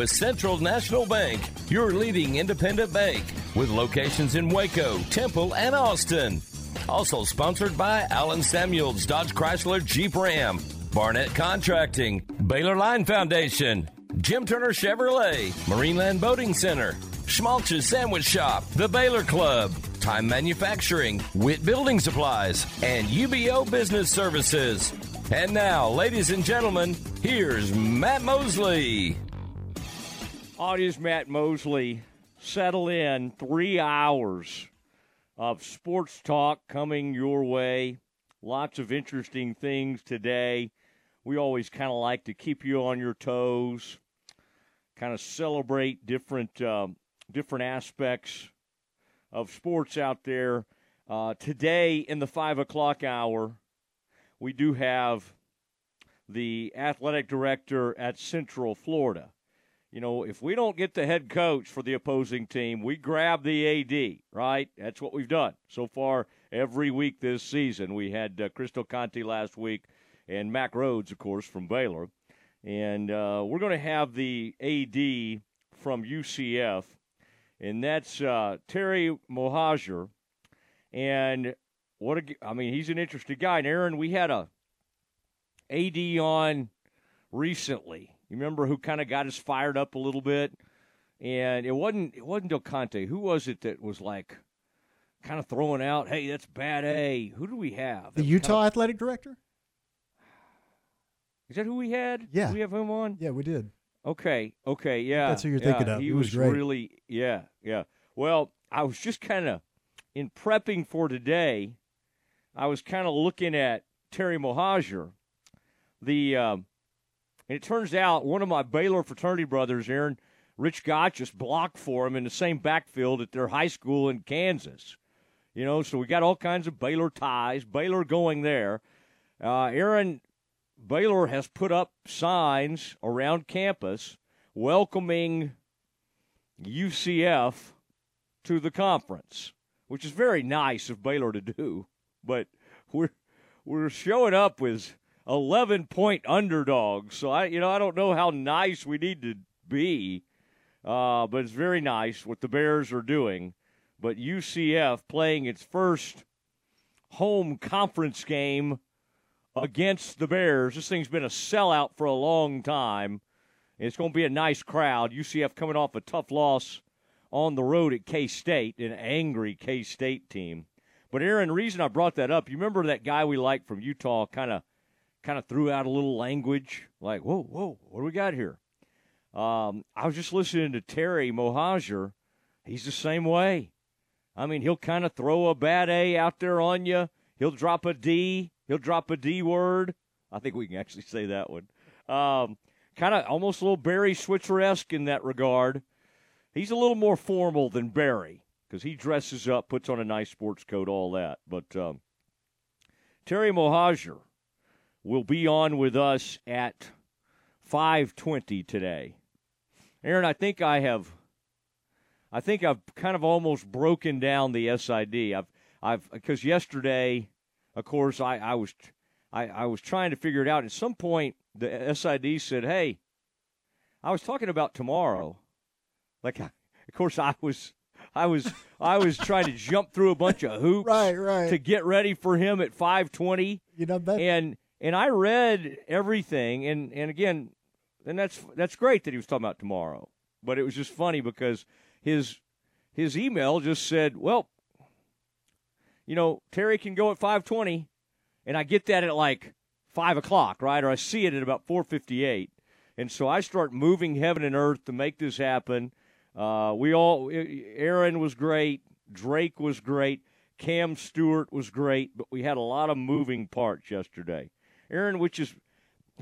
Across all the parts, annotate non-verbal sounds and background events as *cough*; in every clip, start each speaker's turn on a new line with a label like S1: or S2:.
S1: is Central National Bank, your leading independent bank, with locations in Waco, Temple, and Austin. Also sponsored by Alan Samuels Dodge Chrysler Jeep Ram, Barnett Contracting, Baylor Line Foundation, Jim Turner Chevrolet, Marineland Boating Center, Schmaltz's Sandwich Shop, The Baylor Club, Time Manufacturing, Witt Building Supplies, and UBEO Business Services. And now, ladies and gentlemen, here's Matt Mosley.
S2: Audience Matt Mosley. Settle in. Three hours of sports talk coming your way. Lots of interesting things today. We always kind of like to keep you on your toes, kind of celebrate different um, different aspects of sports out there. Uh, today in the five o'clock hour, we do have the athletic director at Central Florida. You know, if we don't get the head coach for the opposing team, we grab the AD, right? That's what we've done so far every week this season. We had uh, Chris Del Conte last week and Mack Rhoades, of course, from Baylor. And uh, we're going to have the AD from UCF, and that's uh, Terry Mohajir. And what a, I mean, he's an interesting guy. And Aaron, we had a AD on recently. You remember who kind of got us fired up a little bit? And it wasn't it wasn't Del Conte. Who was it that was like kind of throwing out, "Hey, that's bad A." Who do we have?
S3: The Utah kind of, athletic director.
S2: Is that who we had?
S3: Yeah,
S2: Did we have him on.
S3: Yeah, we did.
S2: Okay, okay, yeah.
S3: That's who you're
S2: yeah,
S3: thinking of.
S2: He,
S3: he
S2: was,
S3: was
S2: really, yeah, yeah. Well, I was just kind of in prepping for today. I was kind of looking at Terry Mohajir, the um, and it turns out one of my Baylor fraternity brothers, Aaron Rich Gott, just blocked for him in the same backfield at their high school in Kansas. You know, so we got all kinds of Baylor ties. Baylor going there. Uh, Aaron Baylor has put up signs around campus welcoming UCF to the conference, which is very nice of Baylor to do. But we're we're showing up with 11 point underdogs. So I, you know, I don't know how nice we need to be, uh, but it's very nice what the Bears are doing. But UCF playing its first home conference game against the Bears. This thing's been a sellout for a long time. It's going to be a nice crowd. UCF coming off a tough loss on the road at K State, an angry K State team. But Aaron, reason I brought that up, you remember that guy we liked from Utah, kind of, kind of threw out a little language, like, "Whoa, whoa, what do we got here?" Um, I was just listening to Terry Mohajir. He's the same way. I mean, he'll kind of throw a bad A out there on you. He'll drop a D. He'll drop a D word. I think we can actually say that one. Um, kind of almost a little Barry Switzer esque in that regard. He's a little more formal than Barry because he dresses up, puts on a nice sports coat, all that. But um, Terry Mohajir will be on with us at 5:20 today. Aaron, I think I have. I think I've kind of almost broken down the SID. I've, I've, because yesterday of course, I, I was I, I was trying to figure it out. At some point, the SID said, "Hey, I was talking about tomorrow." Like, of course, I was I was I was trying to jump through a bunch of hoops *laughs*
S3: right, right.
S2: to get ready for him at 5:20.
S3: You know that
S2: and and I read everything and and again, and that's that's great that he was talking about tomorrow. But it was just funny because his his email just said, "Well, you know, Terry can go at 520, and I get that at like 5 o'clock, right? Or I see it at about 458. And so I start moving heaven and earth to make this happen. Uh, we all, Aaron was great. Drake was great. Cam Stewart was great, but we had a lot of moving parts yesterday. Aaron, which is,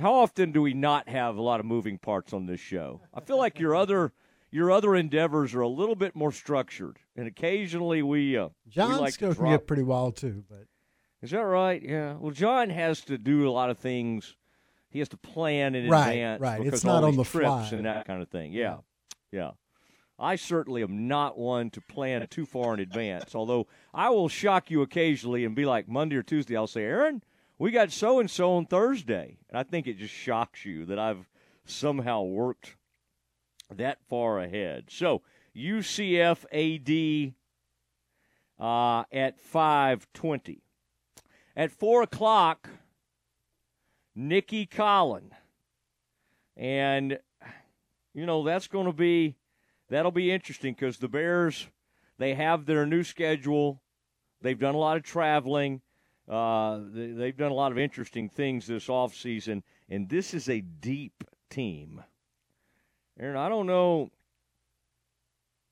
S2: how often do we not have a lot of moving parts on this show? I feel like your other your other endeavors are a little bit more structured, and occasionally we uh,
S3: John
S2: we like to get
S3: pretty wild too. But
S2: is that right? Yeah. Well, John has to do a lot of things. He has to plan in
S3: right,
S2: advance.
S3: Right,
S2: because
S3: It's not on the
S2: trips
S3: fly
S2: and that kind of thing. Yeah, yeah. I certainly am not one to plan too far in advance. Although I will shock you occasionally and be like Monday or Tuesday. I'll say, Aaron, we got so and so on Thursday, and I think it just shocks you that I've somehow worked that far ahead. So UCF AD uh, at 520. At 4 o'clock, Nicki Collen. And, you know, that's going to be, that'll be interesting because the Bears, they have their new schedule. They've done a lot of traveling. Uh, they, have done a lot of interesting things this offseason, and this is a deep team. Aaron, I don't know.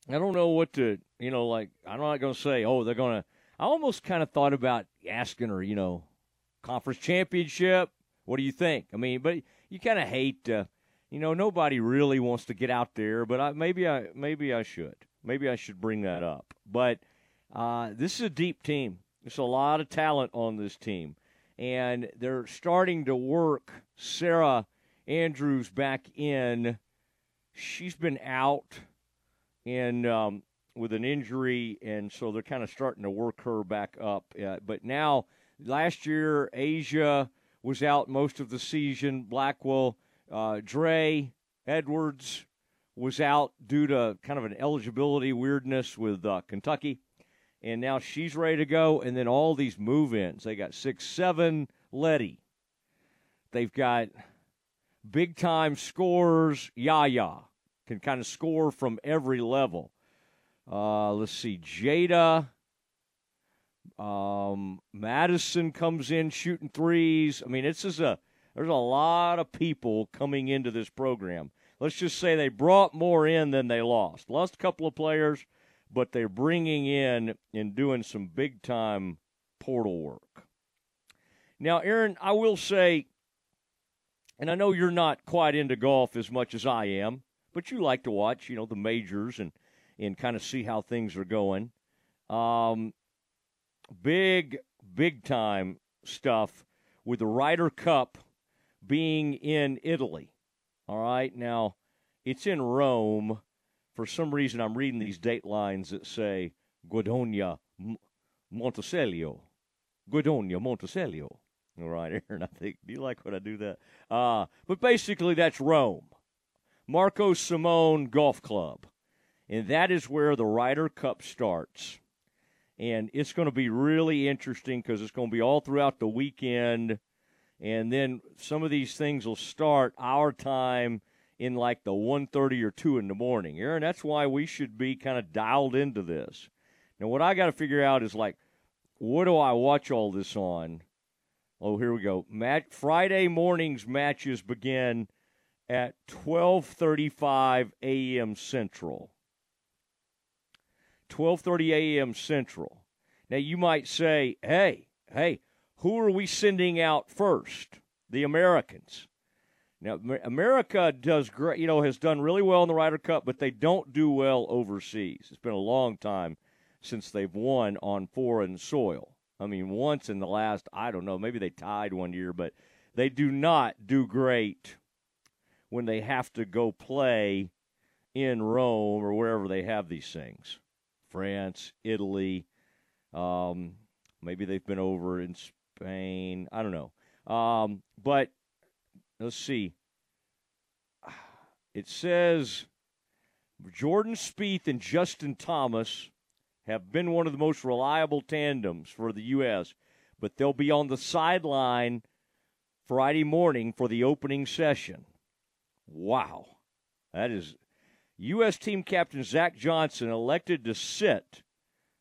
S2: I don't know what to, you know, like, I'm not going to say, oh, they're going to. I almost kind of thought about asking her, you know, conference championship. What do you think? I mean, but you kind of hate, you know, nobody really wants to get out there, but I, maybe I maybe I should. Maybe I should bring that up. But uh, this is a deep team. There's a lot of talent on this team, and they're starting to work Sarah Andrews back in. She's been out and um, with an injury, and so they're kind of starting to work her back up. Uh, but now, last year, Aijha was out most of the season. Blackwell, uh, Dre Edwards was out due to kind of an eligibility weirdness with uh, Kentucky and now she's ready to go. And then all these move ins. They got six, seven, Letty. They've got big time scorers, Yaya, can kind of score from every level. Uh, let's see, Jada. Um, Madison comes in shooting threes. I mean, it's just a there's a lot of people coming into this program. Let's just say they brought more in than they lost. Lost a couple of players but they're bringing in and doing some big time portal work. Now, Aaron, I will say, and I know you're not quite into golf as much as I am, but you like to watch, you know, the majors and and kind of see how things are going. Um, big, big time stuff with the Ryder Cup being in Italy. All right, now it's in Rome for some reason, I'm reading these date lines that say Guidonia Montecelio. Guidonia Montecelio. All right, *laughs* Aaron, I think, do you like when I do that? Uh, but basically, that's Rome. Marco Simone Golf Club. And that is where the Ryder Cup starts. And it's going to be really interesting because it's going to be all throughout the weekend. And then some of these things will start our time in like the 1.30 or 2 in the morning. Aaron, that's why we should be kind of dialed into this. Now, what I got to figure out is like, what do I watch all this on? Oh, here we go. Mat- Friday morning's matches begin at 12:35 a.m. Central. 12:30 a.m. Central. Now you might say, "Hey, hey, who are we sending out first? The Americans." Now, America does great, you know, has done really well in the Ryder Cup, but they don't do well overseas. It's been a long time since they've won on foreign soil. I mean, once in the last, I don't know, maybe they tied one year, but they do not do great when they have to go play in Rome or wherever they have these things. France, Italy, um, maybe they've been over in Spain. I don't know. Um, but let's see. It says Jordan Spieth and Justin Thomas have been one of the most reliable tandems for the U.S., but they'll be on the sideline Friday morning for the opening session. Wow. That is U.S. team captain Zach Johnson elected to sit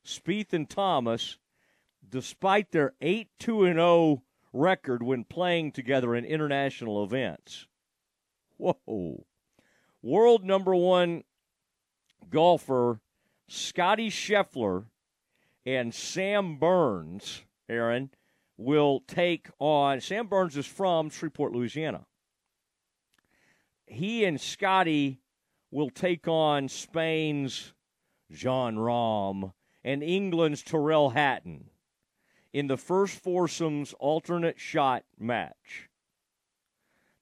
S2: Spieth and Thomas despite their 8 2 0 record when playing together in international events. Whoa. World number one golfer Scotty Scheffler and Sam Burns, Aaron, will take on. Sam Burns is from Shreveport, Louisiana. He and Scotty will take on Spain's Jon Rahm and England's Tyrrell Hatton in the first foursomes alternate shot match.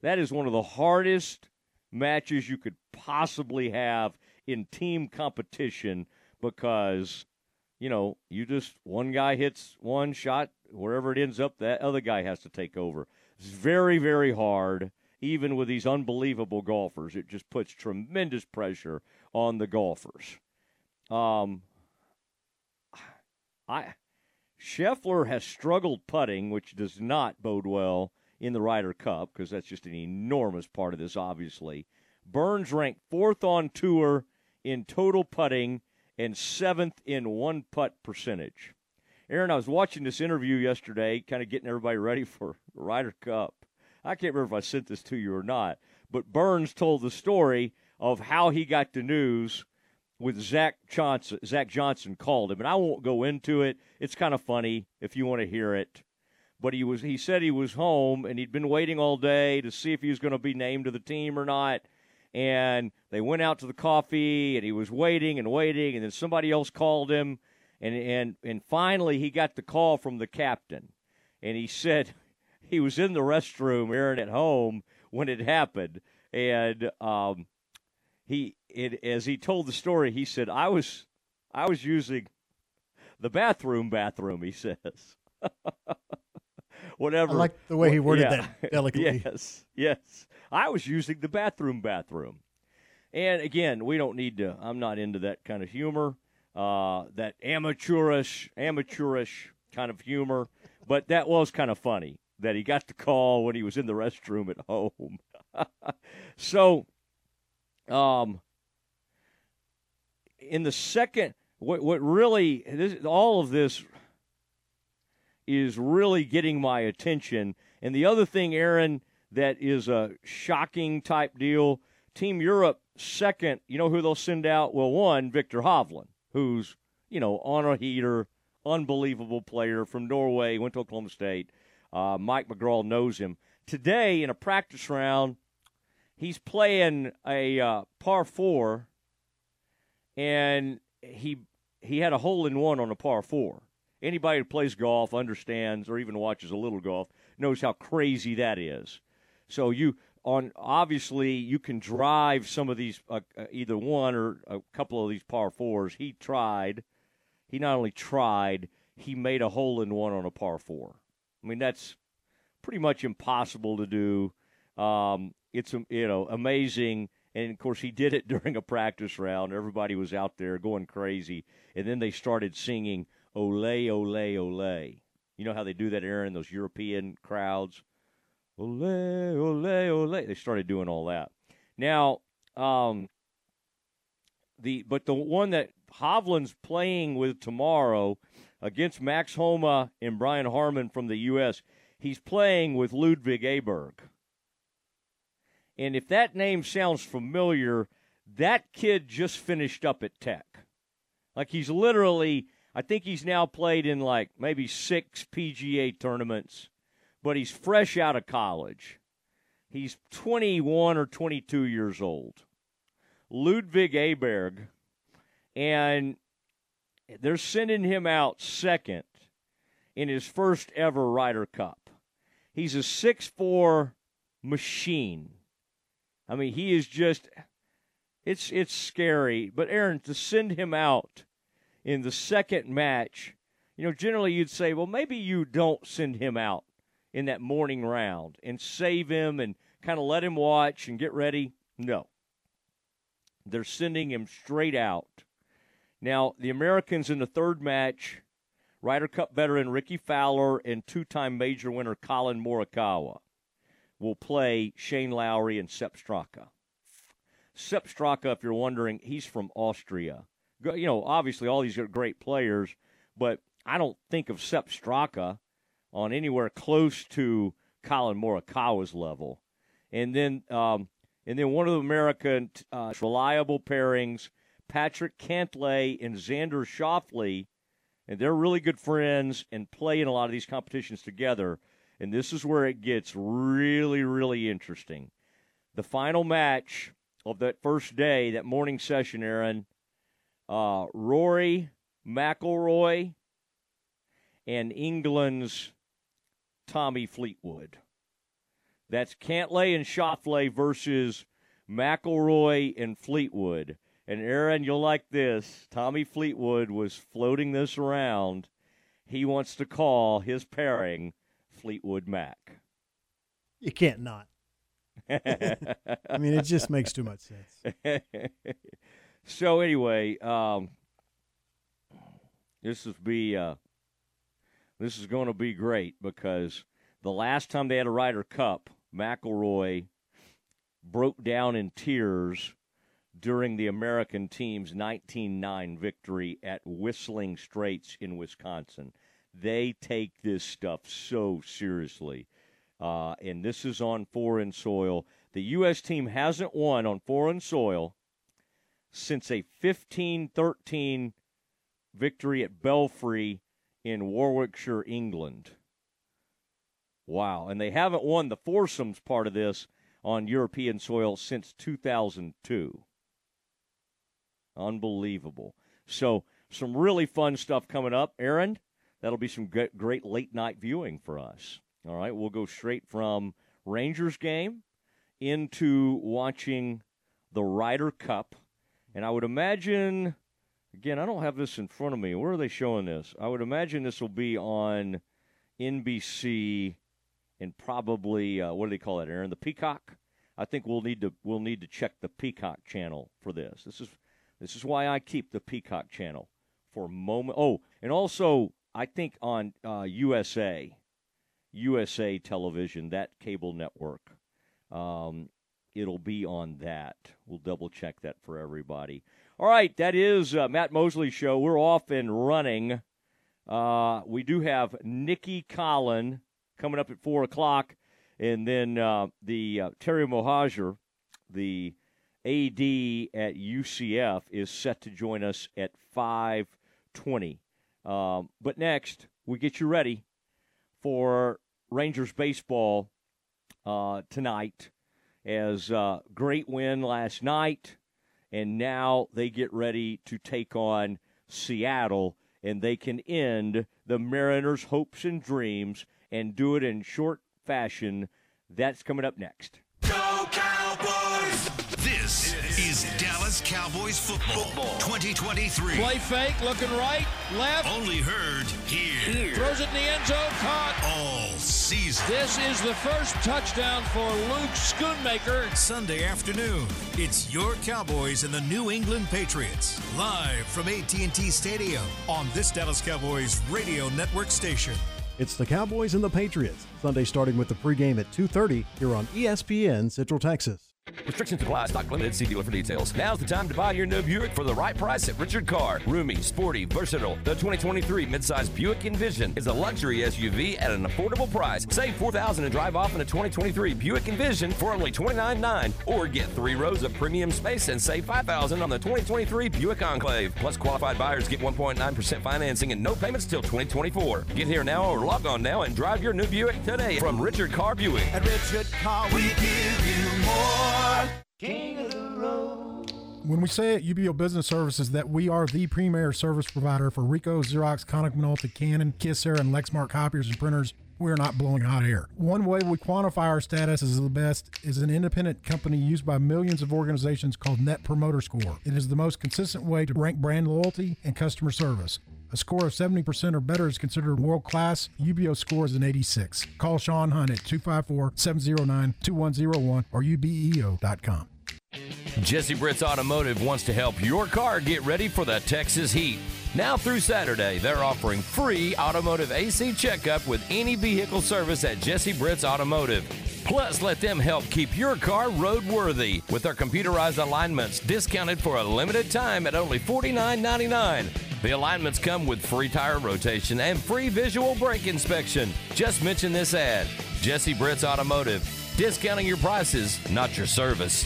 S2: That is one of the hardest matches you could possibly have in team competition because, you know, you just, one guy hits one shot, wherever it ends up, that other guy has to take over. It's very, very hard. even with these unbelievable golfers. It just puts tremendous pressure on the golfers. Um, I Scheffler has struggled putting, which does not bode well in the Ryder Cup because that's just an enormous part of this, obviously. Burns ranked fourth on tour in total putting and seventh in one putt percentage. Aaron, I was watching this interview yesterday, kind of getting everybody ready *laughs* for Ryder Cup. I can't remember if I sent this to you or not, but Burns told the story of how he got the news with Zach Johnson. Zach Johnson called him, and I won't go into it. It's kind of funny if you want to hear it. But he was he said he was home and he'd been waiting all day to see if he was going to be named to the team or not. And they went out to the coffee and he was waiting and waiting and then somebody else called him and and and finally he got the call from the captain. And he said *laughs* he was in the restroom, Aaron, at home when it happened. And um, he it, as he told the story, he said, "I was I was using the bathroom bathroom." He says. *laughs* Whatever.
S3: I like the way he worded
S2: yeah.
S3: that delicately. *laughs*
S2: yes, yes. I was using the bathroom bathroom. And again, we don't need to. I'm not into that kind of humor, uh, that amateurish, amateurish kind of humor. But that was kind of funny that he got the call when he was in the restroom at home. *laughs* so, um, in the second, what what really this, all of this is really getting my attention. And the other thing, Aaron, that is a shocking type deal. Team Europe second. You know who they'll send out? Well, one Viktor Hovland, who's you know on a heater, unbelievable player from Norway, went to Oklahoma State. Uh, Mike McGraw knows him. Today in a practice round, he's playing a uh, par four, and he he had a hole in one on a par four. Anybody who plays golf understands, or even watches a little golf, knows how crazy that is. So you on obviously you can drive some of these uh, uh, either one or a couple of these par fours. He tried. He not only tried, he made a hole in one on a par four. I mean that's pretty much impossible to do. Um, it's you know amazing, and of course he did it *laughs* during a practice round. Everybody was out there going crazy, and then they started singing "Ole, Ole, Ole." You know how they do that, Aaron? Those European crowds. Ole, ole, ole. They started doing all that. Now, um, the but the one that Hovland's playing with tomorrow against Max Homa and Brian Harman from the U.S., he's playing with Ludvig Aberg. And if that name sounds familiar, that kid just finished up at Tech. Like he's literally, I think he's now played in like maybe six PGA tournaments but he's fresh out of college. He's 21 or 22 years old. Ludwig Aberg, and they're sending him out second in his first ever Ryder Cup. He's a six-four machine. I mean, he is just it's it's scary. But Aaron, to send him out in the second match, you know, generally you'd say, well, maybe you don't send him out in that morning round and save him and kind of let him watch and get ready. No. They're sending him straight out. Now, the Americans in the third match, Ryder Cup veteran Rickie Fowler and two time major winner Collin Morikawa will play Shane Lowry and Sepp Straka. Sepp Straka, if you're wondering, he's from Austria. You know, obviously all these are great players, but I don't think of Sepp Straka on anywhere close to Collin Morikawa's level. And then, um, and then one of the American uh, reliable pairings, Patrick Cantlay and Xander Schauffele, and they're really good friends and play in a lot of these competitions together. And this is where it gets really, really interesting. The final match of that first day, that morning session, Aaron, uh, Rory McIlroy and England's Tommy Fleetwood. That's Cantlay and Schauffele versus McIlroy and Fleetwood. And Aaron, you'll like this. Tommy Fleetwood was floating this around. He wants to call his pairing Fleetwood Mac.
S3: You can't not. *laughs* I mean, it just makes too much sense. *laughs*
S2: so anyway, um, this is be uh, this is going to be great because the last time they had a Ryder Cup, McIlroy broke down in tears during the American team's 19-9 victory at Whistling Straits in Wisconsin. They take this stuff so seriously. Uh, and this is on foreign soil. The U.S. team hasn't won on foreign soil since a 15 13 victory at Belfry in Warwickshire, England. Wow. And they haven't won the foursomes part of this on European soil since 2002. Unbelievable. So, some really fun stuff coming up. Aaron, that'll be some great late night viewing for us. All right, we'll go straight from Rangers game into watching the Ryder Cup. And I would imagine, again, I don't have this in front of me. Where are they showing this? I would imagine this will be on NBC and probably uh, what do they call it, Aaron? The Peacock. I think we'll need to we'll need to check the Peacock channel for this. This is this is why I keep the Peacock channel for moment. Oh, and also I think on uh, USA, USA Television, that cable network. Um, it'll be on that. We'll double check that for everybody. All right, that is uh, Matt Mosley show. We're off and running. Uh, we do have Nicki Collen coming up at four o'clock, and then uh, the uh, Terry Mohajir, the AD at UCF, is set to join us at five twenty. Um, but next, we get you ready for Rangers baseball uh, tonight as uh, great win last night, and now they get ready to take on Seattle, and they can end the Mariners' hopes and dreams and do it in short fashion. That's coming up next.
S4: Go Cowboys!
S5: This is Dallas Cowboys football, football. 2023.
S6: Play fake, looking right, left.
S5: Only heard here. here.
S6: Throws it in the end zone, caught.
S5: All season.
S6: This is the first touchdown for Luke Schoonmaker.
S5: Sunday afternoon, it's your Cowboys and the New England Patriots. Live from AT&T Stadium on this Dallas Cowboys radio network station.
S3: It's the Cowboys and the Patriots. Sunday starting with the pregame at 2.30 here on ESPN Central Texas.
S1: Restrictions apply. Stock limited. See dealer for details. Now's the time to buy your new Buick for the right price at Richard Carr. Roomy, sporty, versatile. The 2023 midsize Buick Envision is a luxury SUV at an affordable price. Save $4,000 and drive off in a 2023 Buick Envision for only $29.9 or get three rows of premium space and save $5,000 on the 2023 Buick Enclave. Plus, qualified buyers get 1.9% financing and no payments till 2024. Get here now or log on now and drive your new Buick today from Richard Carr Buick.
S4: At Richard Carr, we give
S7: When we say at UBEO Business Services that we are the premier service provider for Ricoh, Xerox, Konica Minolta, Canon, Kyocera, and Lexmark copiers and printers, we're not blowing hot air. One way we quantify our status as the best is an independent company used by millions of organizations called Net Promoter Score. It is the most consistent way to rank brand loyalty and customer service. A score of 70% or better is considered world class. UBEO score is an 86. Call Sean Hunt at 254 709 2101 or ubeo.com.
S1: Jesse Britt's Automotive wants to help your car get ready for the Texas heat. Now through Saturday, they're offering free automotive AC checkup with any vehicle service at Jesse Britt's Automotive. Plus, let them help keep your car roadworthy with their computerized alignments discounted for a limited time at only $49.99. The alignments come with free tire rotation and free visual brake inspection. Just mention this ad Jesse Britt's Automotive. Discounting your prices, not your service.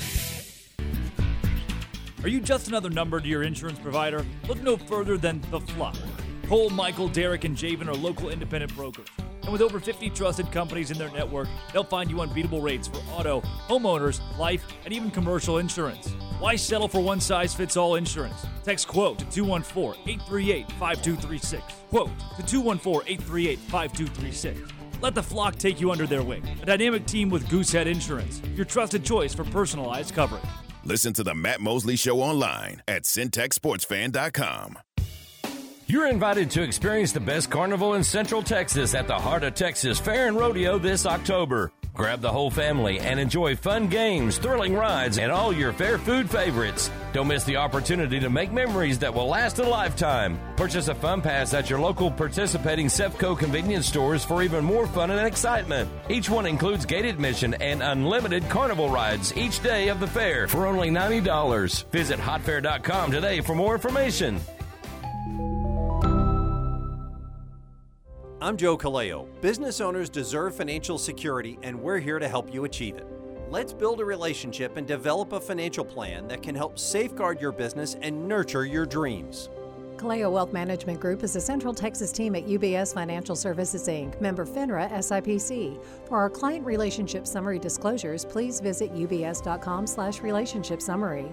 S8: Are you just another number to your insurance provider? Look no further than The Flock. Cole, Michael, Derek, and Javen are local independent brokers. And with over 50 trusted companies in their network, they'll find you unbeatable rates for auto, homeowners, life, and even commercial insurance. Why settle for one size fits all insurance? Text quote to 214 838 5236. Quote to 214 838 5236. Let the flock take you under their wing. A dynamic team with Goosehead Insurance, your trusted choice for personalized coverage.
S5: Listen to the Matt Mosley Show online at centexsportsfan.com.
S1: You're invited to experience the best carnival in Central Texas at the Heart of Texas Fair and Rodeo this October. Grab the whole family and enjoy fun games, thrilling rides, and all your fair food favorites. Don't miss the opportunity to make memories that will last a lifetime. Purchase a fun pass at your local participating Sefco convenience stores for even more fun and excitement. Each one includes gate admission and unlimited carnival rides each day of the fair for only $90. Visit hotfair.com today for more information.
S9: I'm Joe Kaleo. Business owners deserve financial security, and we're here to help you achieve it. Let's build a relationship and develop a financial plan that can help safeguard your business and nurture your dreams.
S10: Kaleo Wealth Management Group is a Central Texas team at UBS Financial Services Inc., member FINRA SIPC. For our client relationship summary disclosures, please visit ubs.com/relationship summary.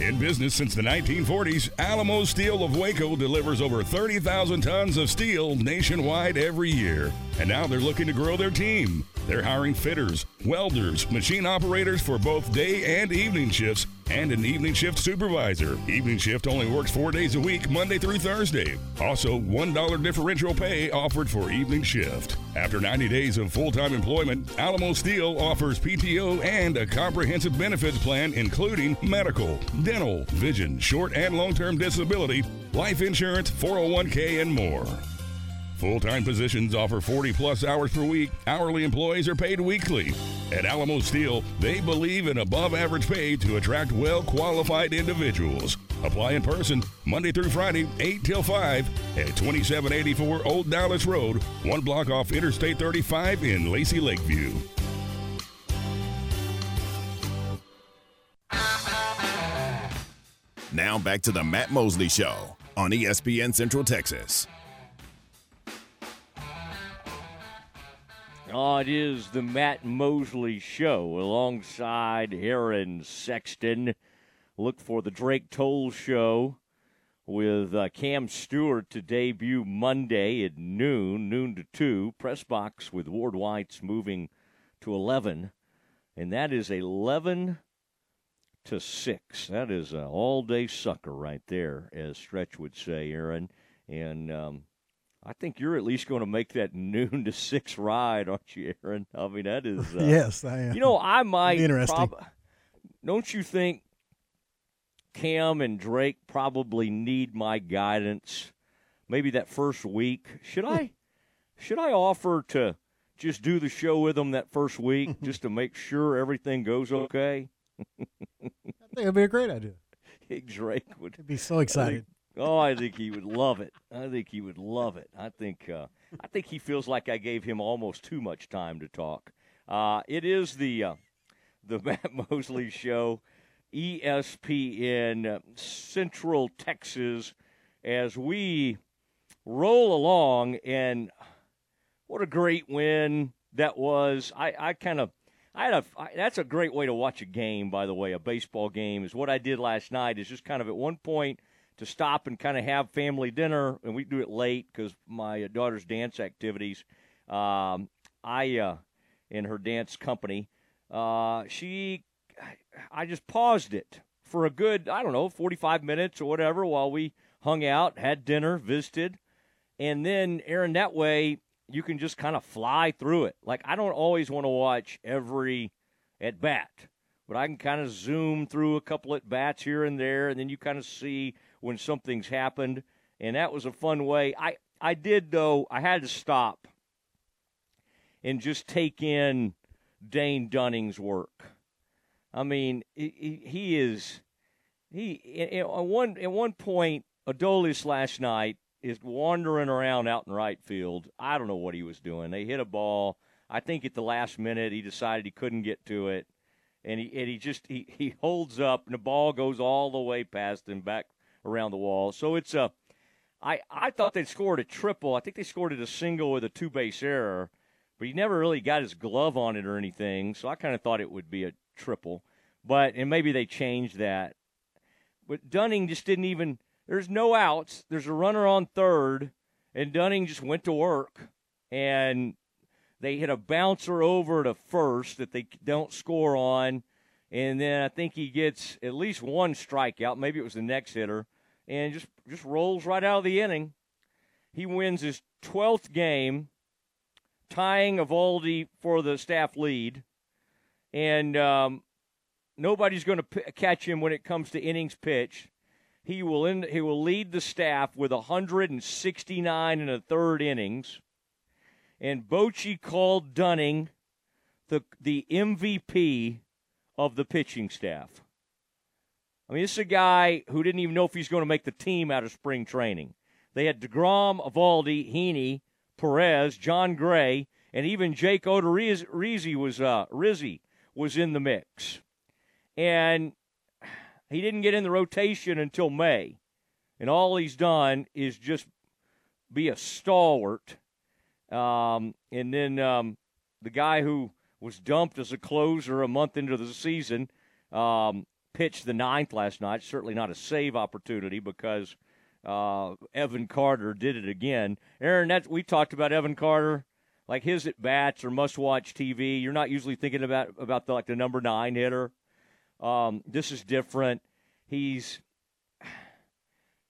S11: In business since the 1940s, Alamo Steel of Waco delivers over 30,000 tons of steel nationwide every year. And now they're looking to grow their team. They're hiring fitters, welders, machine operators for both day and evening shifts, and an evening shift supervisor. Evening shift only works four days a week, Monday through Thursday. Also, $1 differential pay offered for evening shift. After 90 days of full time employment, Alamo Steel offers PTO and a comprehensive benefits plan, including medical, dental, vision, short and long term disability, life insurance, 401k, and more. Full time positions offer 40 plus hours per week. Hourly employees are paid weekly. At Alamo Steel, they believe in above average pay to attract well qualified individuals. Apply in person Monday through Friday, 8 till 5 at 2784 Old Dallas Road, one block off Interstate 35 in Lacey Lakeview.
S12: Now back to the Matt Mosley Show on ESPN Central Texas.
S2: Oh, it is the Matt Mosley Show alongside Aaron Sexton. Look for the Drake Toll Show with uh, Cam Stewart to debut Monday at noon, noon to 2. Press box with Ward White's moving to 11. And that is 11 to 6. That is an all day sucker right there, as Stretch would say, Aaron. And um, I think you're at least going to make that *laughs* noon to 6 ride, aren't you, Aaron? I mean, that is. Uh, *laughs*
S3: yes, I am.
S2: You know, I might.
S3: interesting.
S2: prob- don't you think Cam and Drake probably need my guidance? Maybe that first week. Should I? *laughs* should I offer to just do the show with them that first week, just to make sure everything goes okay?
S3: I think it'd be a great idea.
S2: Drake would
S3: I'd be so excited.
S2: Oh, I think he would love it. I think he would love it. I think uh, I think he feels like I gave him almost too much time to talk. Uh, it is the uh, the *laughs* Matt Mosley Show, ESPN Central Texas, as we roll along. And what a great win that was! I, I kind of I had a I, that's a great way to watch a game. By the way, a baseball game is what I did last night. Is just kind of at one point to stop and kind of have family dinner, and we do it late because my daughter's dance activities. Um, I uh, in her dance company, uh, she, I just paused it for a good I don't know forty five minutes or whatever while we hung out, had dinner, visited, and then Aaron that way you can just kind of fly through it. Like I don't always want to watch every at bat, but I can kind of zoom through a couple at bats here and there, and then you kind of see when something's happened, and that was a fun way. I I did though. I had to stop and just take in Dane Dunning's work. I mean, he, he is he at one at one point Adolis last night is wandering around out in right field. I don't know what he was doing. They hit a ball. I think at the last minute he decided he couldn't get to it, and he and he just he, he holds up and the ball goes all the way past him back around the wall. So it's a I, I thought they'd scored a triple. I think they scored it a single with a two base error, but he never really got his glove on it or anything. So I kind of thought it would be a triple. But and maybe they changed that. But Dunning just didn't even. There's no outs. There's a runner on third, and Dunning just went to work, and they hit a bouncer over to first that they don't score on, and then I think he gets at least one strikeout. Maybe it was the next hitter, and just just rolls right out of the inning. He wins his 12th game, tying Eovaldi for the staff lead, and um, nobody's going to p- catch him when it comes to innings pitched. He will end, he will lead the staff with 169 and a third innings. And Bochy called Dunning the the MVP of the pitching staff. I mean, this is a guy who didn't even know if he's going to make the team out of spring training. They had DeGrom, Eovaldi, Heaney, Perez, Jon Gray, and even Jake Odorizzi was uh, Rizzi was in the mix and he didn't get in the rotation until May. And all he's done is just be a stalwart. Um, and then um, the guy who was dumped as a closer a month into the season um, pitched the ninth last night. Certainly not a save opportunity because uh, Evan Carter did it again. Aaron, that we talked about Evan Carter, like his at bats or must watch TV. You're not usually thinking about about the, like the number nine hitter. Um, this is different. He's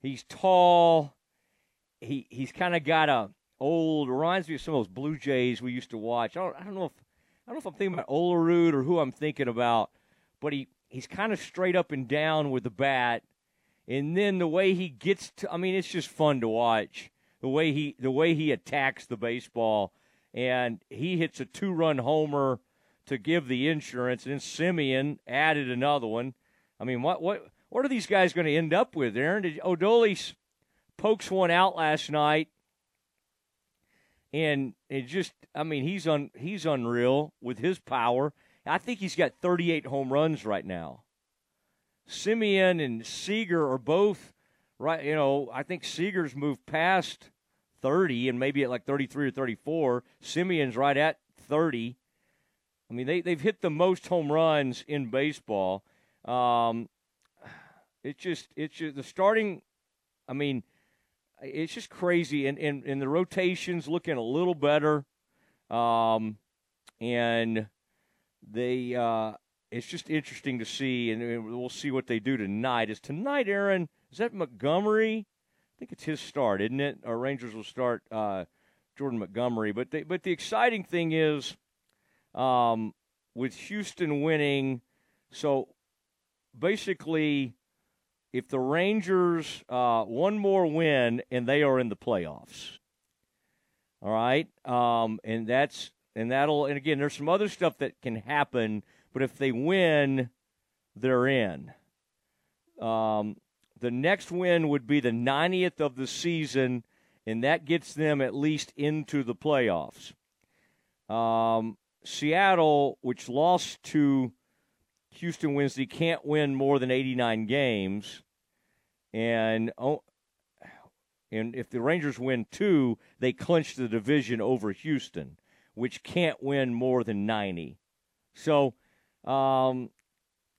S2: he's tall. He he's kind of got a old reminds me of some of those Blue Jays we used to watch. I don't I don't know if I don't know if I'm thinking about Olerud or who I'm thinking about, but he he's kind of straight up and down with the bat, and then the way he gets to I mean it's just fun to watch the way he the way he attacks the baseball, and he hits a two run homer to give the insurance. And Semien added another one. I mean, what what what are these guys going to end up with, Aaron? Did Adolis pokes one out last night, and it just I mean he's un he's unreal with his power. I think he's got 38 home runs right now. Semien and Seager are both right. You know, I think Seager's moved past 30 and maybe at like 33 or 34. Semien's right at 30. I mean, they, they've hit the most home runs in baseball. Um, it's just, it's just the starting, I mean, it's just crazy. And, and, and the rotation's looking a little better. Um, and they, uh, it's just interesting to see, and we'll see what they do tonight. Is tonight, Aaron? Is that Montgomery? I think it's his start, isn't it? Our Rangers will start uh, Jordan Montgomery. But they, but the exciting thing is um, with Houston winning. So basically, if the Rangers uh, one more win and they are in the playoffs, all right, um, and that's and that'll and again, there's some other stuff that can happen, but if they win, they're in. Um, the next win would be the 90th of the season, and that gets them at least into the playoffs. Um, Seattle, which lost to Houston Wednesday, can't win more than 89 games. And oh, and if the Rangers win two, they clinch the division over Houston, which can't win more than 90. So, um,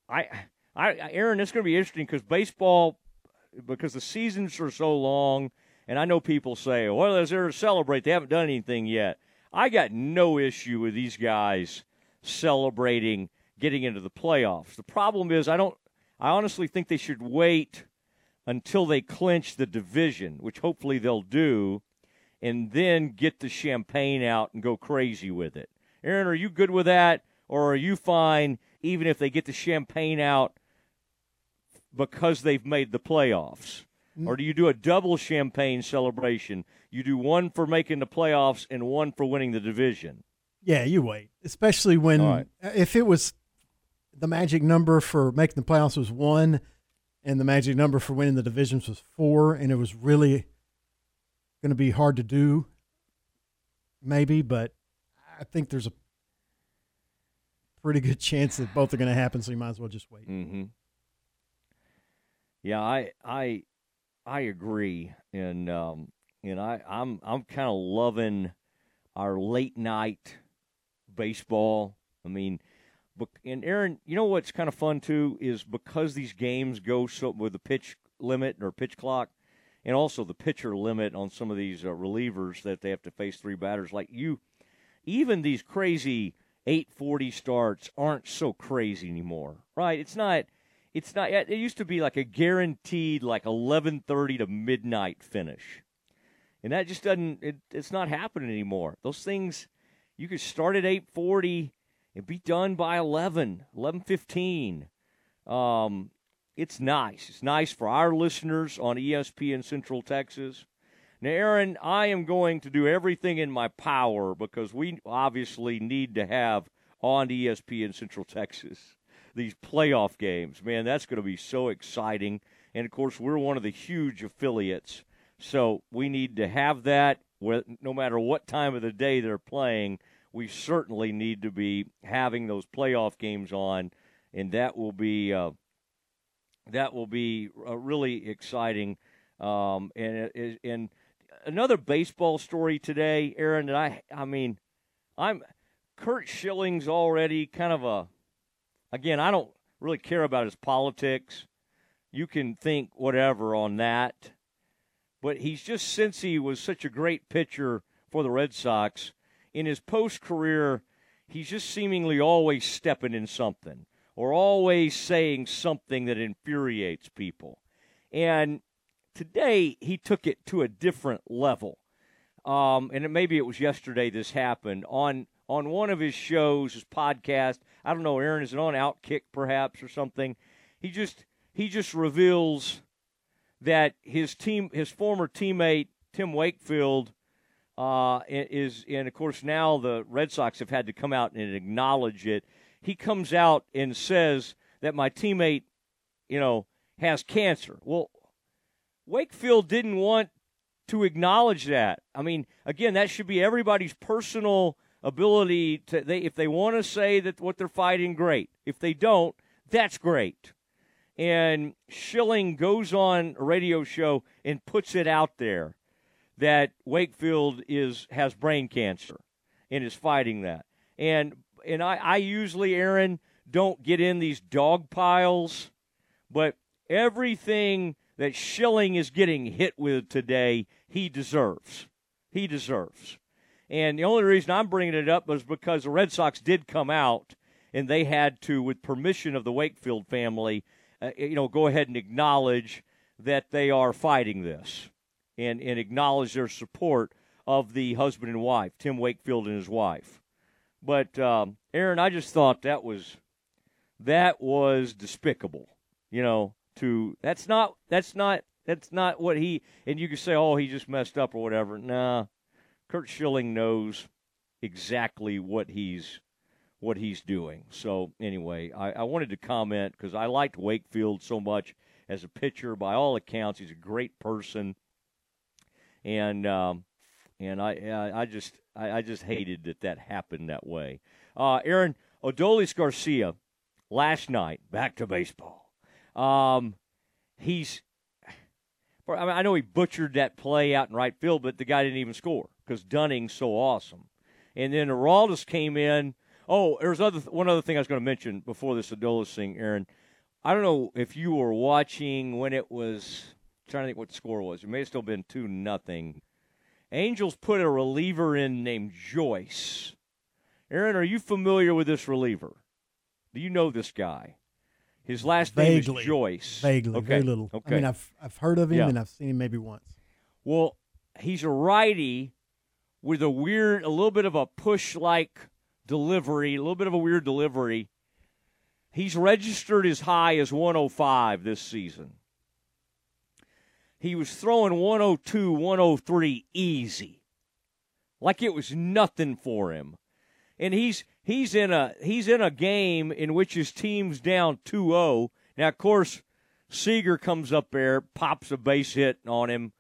S2: I, I, Aaron, it's going to be interesting because baseball, because the seasons are so long, and I know people say, "Well, is there to celebrate? They haven't done anything yet." I got no issue with these guys celebrating getting into the playoffs. The problem is I don't I honestly think they should wait until they clinch the division, which hopefully they'll do, and then get the champagne out and go crazy with it. Aaron, are you good with that or are you fine even if they get the champagne out because they've made the playoffs? Mm. Or do you do a double champagne celebration you do one for making the playoffs and one for winning the division.
S3: Yeah, you wait. Especially when right. if it was the magic number for making the playoffs was one and the magic number for winning the divisions was four and it was really going to be hard to do maybe, but I think there's a pretty good *laughs* chance that both are going to happen so you might as well just wait.
S2: Mm-hmm. Yeah, I I I agree, and um, and I I'm I'm kind of loving our late night baseball. I mean, but and Aaron, you know what's kind of fun too is because these games go so with the pitch limit or pitch clock, and also the pitcher limit on some of these uh, relievers that they have to face three batters. Like you, even these crazy 840 starts aren't so crazy anymore, right? It's not. It's not. It used to be like a guaranteed like 11:30 to midnight finish, and that just doesn't. It, it's not happening anymore. Those things, you could start at 840 and be done by 11, 11:15. Um, it's nice. It's nice for our listeners on ESPN Central Texas. Now, Aaron, I am going to do everything in my power because we obviously need to have on ESPN Central Texas these playoff games. Man, that's going to be so exciting. And of course, we're one of the huge affiliates. So we need to have that no matter what time of the day they're playing. We certainly need to be having those playoff games on, and that will be uh, that will be uh, really exciting. Um, and and another baseball story today, Aaron. That I I mean, I'm Curt Schilling's already kind of a again. I don't really care about his politics. You can think whatever on that, but he's just since he was such a great pitcher for the Red Sox in his post career, he's just seemingly always stepping in something or always saying something that infuriates people. And today he took it to a different level. Um, and it, maybe it was yesterday this happened on on one of his shows, his podcast. I don't know, Aaron, is it on Outkick perhaps or something? He just he just reveals that his team, his former teammate Tim Wakefield, uh, is, and of course now the Red Sox have had to come out and acknowledge it he comes out and says that my teammate, you know, has cancer. Well, Wakefield didn't want to acknowledge that. I mean, again, that should be everybody's personal ability to they if they want to say that what they're fighting great. If they don't, that's great. And Schilling goes on a radio show and puts it out there that Wakefield is has brain cancer and is fighting that. And and I, I usually, Aaron, don't get in these dog piles, but everything that Schilling is getting hit with today, he deserves. He deserves. And the only reason I'm bringing it up was because the Red Sox did come out and they had to, with permission of the Wakefield family, uh, you know, go ahead and acknowledge that they are fighting this and, and acknowledge their support of the husband and wife, Tim Wakefield and his wife. But um, Aaron, I just thought that was that was despicable. You know, to that's not that's not that's not what he and you can say, oh, he just messed up or whatever. Nah, Curt Schilling knows exactly what he's what he's doing. So anyway, I, I wanted to comment because I liked Wakefield so much as a pitcher. By all accounts, he's a great person, and um, and I I, I just I, I, just hated that that happened that way. Uh, Aaron Adolis Garcia last night back to baseball. Um, he's I, mean, I know he butchered that play out in right field, but the guy didn't even score because Dunning's so awesome. And then Aroldis came in. Oh, there's other one other thing I was going to mention before this Adolis thing, Aaron. I don't know if you were watching when it was trying to think what the score was. It may have still been two nothing Angels put a reliever in named Joyce. Aaron, are you familiar with this reliever? Do you know this guy? His last
S3: Vaguely.
S2: name is Joyce.
S3: Vaguely,
S2: okay.
S3: very little.
S2: Okay.
S3: I mean, I've I've heard of him
S2: yeah.
S3: and I've seen him maybe once.
S2: Well, he's a righty with a weird, a little bit of a push-like delivery, a little bit of a weird delivery. He's registered as high as 105 this season he was throwing 102, 103 easy. Like it was nothing for him. And he's he's in a he's in a game in which his team's down 2-0. Now of course Seager comes up there, pops a base hit on him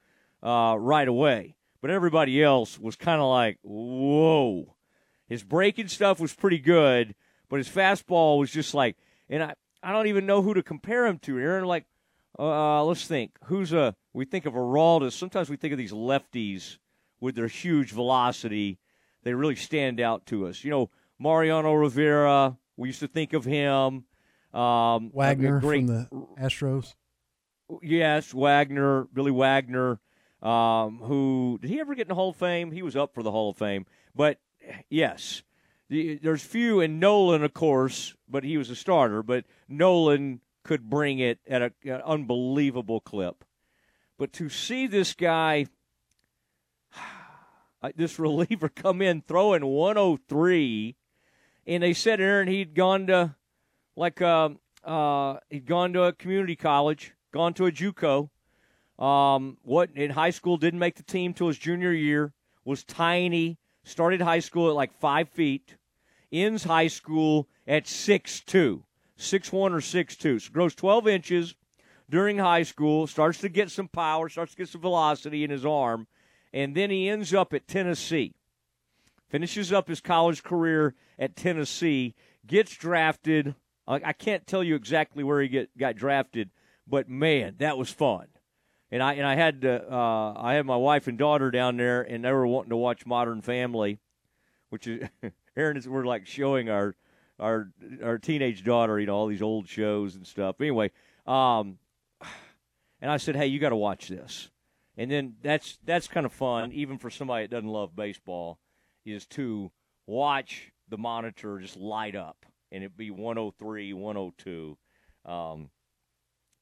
S2: uh, right away. But everybody else was kind of like, "Whoa." His breaking stuff was pretty good, but his fastball was just like and I I don't even know who to compare him to. Aaron like Uh, let's think. Who's a? We think of Aroldis. Sometimes we think of these lefties with their huge velocity. They really stand out to us. You know, Mariano Rivera. We used to think of him. Um,
S3: Wagner
S2: great,
S3: from the Astros.
S2: Yes, Wagner, Billy Wagner. Um, who did he ever get in the Hall of Fame? He was up for the Hall of Fame, but yes, the, there's few, and Nolan, of course, but he was a starter. But Nolan could bring it at a, an unbelievable clip. But to see this guy, *sighs* this *laughs* reliever come in throwing 103, and they said Aaron he'd gone to like uh, uh, he'd gone to a community college, gone to a JUCO. Um, what in high school didn't make the team till his junior year. Was tiny. Started high school at like five feet. Ends high school at six two, six one or six two. So grows twelve inches during high school. Starts to get some power. Starts to get some velocity in his arm, and then he ends up at Tennessee. Finishes up his college career at Tennessee. Gets drafted. I can't tell you exactly where he get, got drafted, but man, that was fun and I and I had uh, I had my wife and daughter down there, and they were wanting to watch Modern Family, which is *laughs* Aaron is we're like showing our our our teenage daughter, you know, all these old shows and stuff. Anyway, um, and I said, hey, you got to watch this, and then that's that's kind of fun, even for somebody that doesn't love baseball, is to watch the monitor just light up, and it be 103, 102. Um,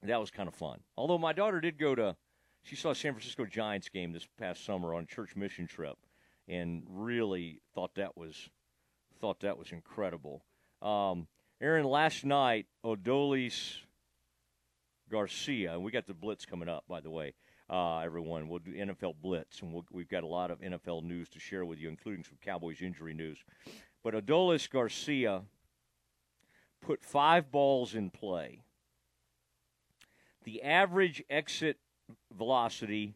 S2: that was kind of fun. Although my daughter did go to, she saw San Francisco Giants game this past summer on church mission trip, and really thought that was thought that was incredible. Um, Aaron, last night Adolis Garcia, and we got the blitz coming up, by the way. Uh, everyone, we'll do NFL blitz, and we'll, we've got a lot of NFL news to share with you, including some Cowboys injury news. But Adolis Garcia put five balls in play the average exit velocity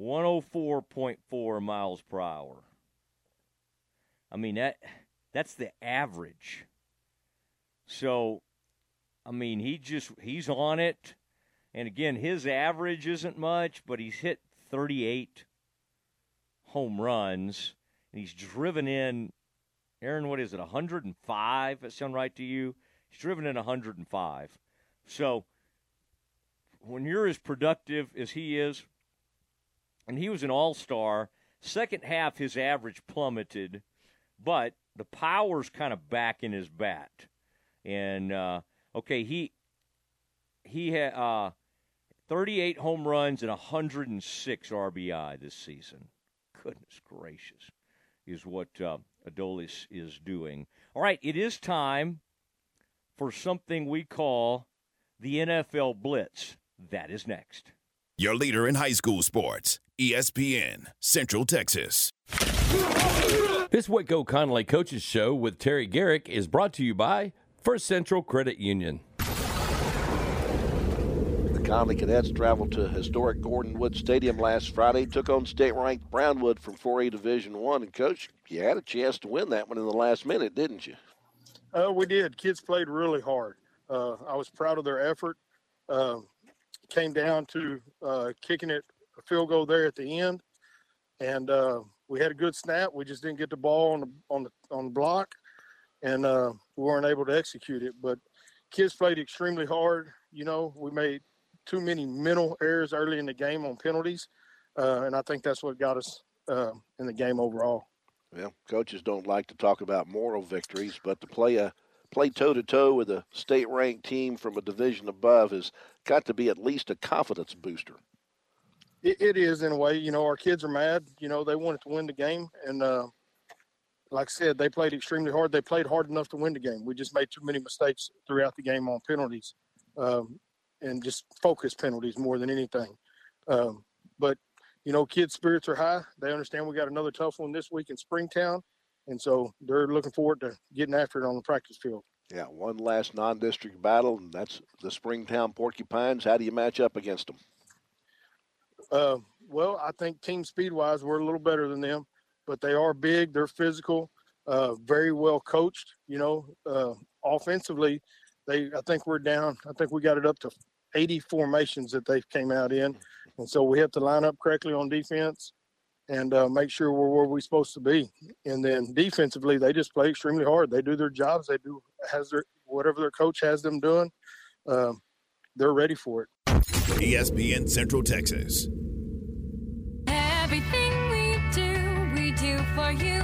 S2: 104.4 miles per hour. I mean that that's the average. So I mean he just he's on it. And again, his average isn't much, but he's hit 38 home runs and he's driven in Aaron, what is it, 105? That sound right to you? He's driven in 105. So when you're as productive as he is, and he was an all star, second half his average plummeted, but the power's kind of back in his bat. And uh, okay, he he had uh, 38 home runs and 106 RBI this season. Goodness gracious, is what uh, Adolis is doing. All right, it is time for something we call the NFL Blitz. That is next.
S12: Your leader in high school sports, ESPN, Central Texas.
S1: This Waco Connally Coaches Show with Terry Garrick is brought to you by First Central Credit Union.
S13: The Connally Cadets traveled to historic Gordon Wood Stadium last Friday, took on state-ranked Brownwood from 4A Division One, and coach, you had a chance to win that one in the last minute, didn't you?
S14: Uh, we did. Kids played really hard. Uh, I was proud of their effort. Uh, came down to uh, kicking it a field goal there at the end, and uh, we had a good snap. We just didn't get the ball on the on the on the block, and uh, we weren't able to execute it. But kids played extremely hard. You know, we made too many mental errors early in the game on penalties, uh, and I think that's what got us uh, in the game overall.
S13: Well, coaches don't like to talk about moral victories, but to play a play toe to toe with a state ranked team from a division above has got to be at least a confidence booster.
S14: It, it is in a way. You know, our kids are mad. You know, they wanted to win the game, and uh, like I said, they played extremely hard. They played hard enough to win the game. We just made too many mistakes throughout the game on penalties, um, and just focus penalties more than anything. Um, but you know, kids' spirits are high. They understand we got another tough one this week in Springtown and so they're looking forward to getting after it on the practice field.
S13: Yeah, one last non-district battle, and that's the Springtown Porcupines. How do you match up against them?
S14: Uh, well, I think team speed-wise, we're a little better than them, but they are big. They're physical, uh, very well coached. You know, uh, offensively, they I think we're down. I think we got it up to 80 formations that they came out in, and so we have to line up correctly on defense and uh, make sure we're where we're supposed to be. And then defensively, they just play extremely hard. They do their jobs. They do has their whatever their coach has them doing. Um, they're ready for it.
S12: ESPN Central Texas.
S15: You.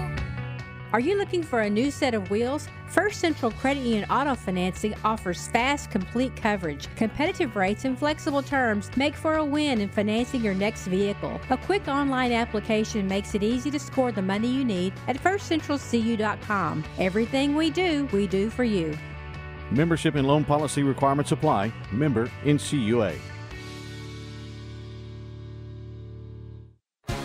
S16: Are you looking for a new set of wheels? First Central Credit Union Auto Financing offers fast, complete coverage, competitive rates, and flexible terms make for a win in financing your next vehicle. A quick online application makes it easy to score the money you need at firstcentralcu.com. Everything we do, we do for you.
S17: Membership and loan policy requirements apply. Member NCUA.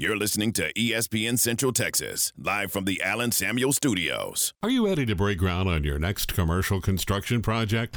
S12: You're listening to ESPN Central Texas, live from the Allen Samuel Studios.
S18: Are you ready to break ground on your next commercial construction project?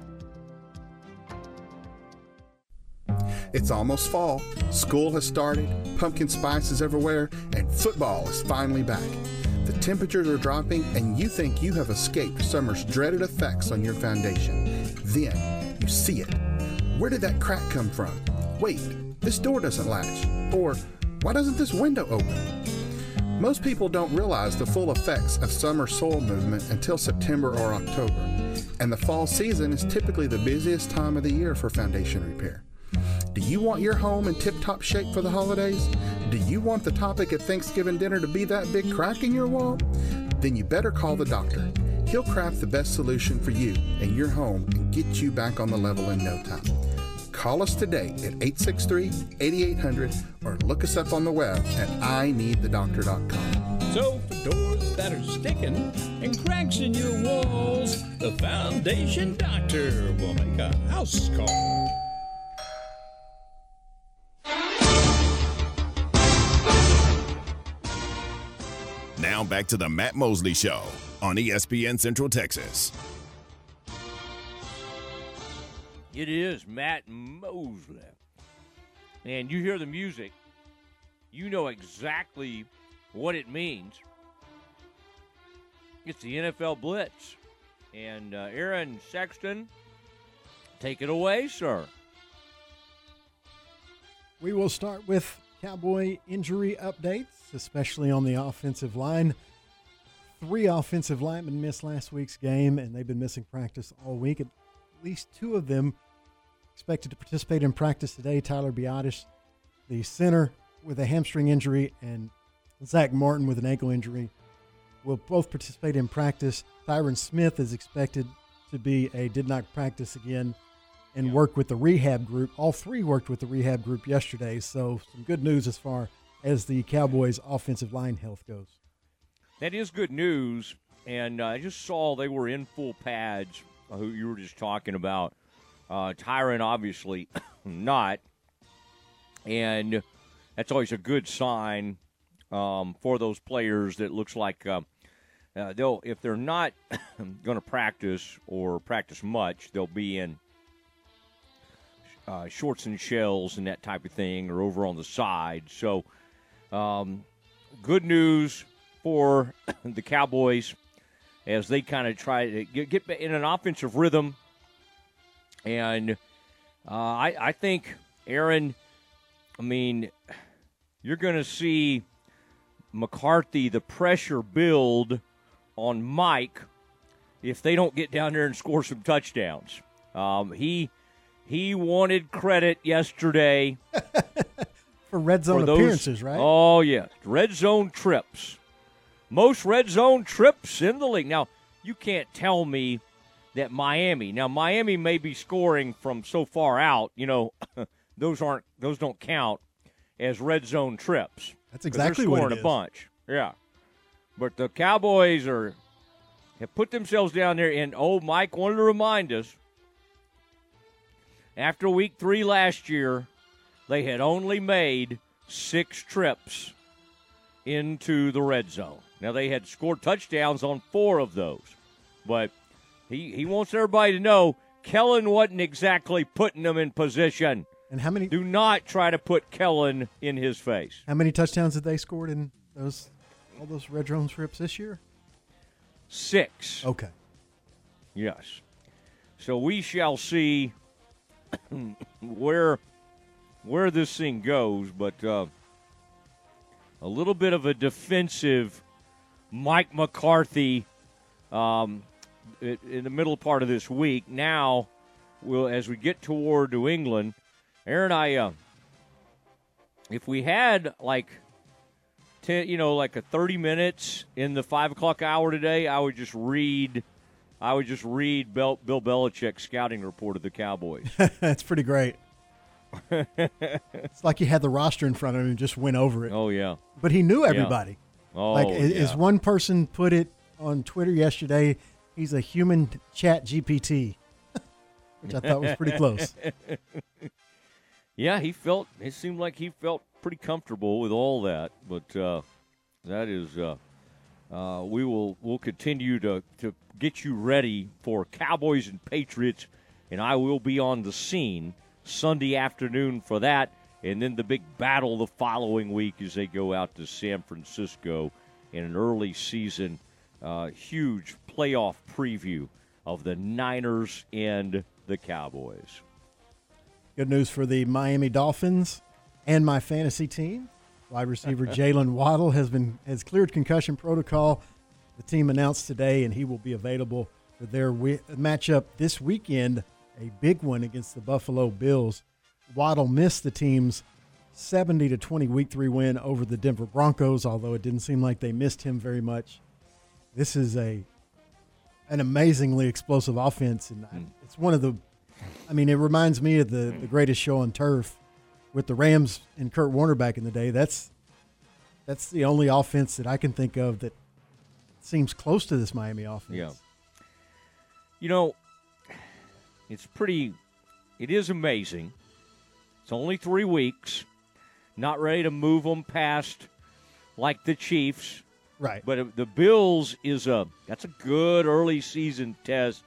S19: It's almost fall, school has started, pumpkin spice is everywhere, and football is finally back. The temperatures are dropping, and you think you have escaped summer's dreaded effects on your foundation. Then you see it. Where did that crack come from? Wait, this door doesn't latch. Or, why doesn't this window open? Most people don't realize the full effects of summer soil movement until September or October, and the fall season is typically the busiest time of the year for foundation repair. Do you want your home in tip top shape for the holidays? Do you want the topic at Thanksgiving dinner to be that big crack in your wall? Then you better call the doctor. He'll craft the best solution for you and your home and get you back on the level in no time. Call us today at 863 8800 or look us up on the web at ineedthedoctor.com.
S20: So, for doors that are sticking and cracks in your walls, the Foundation Doctor will make a house call.
S12: Now back to the Matt Mosley Show on ESPN Central Texas.
S2: It is Matt Mosley. And you hear the music, you know exactly what it means. It's the NFL Blitz. And uh, Aaron Sexton, take it away, sir.
S3: We will start with Cowboy injury updates, especially on the offensive line. Three offensive linemen missed last week's game, and they've been missing practice all week. At least two of them expected to participate in practice today. Tyler Biadasz, the center, with a hamstring injury, and Zack Martin with an ankle injury will both participate in practice. Tyron Smith is expected to be a did not practice again and work with the rehab group. All three worked with the rehab group yesterday, so some good news as far as the Cowboys' offensive line health goes.
S2: that is good news. And uh, I just saw they were in full pads. uh, Who you were just talking about? Uh, Tyron, obviously *coughs* not, and that's always a good sign um, for those players. That looks like uh, uh, they'll if they're not *coughs* going to practice or practice much, they'll be in uh, shorts and shells and that type of thing, are over on the side. So, um, good news for *clears throat* the Cowboys as they kind of try to get, get in an offensive rhythm. And uh, I, I think, Aaron, I mean, you're going to see McCarthy, the pressure build on Mike if they don't get down there and score some touchdowns. Um, he he wanted credit yesterday *laughs*
S3: For red zone
S2: for those-
S3: appearances, right?
S2: Oh yeah, red zone trips. Most red zone trips in the league. Now you can't tell me that Miami. Now Miami may be scoring from so far out. You know, *coughs* those aren't those don't count as red zone trips.
S3: That's exactly
S2: they're
S3: what it
S2: scoring
S3: is.
S2: a bunch. Yeah, but the Cowboys are have put themselves down there. And oh, Mike wanted to remind us after week three last year, they had only made six trips into the red zone. Now they had scored touchdowns on four of those, but he he wants everybody to know Kellen wasn't exactly putting them in position.
S3: And how many?
S2: Do not try to put Kellen in his face.
S3: How many touchdowns did they scored in those all those red zone trips this year?
S2: Six.
S3: Okay.
S2: Yes. So we shall see where where this thing goes, but uh, a little bit of a defensive Mike McCarthy um, in the middle part of this week. Now, we'll as we get toward New England, Aaron, I uh, if we had like. 10, you know, like a 30 minutes in the 5 o'clock hour today, I would just read I would just read Bill, Bill Belichick's scouting report of the Cowboys. *laughs*
S3: That's pretty great. It's like he had the roster in front of him and just went over it.
S2: Oh yeah,
S3: But he knew
S2: Yeah.
S3: everybody.
S2: Oh,
S3: like
S2: yeah.
S3: as one person put it on Twitter yesterday, he's a human ChatGPT, *laughs* which I thought was pretty close. *laughs*
S2: yeah, he felt it seemed like he felt pretty comfortable with all that, but uh, that is uh, uh, we will we'll continue to to get you ready for Cowboys and Patriots, and I will be on the scene Sunday afternoon for that, and then the big battle the following week as they go out to San Francisco in an early season, uh, huge playoff preview of the Niners and the Cowboys.
S3: Good news for the Miami Dolphins and my fantasy team. Wide receiver Jaylen Waddle has been has cleared concussion protocol. The team announced today, and he will be available for their wi- matchup this weekend, a big one against the Buffalo Bills. Waddle missed the team's 70 to 20 week three win over the Denver Broncos, although it didn't seem like they missed him very much. This is a an amazingly explosive offense, and I- hmm. it's one of the. I mean, it reminds me of the the greatest show on turf with the Rams and Kurt Warner back in the day. That's that's the only offense that I can think of that seems close to this Miami offense.
S2: Yeah. You know, it's pretty, it is amazing. It's only three weeks. Not ready to move them past like the Chiefs.
S3: Right.
S2: But uh, the Bills is a, that's a good early season test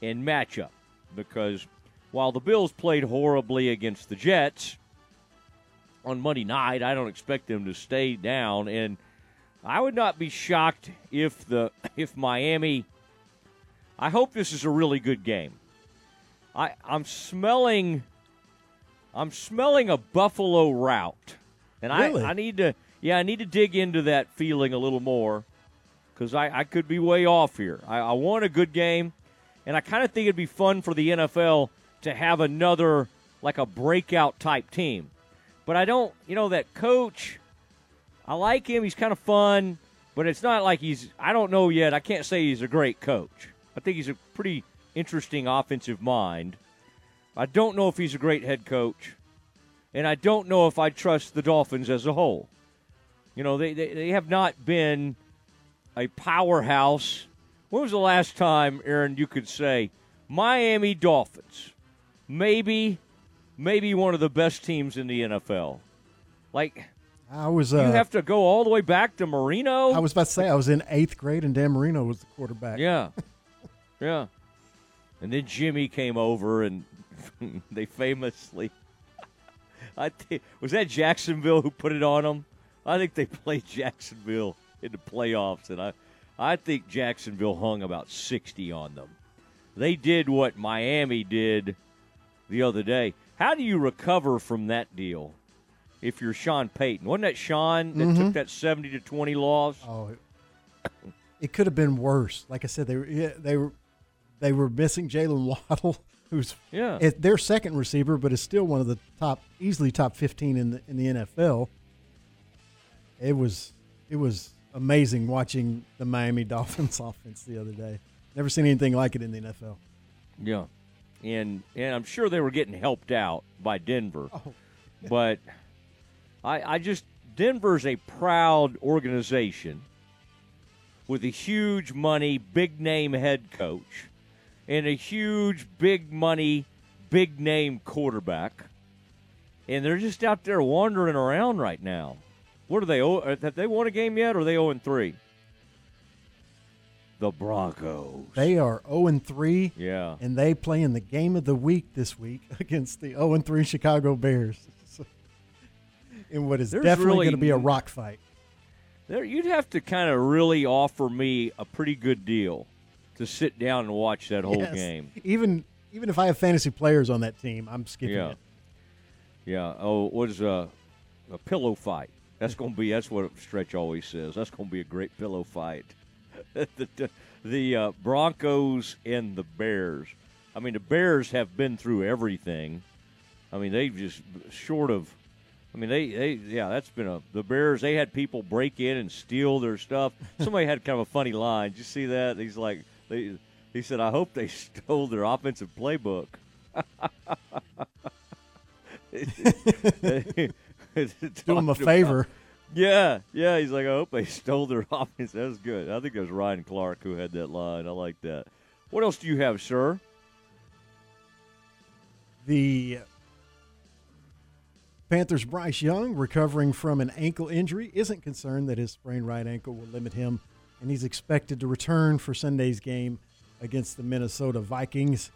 S2: and matchup because while the Bills played horribly against the Jets on Monday night, I don't expect them to stay down. And I would not be shocked if the if Miami. I hope this is a really good game. I I'm smelling. I'm smelling a Buffalo route, and
S3: Really?
S2: I I need to yeah I need to dig into that feeling a little more because I I could be way off here. I, I want a good game, and I kind of think it'd be fun for the NFL to have another like a breakout type team. But I don't, you know, that coach. I like him. He's kind of fun, but it's not like he's. I don't know yet. I can't say he's a great coach. I think he's a pretty interesting offensive mind. I don't know if he's a great head coach, and I don't know if I trust the Dolphins as a whole. You know, they they, they have not been a powerhouse. When was the last time, Aaron, you could say Miami Dolphins, maybe, maybe one of the best teams in the NFL? Like,
S3: I was. Uh,
S2: you have to go all the way back to Marino.
S3: I was about to say I was in eighth grade and Dan Marino was the quarterback.
S2: Yeah, *laughs* yeah. And then Jimmy came over, and *laughs* they famously. I think was that Jacksonville who put it on them. I think they *laughs* played Jacksonville in the playoffs, and I, I think Jacksonville hung about sixty on them. They did what Miami did the other day. How do you recover from that deal? If you're Sean Payton, wasn't that Sean that
S3: Mhm.
S2: took that seventy to twenty loss?
S3: Oh, it could have been worse. Like I said, they were they were they were missing Jaylen *laughs* Waddle, who's
S2: Yeah.
S3: it- their second receiver, but is still one of the top, easily top fifteen in the in the NFL. It was it was amazing watching the Miami *laughs* Dolphins offense the other day. Never seen anything like it in the NFL.
S2: Yeah, and and I'm sure they were getting helped out by Denver,
S3: Oh,
S2: but I I just Denver's a proud organization with a huge money, big name head coach, and a huge big money, big name quarterback, and they're just out there wandering around right now. What are they? oh, Have they won a game yet? Or are they zero and three? The Broncos.
S3: They are zero and three.
S2: Yeah.
S3: and they play in the game of the week this week *laughs* against the zero and three Chicago Bears. *laughs* in what is
S2: There's
S3: definitely
S2: really
S3: going to be a rock fight.
S2: There, you'd have to kind of really offer me a pretty good deal to sit down and watch that whole
S3: Yes.
S2: game.
S3: Even even if I have fantasy players on that team, I'm skipping
S2: Yeah.
S3: it.
S2: Yeah. Oh, what is a a pillow fight? That's going to be. That's what Stretch always says. That's going to be a great pillow fight. *laughs* the the, uh, Broncos and the Bears. I mean, the Bears have been through everything. I mean, they've just short of. I mean, they, they yeah, that's been a the Bears. They had people break in and steal their stuff. *laughs* Somebody had kind of a funny line. Did you see that? He's like, they, he said, "I hope they *laughs* stole their offensive playbook."
S3: Do 'em a favor.
S2: Yeah, yeah. He's like, I hope they *laughs* stole their offense. was good. I think it was Ryan Clark who had that line. I like that. What else do you have, sir?
S3: The Panthers' Bryce Young, recovering from an ankle injury, isn't concerned that his sprained right ankle will limit him, and he's expected to return for Sunday's game against the Minnesota Vikings.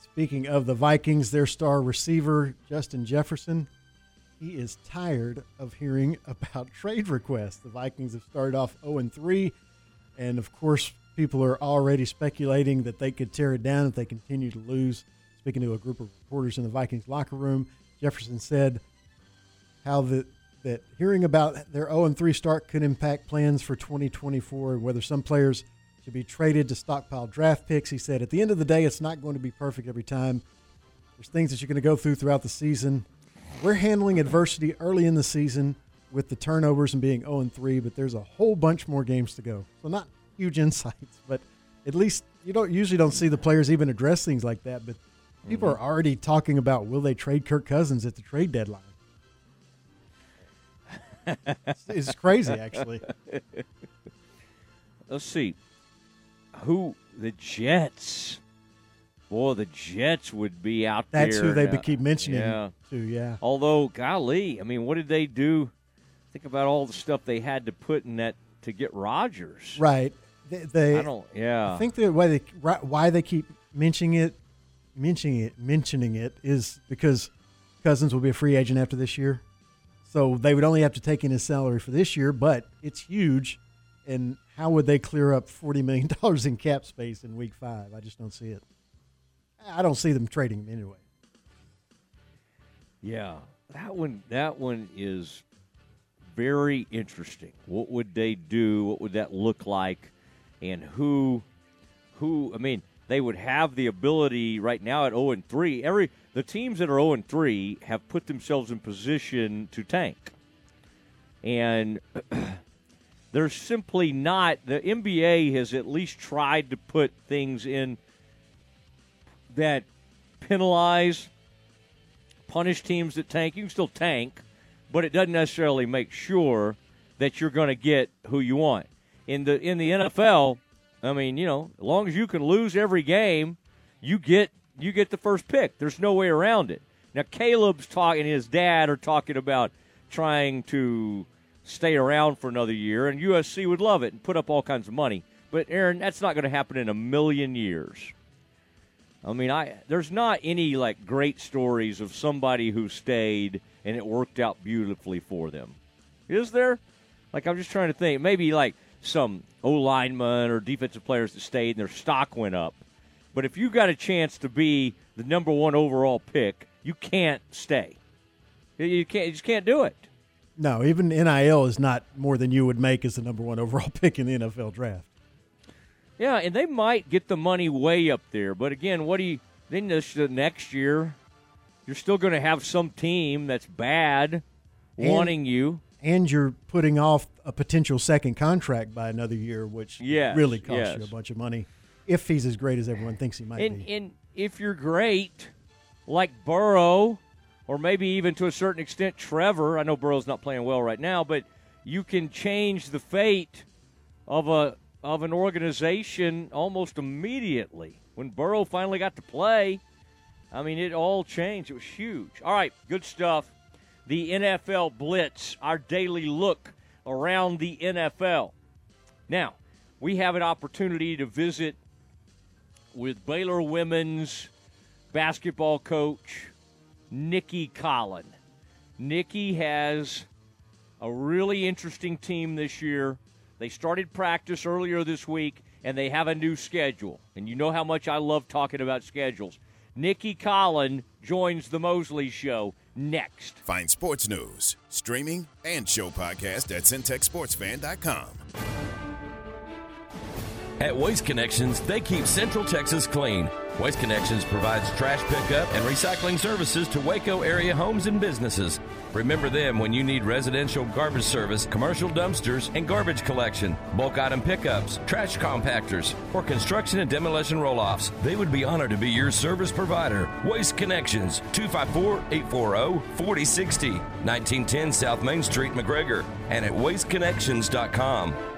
S3: Speaking of the Vikings, their star receiver, Justin Jefferson, he is tired of hearing *laughs* about trade requests. The Vikings have started off 0 3, and of course, people are already speculating that they could tear it down if they continue to lose. Speaking to a group of reporters in the Vikings locker room, Jefferson said how the, that hearing about their 0 3 start could impact plans for 2024 and whether some players should be traded to stockpile draft picks. He said, at the end of the day, it's not going to be perfect every time. There's things that you're going to go through throughout the season. We're handling adversity early in the season with the turnovers and being 0 3, but there's a whole bunch more games to go. So not huge *laughs* insights, but at least you don't usually don't see the players even address things like that. But people mm-hmm. are already talking about will they trade Kirk Cousins at the trade deadline. It's- it's crazy, actually. *laughs*
S2: Let's see. Who the Jets? Boy, the Jets would be out
S3: That's
S2: there.
S3: That's who they uh,
S2: now.
S3: keep mentioning,
S2: Yeah.
S3: too, yeah.
S2: Although, golly, I mean, what did they do? Think about all the stuff they had to put in that to get Rodgers.
S3: Right. They, they
S2: I don't. Yeah.
S3: I think the way they why they keep mentioning it, mentioning it, mentioning it is because Cousins will be a free agent after this year, so they would only have to take in his salary for this year, but it's huge. And how would they clear up forty million dollars in cap space in Week Five? I just don't see it. I don't see them trading him anyway.
S2: Yeah, that one. That one is very interesting. What would they do? What would that look like? And who, who? I mean, they would have the ability right now at zero and three. Every the teams that are zero and three have put themselves in position to tank, and *clears throat* they're simply not. The NBA has at least tried to put things in that penalize punish teams that tank. You can still tank, but it doesn't necessarily make sure that you're going to get who you want. in the in the NFL, I mean, you know, as long as you can lose every game, you get you get the first pick. There's no way around it. Now Caleb's talking his dad are talking about trying to stay around for another year and USC would love it and put up all kinds of money. But Aaron, that's not going to happen in a million years. I mean, I there's not any like great stories of somebody who stayed and it worked out beautifully for them. Is there? Like I'm just trying to think. Maybe like some O lineman or defensive players that stayed and their stock went up. But if you got a chance to be the number one overall pick, you can't stay. You can't. You just can't do it.
S3: No, even NIL is not more than you would make as the number one overall *laughs* pick in the NFL draft.
S2: Yeah, and they might get the money way up there. But again, what do you then this the next year? You're still going to have some team that's bad
S3: And-
S2: wanting you.
S3: And you're putting off a potential second contract by another year, which
S2: Yes,
S3: really costs
S2: yes.
S3: you a bunch of money if he's as great as everyone thinks he might
S2: And
S3: be.
S2: and if you're great, like Burrow, or maybe even to a certain extent Trevor. I know Burrow's not playing well right now, but you can change the fate of a of an organization almost immediately. When Burrow finally got to play, I mean, it all changed. It was huge. All right, good stuff. The NFL Blitz, our daily look around the NFL. Now, we have an opportunity to visit with Baylor women's basketball coach Nicki Collen. Nicki has a really interesting team this year. They started practice earlier this week and they have a new schedule. And you know how much I love talking about schedules. Nicki Collen joins the Mosley Show next.
S12: Find sports news, streaming, and show podcast at centexsportsfan.com.
S1: At Waste Connections, they keep Central Texas clean. Waste Connections provides trash pickup and recycling services to Waco area homes and businesses. Remember them when you need residential garbage service, commercial dumpsters, and garbage collection, bulk item pickups, trash compactors, or construction and demolition roll offs. They would be honored to be your service provider. Waste Connections, 254 840 4060, 1910 South Main Street, McGregor, and at wasteconnections.com.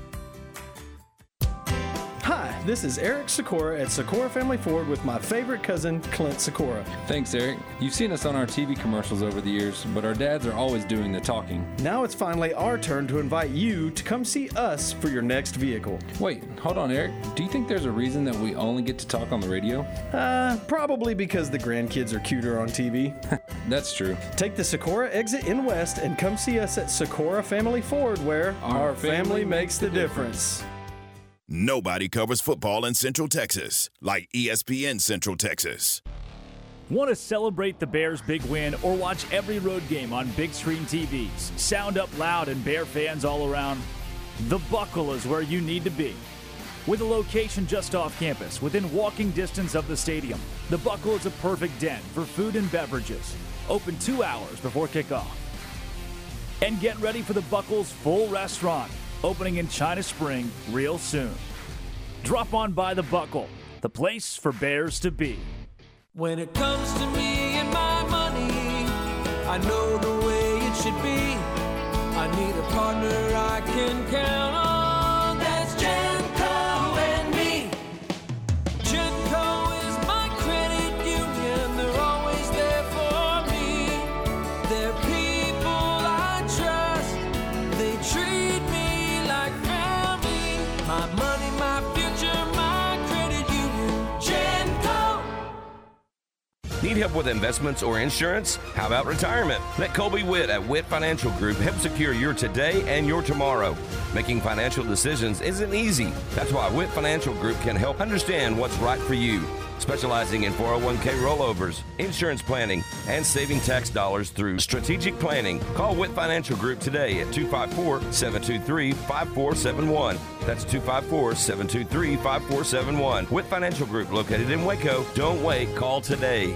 S21: Hi, this is Eric Sykora at Sykora Family Ford with my favorite cousin, Clint Sykora.
S22: Thanks, Eric. You've seen us on our TV commercials over the years, but our dads are always doing the talking.
S21: Now it's finally our turn to invite you to come see us for your next vehicle.
S22: Wait, hold on, Eric. Do you think there's a reason that we only get to talk on the radio?
S21: Uh, probably because the grandkids are cuter on TV. *laughs*
S22: That's true.
S21: Take the Sykora exit in West and come see us at Sykora Family Ford, where our, family, makes the difference.
S12: Nobody covers football in Central Texas like ESPN Central Texas.
S8: Want to celebrate the Bears' big win or watch every road game on big screen TVs? Sound up loud and Bear fans all around? The Buckle is where you need to be. With a location just off campus, within walking distance of the stadium, The Buckle is a perfect den for food and beverages. Open two hours before kickoff. And get ready for The Buckle's full restaurant, opening in China Spring real soon. Drop on by The Buckle, the place for Bears to be.
S23: When it comes to me and my money, I know the way it should be. I need a partner I can count on.
S1: Need help with investments or insurance? How about retirement? Let Colby Witt at Witt Financial Group help secure your today and your tomorrow. Making financial decisions isn't easy. That's why Witt Financial Group can help understand what's right for you specializing in 401k rollovers, insurance planning, and saving tax dollars through strategic planning. Call Witt Financial Group today at 254 723 5471. That's 254 723 5471. Witt Financial Group, located in Waco. Don't wait, call today.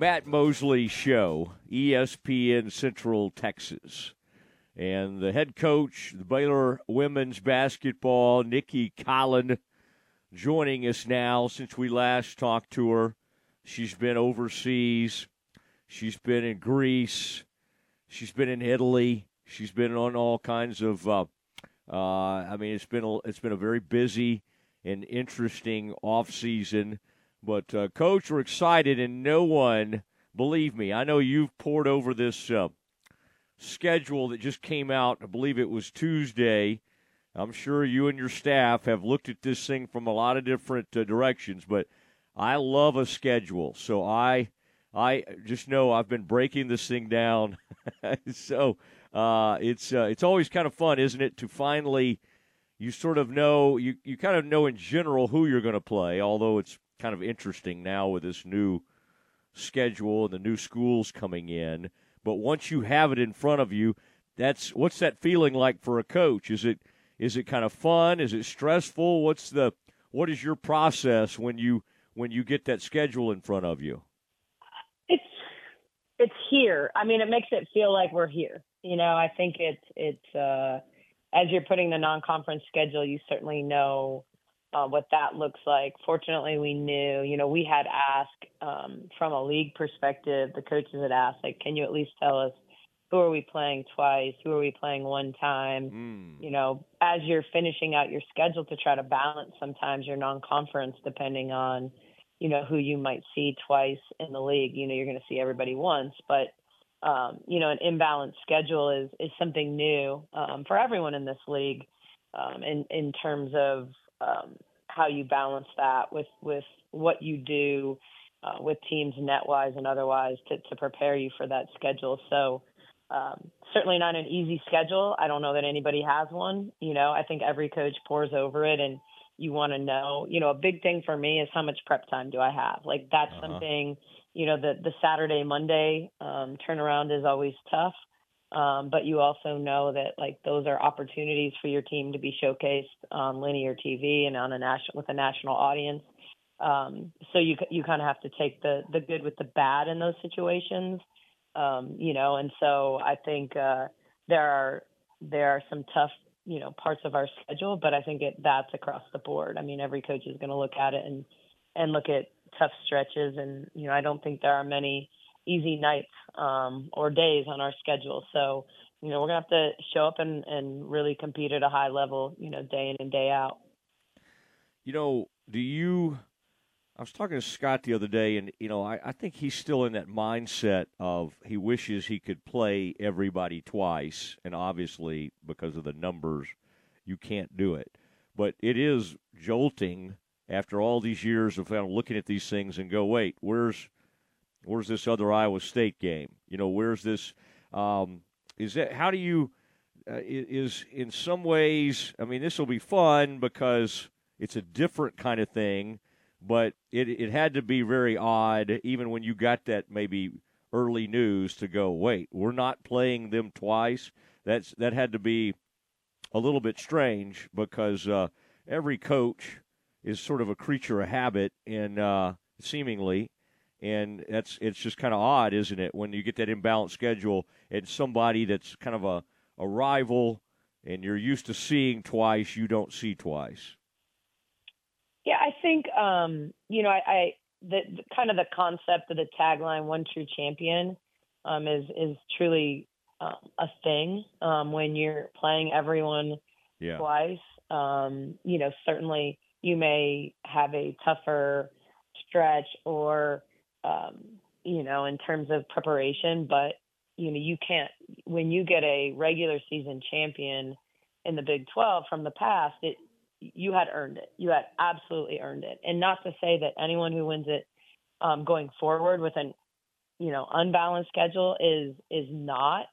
S2: Matt Mosley Show, ESPN Central Texas. And the head coach, the Baylor women's basketball, Nicki Collen, joining us now since we last talked to her. She's been overseas. She's been in Greece. She's been in Italy. She's been on all kinds of. Uh, uh, I mean, it's been a, it's been a very busy and interesting off season. But uh, coach, we're excited, and no one, believe me, I know you've poured over this uh, schedule that just came out. I believe it was Tuesday. I'm sure you and your staff have looked at this thing from a lot of different uh, directions, but I love a schedule. So I, I just know I've been breaking this thing down. *laughs* so uh, it's uh, it's always kind of fun, isn't it, to finally you sort of know you, you kind of know in general who you're going to play, although it's kind of interesting now with this new schedule and the new schools coming in. But once you have it in front of you, that's what's that feeling like for a coach? Is it is it kind of fun? Is it stressful? What's the what is your process when you when you get that schedule in front of you?
S24: It's it's here. I mean, it makes it feel like we're here. You know, I think it's it's uh as you're putting the non-conference schedule, you certainly know uh, what that looks like. Fortunately, we knew, you know, we had asked um, from a league perspective, the coaches had asked, like, can you at least tell us who are we playing twice? Who are we playing one time?
S2: Mm.
S24: You know, as you're finishing out your schedule to try to balance sometimes your non-conference depending on, you know, who you might see twice in the league. You know, you're going to see everybody once, but um, you know, an imbalanced schedule is is something new um, for everyone in this league. Um, in in terms of um, how you balance that with with what you do uh, with teams netwise and otherwise to to prepare you for that schedule. So. Um, certainly not an easy schedule. I don't know that anybody has one. You know, I think every coach pours over it and you want to know, you know, a big thing for me is how much prep time do I have? Like that's
S2: Uh-huh.
S24: something, you know, the the Saturday Monday um turnaround is always tough. Um, but you also know that like those are opportunities for your team to be showcased on linear TV and on a national with a national audience. Um, so you you kind of have to take the the good with the bad in those situations, um, you know. And so I think uh, there are there are some tough you know parts of our schedule, but I think it that's across the board. I mean, every coach is going to look at it and and look at tough stretches, and you know I don't think there are many easy nights um, or days on our schedule. So you know we're gonna have to show up and and really compete at a high level, you know, day in and day out.
S2: You know, do you? I was talking to Scott the other day, and you know, I, I think he's still in that mindset of he wishes he could play everybody twice, and obviously because of the numbers, you can't do it. But it is jolting after all these years of kind of looking at these things and go, wait, where's where's this other Iowa State game? You know, where's this? Um, is that how do you? Uh, is in some ways, I mean, this will be fun because it's a different kind of thing, but it it had to be very odd, even when you got that maybe early news to go, wait, we're not playing them twice. That's that had to be a little bit strange because uh, every coach is sort of a creature of habit and uh, seemingly and that's it's just kind of odd, isn't it, when you get that imbalanced schedule and somebody that's kind of a, a rival and you're used to seeing twice, you don't see twice.
S24: Yeah, I think um, you know, I, I the, the, kind of the concept of the tagline "One True Champion" um, is is truly um, a thing um, when you're playing everyone
S2: yeah.
S24: twice. Um, you know, certainly you may have a tougher stretch or um, you know, in terms of preparation, but you know, you can't when you get a regular season champion in the Big 12 from the past, it you had earned it. You had absolutely earned it. And not to say that anyone who wins it um, going forward with an you know unbalanced schedule is is not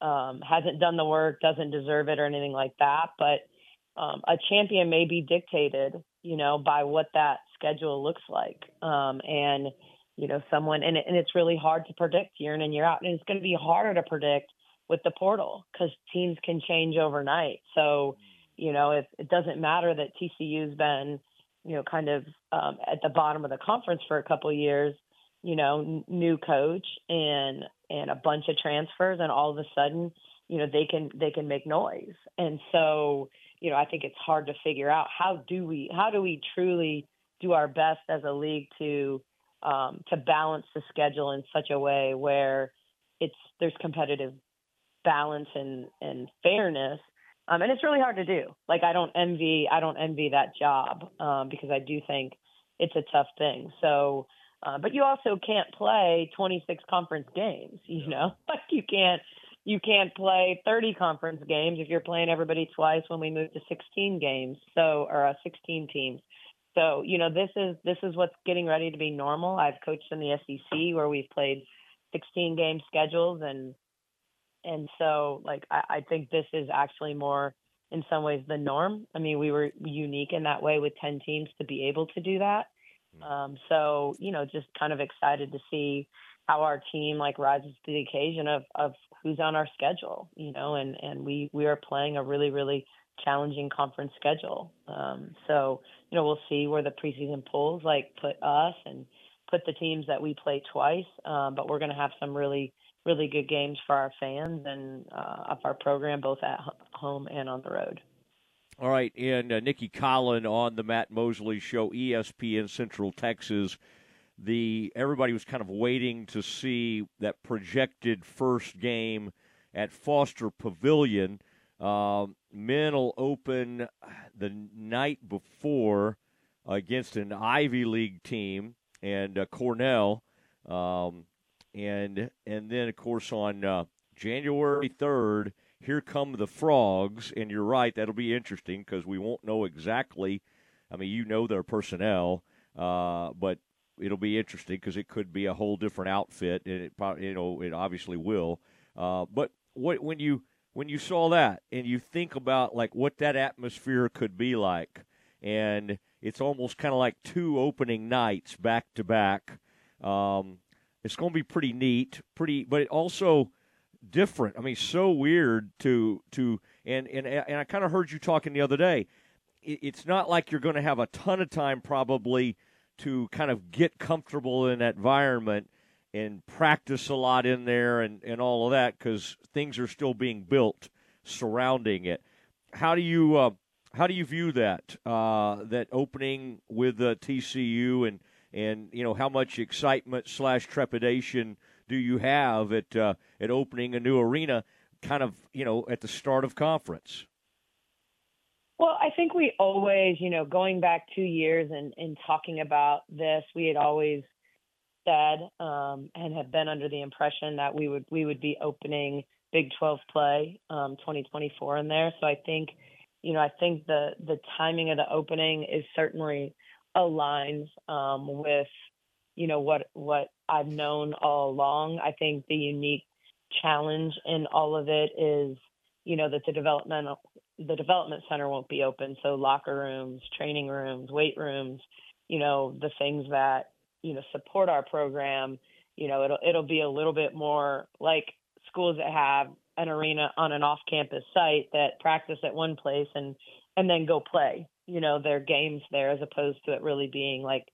S24: um, hasn't done the work, doesn't deserve it or anything like that. But um, a champion may be dictated, you know, by what that schedule looks like. Um, and you know, someone, and, and it's really hard to predict year in and year out. And it's going to be harder to predict with the portal because teams can change overnight. So, you know, if it doesn't matter that TCU's been, you know, kind of um, at the bottom of the conference for a couple of years, you know, n- new coach and and a bunch of transfers, and all of a sudden, you know, they can they can make noise. And so, you know, I think it's hard to figure out how do we how do we truly do our best as a league to um, to balance the schedule in such a way where it's there's competitive balance and and fairness. Um, and it's really hard to do. Like I don't envy I don't envy that job um, because I do think it's a tough thing. So, uh, but you also can't play 26 conference games. You know, *laughs* like you can't you can't play 30 conference games if you're playing everybody twice when we move to 16 games. So or uh, 16 teams. So, you know, this is this is what's getting ready to be normal. I've coached in the SEC where we've played 16 game schedules and and so like I, I think this is actually more in some ways the norm. I mean, we were unique in that way with 10 teams to be able to do that. Um, so, you know, just kind of excited to see how our team like rises to the occasion of, of who's on our schedule, you know, and, and we, we are playing a really, really challenging conference schedule. Um, so, you know, we'll see where the preseason polls like put us and put the teams that we play twice. Um, but we're going to have some really, really good games for our fans and uh, of our program, both at home and on the road.
S2: All right, and uh, Nicki Collen on the Matt Mosley Show, ESPN Central Texas. The everybody was kind of waiting to see that projected first game at Foster Pavilion. Uh, men will open the night before against an Ivy League team and uh, Cornell, um, and and then of course on uh, January third, here come the frogs. And you're right, that'll be interesting because we won't know exactly. I mean, you know their personnel, uh, but it'll be interesting because it could be a whole different outfit, and it probably you know it obviously will. Uh, but what when you when you saw that and you think about like what that atmosphere could be like and it's almost kind of like two opening nights back to back um, it's going to be pretty neat pretty but also different. I mean so weird to to and and, and i kind of heard you talking the other day. It, it's not like you're going to have a ton of time probably to kind of get comfortable in that environment and practice a lot in there and, and all of that because things are still being built surrounding it. How do you uh, how do you view that uh, that opening with uh, TCU and and you know how much excitement slash trepidation do you have at uh, at opening a new arena, kind of you know at the start of conference?
S24: Well, I think we always, you know, going back two years and, and talking about this, we had always said um, and have been under the impression that we would we would be opening Big 12 play um, 2024 in there. So I think, you know, I think the the timing of the opening is certainly aligns um, with, you know, what what I've known all along. I think the unique challenge in all of it is, you know, that the developmental the development center won't be open. So locker rooms, training rooms, weight rooms, you know, the things that you know support our program you know, it'll it'll be a little bit more like schools that have an arena on an off-campus site that practice at one place and and then go play, you know, their games there as opposed to it really being like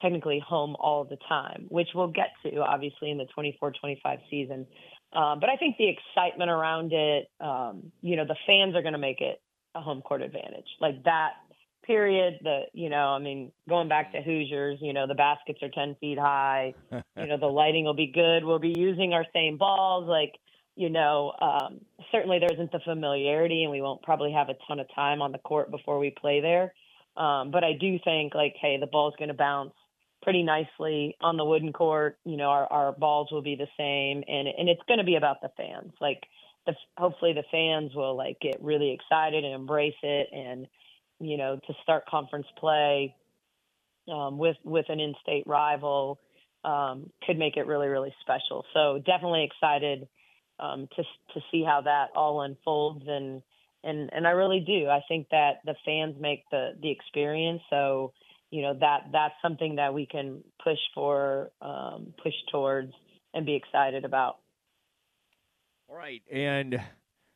S24: technically home all the time, which we'll get to obviously in the 24-25 season. Um, but I think the excitement around it, um, you know, the fans are going to make it a home court advantage. Like that period, the, you know, I mean, going back to Hoosiers, you know, the baskets are 10 feet high, *laughs* you know, the lighting will be good. We'll be using our same balls. Like, you know, um, certainly there isn't the familiarity and we won't probably have a ton of time on the court before we play there. Um, but I do think like, hey, the ball's going to bounce pretty nicely on the wooden court. You know, our, our balls will be the same, and and it's going to be about the fans. Like, the, hopefully the fans will like get really excited and embrace it, and you know, to start conference play um, with with an in-state rival um, could make it really really special. So definitely excited um, to to see how that all unfolds and. And and I really do. I think that the fans make the the experience. So you know that that's something that we can push for, um, push towards, and be excited about.
S2: All right, and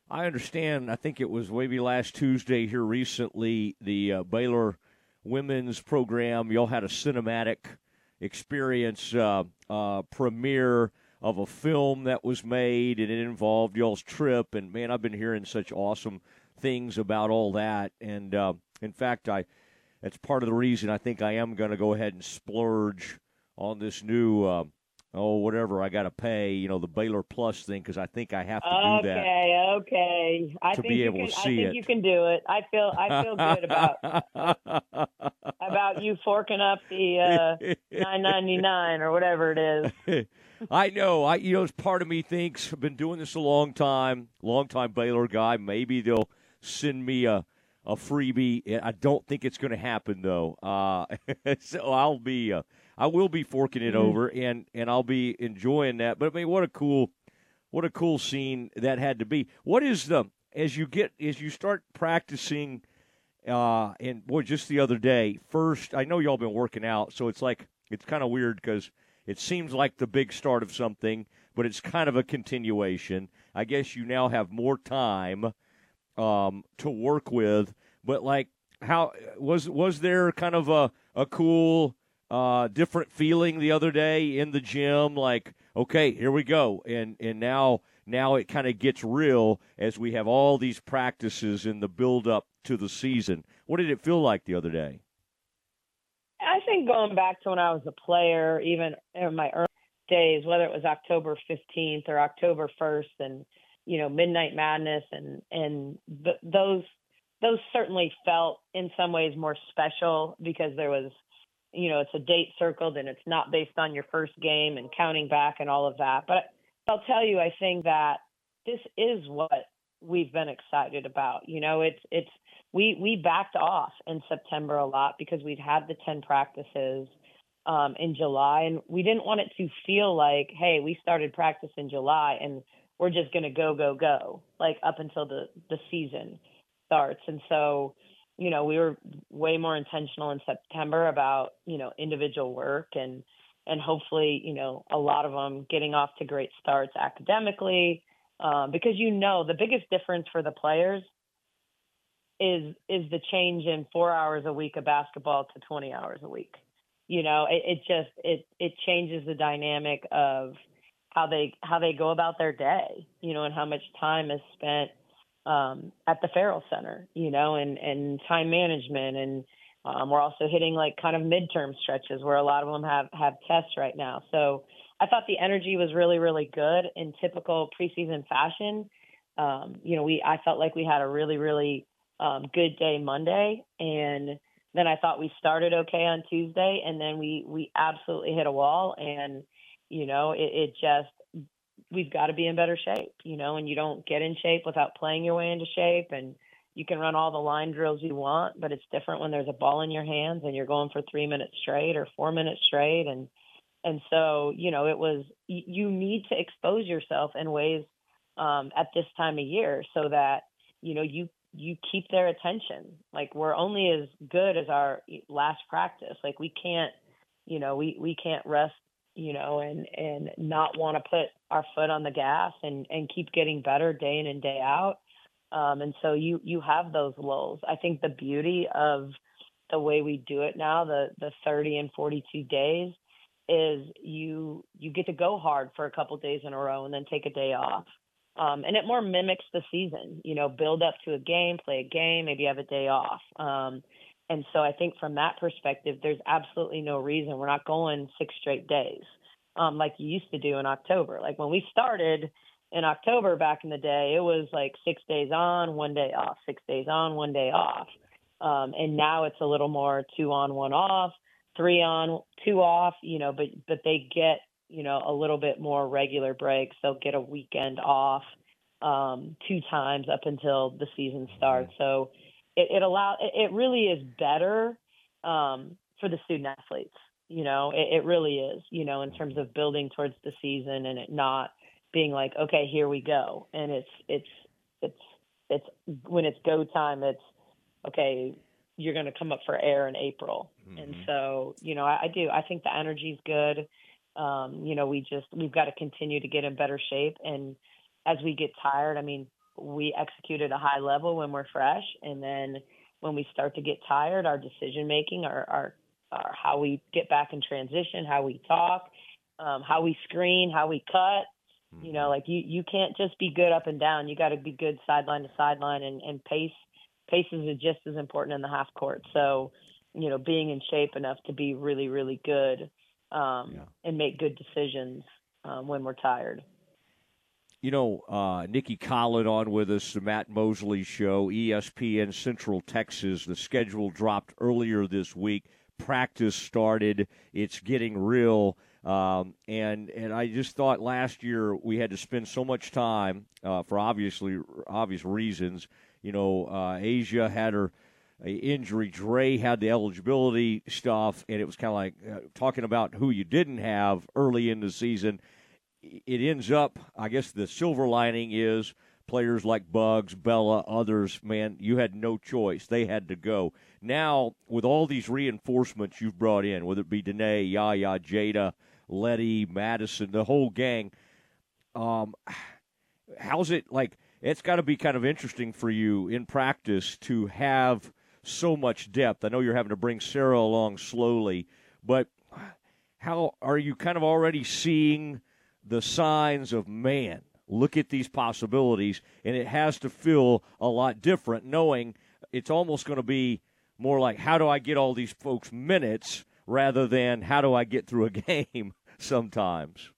S2: I understand. I think it was maybe last Tuesday here recently. The uh, Baylor women's program. Y'all had a cinematic experience uh, uh, premiere of a film that was made, and it involved y'all's trip. And man, I've been hearing such awesome things about all that. And uh, in fact, I that's part of the reason I think I am going to go ahead and splurge on this new, uh, oh, whatever I got to pay, you know, the Baylor Plus thing, because I think I have to
S24: okay,
S2: do that.
S24: Okay, okay. I
S2: to
S24: think
S2: be
S24: you
S2: able
S24: can,
S2: to
S24: I
S2: see
S24: think
S2: it.
S24: you can do it. I feel I feel good about *laughs* about you forking up the uh, nine ninety nine or whatever it is. *laughs*
S2: I know. I you know, part of me thinks I've been doing this a long time, long time Baylor guy. Maybe they'll send me a a freebie. I don't think it's going to happen though. Uh, *laughs* so I'll be, uh, I will be forking it
S24: Mm-hmm.
S3: Mhm.
S2: over, and and I'll be enjoying that. But I mean, what a cool, what a cool scene that had to be. What is the as you get as you start practicing? Uh, and boy, just the other day, first I know y'all been working out, so it's like it's kind of weird because it seems like the big start of something, but it's kind of a continuation. I guess you now have more time um, to work with. But like, how was was there kind of a a cool, uh, different feeling the other day in the gym? Like, okay, here we go, and and now now it kind of gets real as we have all these practices in the build up to the season. What did it feel like the other day?
S24: I think going back to when I was a player, even in my early days, whether it was October 15th or October 1st, and you know Midnight Madness, and and th- those those certainly felt in some ways more special because there was, you know, it's a date circled and it's not based on your first game and counting back and all of that. But I'll tell you, I think that this is what we've been excited about. You know, it's it's we we backed off in September a lot because we'd had the 10 practices um, in July, and we didn't want it to feel like, hey, we started practice in July and we're just going to go go go like up until the the season starts. And so, you know, we were way more intentional in September about you know individual work and and hopefully you know a lot of them getting off to great starts academically um, because you know the biggest difference for the players is is the change in four hours a week of basketball to 20 hours a week. You know it, it just it it changes the dynamic of how they how they go about their day you know and how much time is spent um at the Ferrell Center you know and and time management. And um we're also hitting like kind of midterm stretches where a lot of them have have tests right now. So I thought the energy was really really good in typical preseason fashion. Um you know we I felt like we had a really really um good day Monday and then I thought we started okay on Tuesday and then we we absolutely hit a wall. And you know it, it just we've got to be in better shape you know and you don't get in shape without playing your way into shape and you can run all the line drills you want but it's different when there's a ball in your hands and you're going for 3 minutes straight or 4 minutes straight and and so you know it was you need to expose yourself in ways um at this time of year so that you know you you keep their attention. Like we're only as good as our last practice. Like we can't you know we we can't rest you know, and and not want to put our foot on the gas and and keep getting better day in and day out. Um, and so you you have those lulls. I think the beauty of the way we do it now, the the 30 and 42 days, is you you get to go hard for a couple days in a row and then take a day off. Um, and it more mimics the season, you know, build up to a game, play a game, maybe have a day off. Um, and so I think from that perspective, there's absolutely no reason we're not going six straight days um, like you used to do in October. Like when we started in October back in the day, it was like six days on, one day off, six days on, one day off. Um, and now it's a little more two on, one off, three on, two off, you know, but, but they get, you know, a little bit more regular breaks. They'll get a weekend off um, two times up until the season starts. So it, it allow it, it really is better um, for the student athletes. You know, it, it really is. You know, in terms of building towards the season and it not being like, okay, here we go, and it's it's it's it's when it's go time. It's okay. You're going to come up for air in April,
S2: Mm-hmm.
S24: and so you know, I, I do. I think the energy's good. Um, you know, we just we've got to continue to get in better shape, and as we get tired, I mean, we execute at a high level when we're fresh, and then when we start to get tired, our decision making, our, our, our how we get back in transition, how we talk, um, how we screen, how we cut. You know, like you you can't just be good up and down. You got to be good sideline to sideline, and and pace paces is just as important in the half court. So, you know, being in shape enough to be really really good um, and make good decisions um, when we're tired.
S2: You know, uh, Nicki Collen on with us, the Matt Mosley Show, ESPN Central Texas. The schedule dropped earlier this week. Practice started. It's getting real. Um, and and I just thought last year we had to spend so much time uh, for obviously obvious reasons. You know, uh, Aijha had her uh, injury. Dre had the eligibility stuff, and it was kind of like uh, talking about who you didn't have early in the season it ends up, I guess the silver lining is players like Bugs, Bella, others, man, you had no choice. They had to go. Now, with all these reinforcements you've brought in, whether it be Denae, Yaya, Jada, Letty, Madison, the whole gang, um, how's it like? It's got to be kind of interesting for you in practice to have so much depth. I know you're having to bring Sarah along slowly, but how are you kind of already seeing the signs of man? Look at these possibilities, and it has to feel a lot different knowing it's almost going to be more like how do I get all these folks minutes rather than how do I get through a *laughs* game sometimes.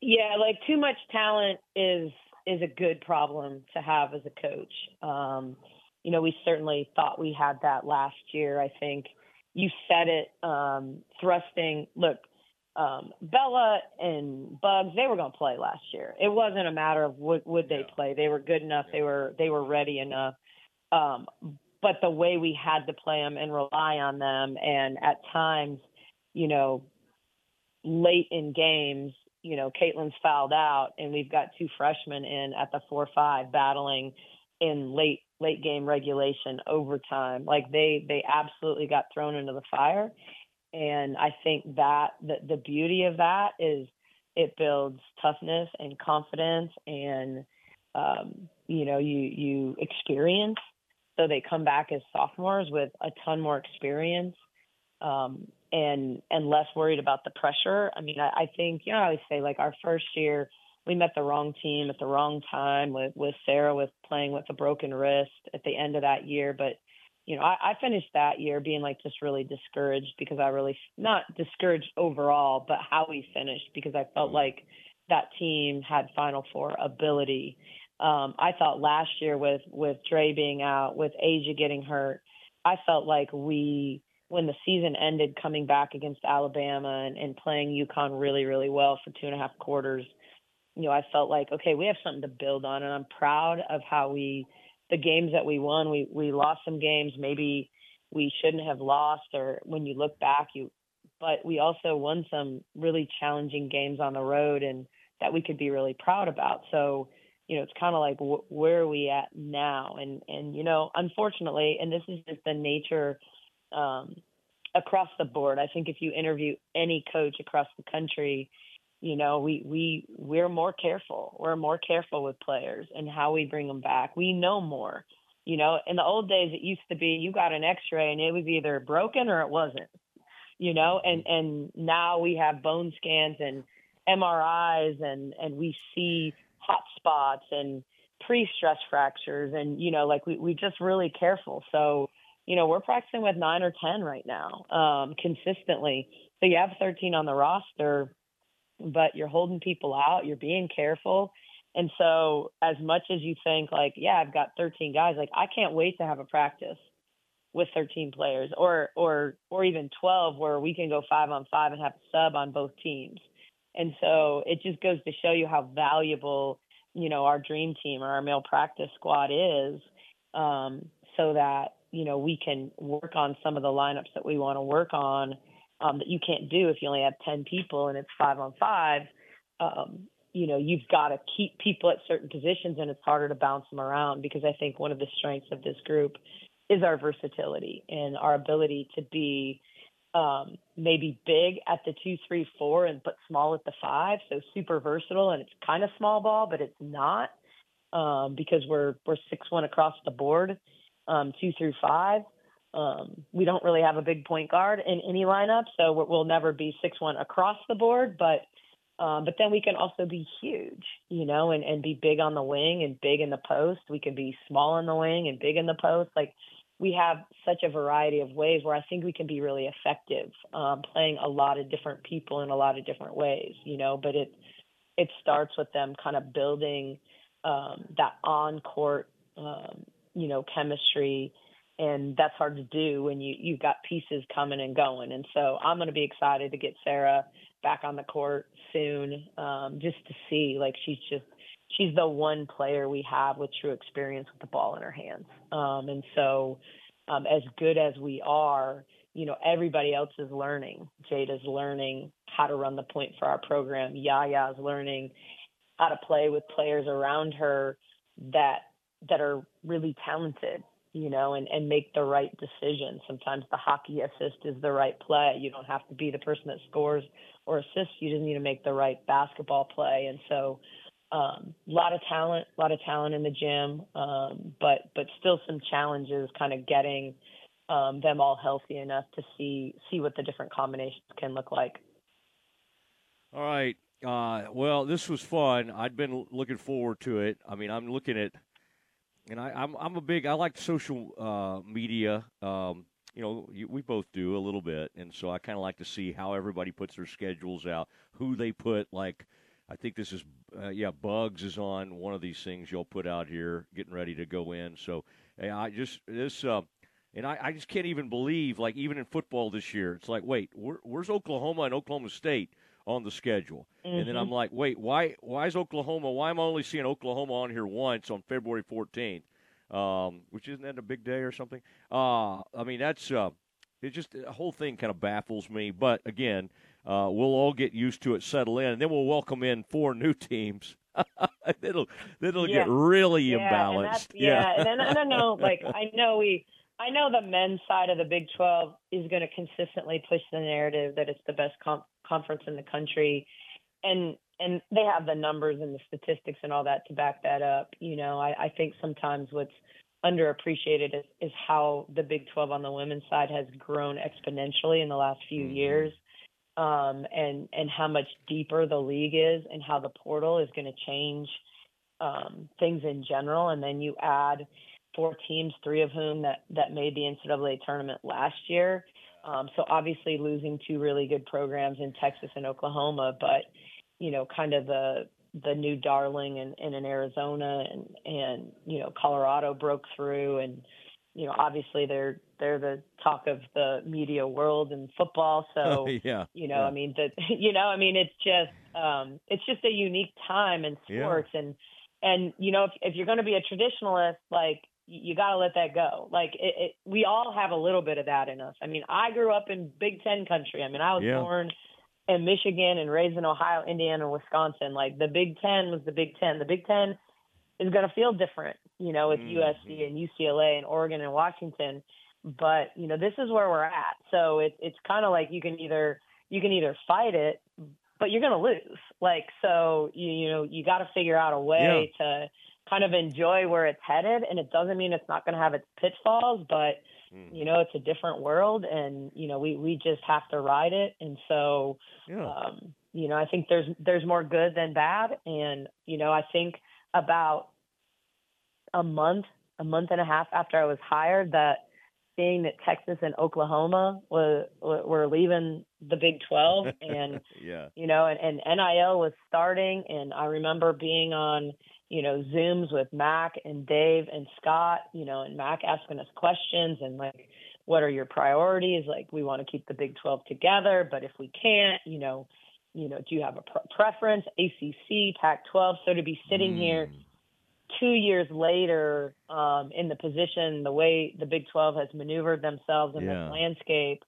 S24: Yeah, like too much talent is is a good problem to have as a coach. Um, you know, we certainly thought we had that last year. I think you said it, um, thrusting. Look, um, Bella and Bugs, they were going to play last year. It wasn't a matter of would would they play. They were good enough. They were they were ready enough. Um, but the way we had to play them and rely on them, and at times, you know, late in games, you know, Caitlin's fouled out, and we've got two freshmen in at the four five battling in late late game regulation overtime. Like they they absolutely got thrown into the fire, and I think that the the beauty of that is it builds toughness and confidence, and um, you know you you experience. So they come back as sophomores with a ton more experience. Um, and and less worried about the pressure. I mean, I, I think you know I always say like our first year we met the wrong team at the wrong time with with Sarah with playing with a broken wrist at the end of that year. But you know I, I finished that year being like just really discouraged because I really not discouraged overall, but how we finished because I felt like that team had Final Four ability. Um, I thought last year with with Dre being out, with Aijha getting hurt, I felt like we when the season ended, coming back against Alabama and, and playing UConn really, really well for two and a half quarters, you know, I felt like, okay, we have something to build on. And I'm proud of how we, the games that we won, we, we lost some games maybe we shouldn't have lost, or when you look back, you, but we also won some really challenging games on the road and that we could be really proud about. So, you know, it's kind of like wh- where are we at now? And, and, you know, unfortunately, and this is just the nature um, across the board. I think if you interview any coach across the country, you know, we we we're more careful. We're more careful with players and how we bring them back. We know more. You know, in the old days, it used to be you got an X-ray and it was either broken or it wasn't. You know, and and now we have bone scans and MRIs and and we see hot spots and pre-stress fractures and you know like we we just really careful. So you know we're practicing with nine or ten right now um, consistently. So you have 13 on the roster, but you're holding people out. You're being careful. And so, as much as you think, like, yeah, I've got 13 guys, like, I can't wait to have a practice with 13 players, or or or even 12, where we can go five on five and have a sub on both teams. And so, it just goes to show you how valuable, you know, our dream team or our male practice squad is, um, so that you know we can work on some of the lineups that we want to work on um, that you can't do if you only have 10 people and it's five on five. Um, you know, you've got to keep people at certain positions and it's harder to bounce them around because I think one of the strengths of this group is our versatility and our ability to be um, maybe big at the two, three, four, and but small at the five. So super versatile, and it's kind of small ball, but it's not um, because we're we're six one across the board, um, two through five. Um, we don't really have a big point guard in any lineup, so we'll never be six one across the board. But um, but then we can also be huge, you know, and, and be big on the wing and big in the post. We can be small in the wing and big in the post. Like we have such a variety of ways where I think we can be really effective, um, playing a lot of different people in a lot of different ways, you know. But it it starts with them kind of building um, that on court, um, you know, chemistry and that's hard to do when you you've got pieces coming and going. And so I'm going to be excited to get Sarah back on the court soon, um, just to see like she's just she's the one player we have with true experience with the ball in her hands. Um, and so um, as good as we are, you know, everybody else is learning. Jada's learning how to run the point for our program. Yaya's learning how to play with players around her that that are really talented you know, and, and make the right decision. Sometimes the hockey assist is the right play. You don't have to be the person that scores or assists. You just need to make the right basketball play. And so, um, a lot of talent, a lot of talent in the gym, um, but but still some challenges, kind of getting um, them all healthy enough to see see what the different combinations can look like.
S2: All right. Uh, well, this was fun. I'd been looking forward to it. I mean, I'm looking at and I, am I'm, I'm a big I like social uh, media. Um, you know, you, we both do a little bit, and so I kind of like to see how everybody puts their schedules out, who they put. Like, I think this is uh, yeah, Bugs is on one of these things you'll put out here, getting ready to go in. So hey, I just this. Uh, and I, I just can't even believe, like, even in football this year, it's like, wait, where, where's Oklahoma and Oklahoma State? On the schedule. Mm-hmm. And then I'm mm-hmm. like, wait, why why is Oklahoma? Why am I only seeing Oklahoma on here once on February 14th? Um, which isn't that a big day or something? Uh, I mean, that's uh, it. Just the whole thing kind of baffles me. But again, uh, we'll all get used to it, settle in, and then we'll welcome in four new teams. *laughs* it'll it'll
S24: yeah.
S2: get really
S24: yeah,
S2: imbalanced.
S24: And yeah, yeah. and I don't know. *laughs* Like I know we I know the men's side of the Big 12 is going to consistently push the narrative that it's the best com- conference in the country, and and they have the numbers and the statistics and all that to back that up. You know, I, I think sometimes what's underappreciated is, is how the Big 12 on the women's side has grown exponentially in the last few mm-hmm. years, um, and and how much deeper the league is, and how the portal is going to change um, things in general. And then you add four teams, three of whom that that made the NCAA tournament last year. Um, so obviously losing two really good programs in Texas and Oklahoma, but you know, kind of the the new darling in, in, in Arizona and and you know Colorado broke through and you know obviously they're they're the talk of the media world and football so *laughs*
S2: yeah
S24: you know
S2: yeah.
S24: I mean that *laughs* you know I mean it's just um it's just a unique time in sports
S2: yeah.
S24: and and you know if if you're going to be a traditionalist like you got to let that go. Like it, it, we all have a little bit of that in us. I mean, I grew up in Big Ten country. I mean, I was
S2: yeah.
S24: born in Michigan and raised in Ohio, Indiana, Wisconsin. Like the Big Ten was the Big Ten. The Big Ten is going to feel different, you know, with
S2: mm-hmm.
S24: USC and UCLA and Oregon and Washington. but you know, this is where we're at. So it, it's kind of like you can either you can either fight it, but you're going to lose. Like so, you you know, you got to figure out a way to kind of enjoy where it's headed, and it doesn't mean it's not going to have its pitfalls, but you know, it's a different world, and you know, we we just have to ride it, and so.
S2: Yeah.
S24: Um, you know, I think there's there's more good than bad, and you know, I think about a month, a month and a half after I was hired, that seeing that Texas and Oklahoma were were leaving the Big 12, *laughs* and
S2: yeah.
S24: you know, and, and NIL was starting, and I remember being on you know Zooms with Mack and Dave and Scott, you know, and Mack asking us questions and like. What are your priorities? Like, we want to keep the Big 12 together, but if we can't, you know, you know, do you have a pre- preference? ACC, Pac-12. So to be sitting here two years later um, in the position, the way the Big 12 has maneuvered themselves in
S2: Yeah.
S24: this landscape,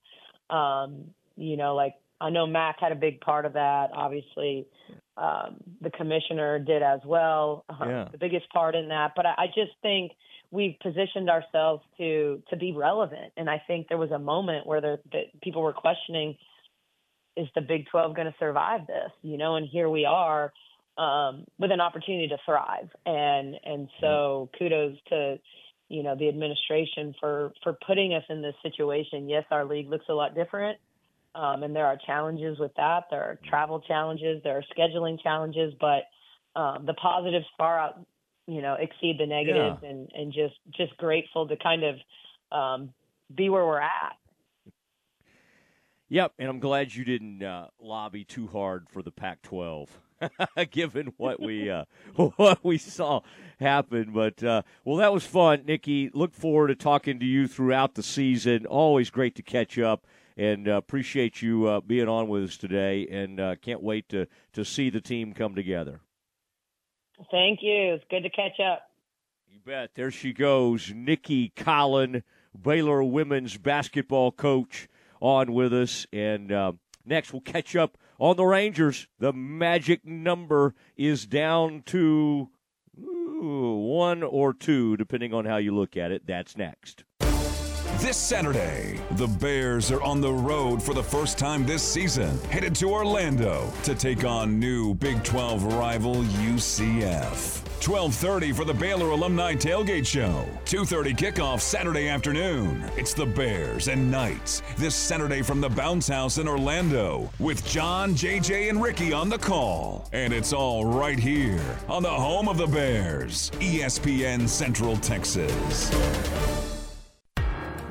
S24: um, you know, like I know Mack had a big part of that. Obviously, um, the commissioner did as well. Um,
S2: Yeah.
S24: The biggest part in that, but I, I just think we've positioned ourselves to to be relevant, and I think there was a moment where there, that people were questioning is the Big 12 going to survive this? You know, and here we are um, with an opportunity to thrive. And and so kudos to you know the administration for for putting us in this situation. Yes, our league looks a lot different, um, and there are challenges with that. There are travel challenges, there are scheduling challenges, but um, the positives far out you know exceed the negatives, and and just just grateful to kind of um, be where we're at.
S2: Yep, and I'm glad you didn't uh, lobby too hard for the Pac-12, *laughs* given what we uh, *laughs* what we saw happen. But uh, well, that was fun, Nicki. Look forward to talking to you throughout the season. Always great to catch up, and uh, appreciate you uh, being on with us today. And uh, can't wait to to see the team come together.
S24: Thank you. It's good to catch up.
S2: You bet. There she goes, Nicki Collen, Baylor women's basketball coach, on with us. And uh, next, we'll catch up on the Rangers. The magic number is down to ooh, one or two, depending on how you look at it. That's next.
S25: This Saturday, the Bears are on the road for the first time this season, headed to Orlando to take on new Big 12 rival UCF. 12:30 for the Baylor Alumni Tailgate Show. 2:30 kickoff Saturday afternoon. It's the Bears and Knights this Saturday from the Bounce House in Orlando with John, JJ, and Ricky on the call. And it's all right here on the home of the Bears, ESPN Central Texas.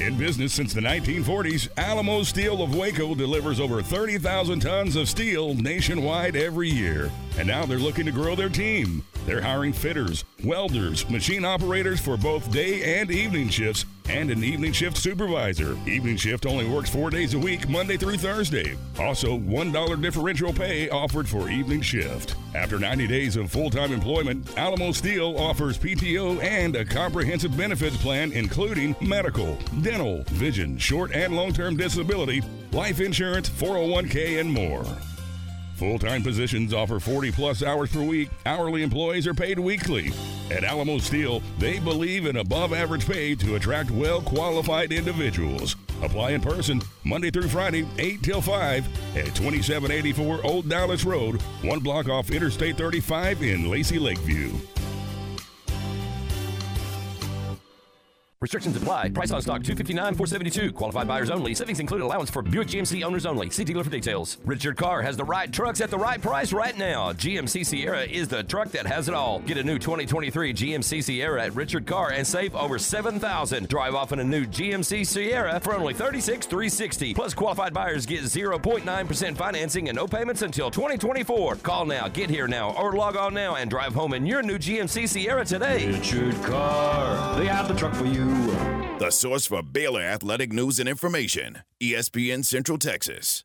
S11: In business since the 1940s, Alamo Steel of Waco delivers over 30,000 tons of steel nationwide every year. And now they're looking to grow their team. They're hiring fitters, welders, machine operators for both day and evening shifts, and an evening shift supervisor. Evening shift only works four days a week, Monday through Thursday. Also, $1 differential pay offered for evening shift. After 90 days of full time employment, Alamo Steel offers PTO and a comprehensive benefits plan, including medical, dental, vision, short and long term disability, life insurance, 401k, and more. Full time positions offer 40 plus hours per week. Hourly employees are paid weekly. At Alamo Steel, they believe in above average pay to attract well qualified individuals. Apply in person Monday through Friday, 8 till 5 at 2784 Old Dallas Road, one block off Interstate 35 in Lacey Lakeview.
S1: Restrictions apply. Price on stock 259 472 Qualified buyers only. Savings include allowance for Buick GMC owners only. See dealer for details. Richard Carr has the right trucks at the right price right now. GMC Sierra is the truck that has it all. Get a new 2023 GMC Sierra at Richard Carr and save over 7000 Drive off in a new GMC Sierra for only 36360 Plus qualified buyers get 0.9% financing and no payments until 2024. Call now, get here now, or log on now and drive home in your new GMC Sierra today.
S12: Richard Carr, they have the truck for you. The source for Baylor athletic news and information, ESPN Central Texas.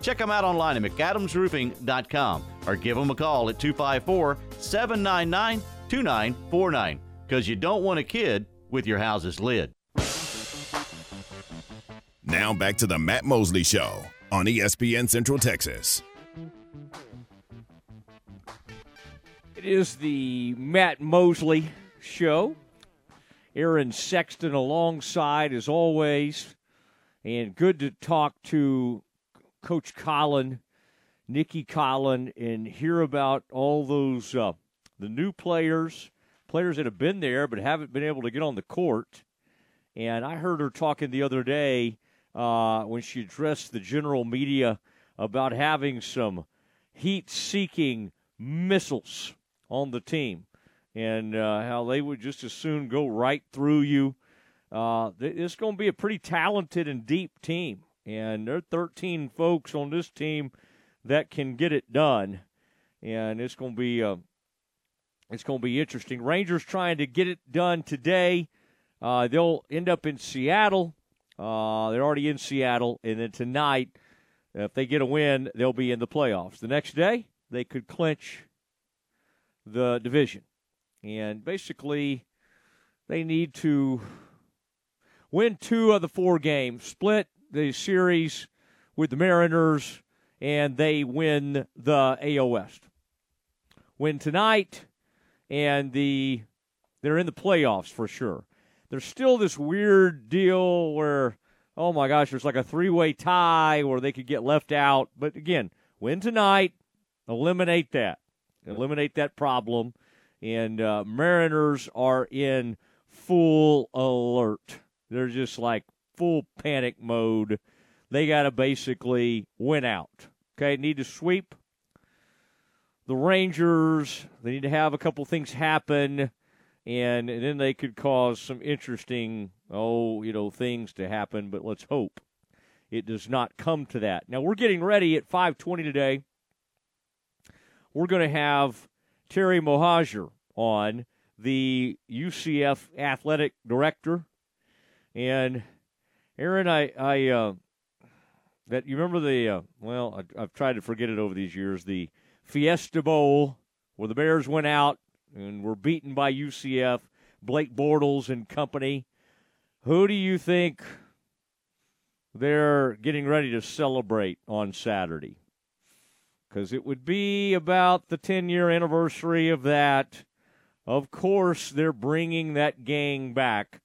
S17: Check them out online at McAdamsRoofing.com or give them a call at 254 799 2949 because you don't want a kid with your house's lid.
S12: Now back to the Matt Mosley Show on ESPN Central Texas.
S2: It is the Matt Mosley Show. Aaron Sexton alongside, as always. And good to talk to Coach Collen, Nicki Collen, and hear about all those uh, the new players, players that have been there but haven't been able to get on the court. And I heard her talking the other day uh, when she addressed the general media about having some heat-seeking missiles on the team, and uh, how they would just as soon go right through you. Uh, it's going to be a pretty talented and deep team and there are 13 folks on this team that can get it done, and it's going to be uh, it's going to be interesting. Rangers trying to get it done today. Uh, they'll end up in Seattle. Uh, they're already in Seattle, and then tonight, if they get a win, they'll be in the playoffs. The next day, they could clinch the division, and basically, they need to win two of the four games, split the series with the Mariners, and they win the AL West. Win tonight, and the they're in the playoffs for sure. There's still this weird deal where, oh my gosh, there's like a three-way tie where they could get left out. But again, win tonight, eliminate that, eliminate that problem, and uh, Mariners are in full alert. They're just like full panic mode. They got to basically win out. Okay, need to sweep the Rangers. They need to have a couple things happen, and, and then they could cause some interesting, oh, you know, things to happen. But let's hope it does not come to that. Now we're getting ready at 5:20 today. We're going to have Terry Mohajir on, the UCF athletic director, and Aaron, I, I, uh, that you remember the uh, well, I, I've tried to forget it over these years. The Fiesta Bowl where the Bears went out and were beaten by UCF, Blake Bortles and company. Who do you think they're getting ready to celebrate on Saturday? Because it would be about the 10 year anniversary of that. Of course, they're bringing that gang back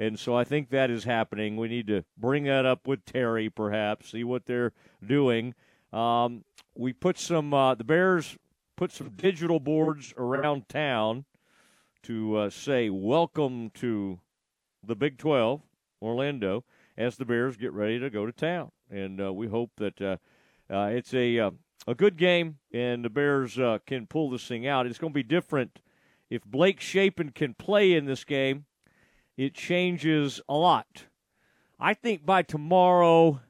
S2: and so I think that is happening. We need to bring that up with Terry, perhaps, see what they're doing. Um, we put some, uh, the Bears put some digital boards around town to uh, say welcome to the Big 12, Orlando, as the Bears get ready to go to town. And uh, we hope that uh, uh, it's a uh, a good game and the Bears can pull this thing out. It's going to be different if Blake Shapen can play in this game. It changes a lot. I think by tomorrow,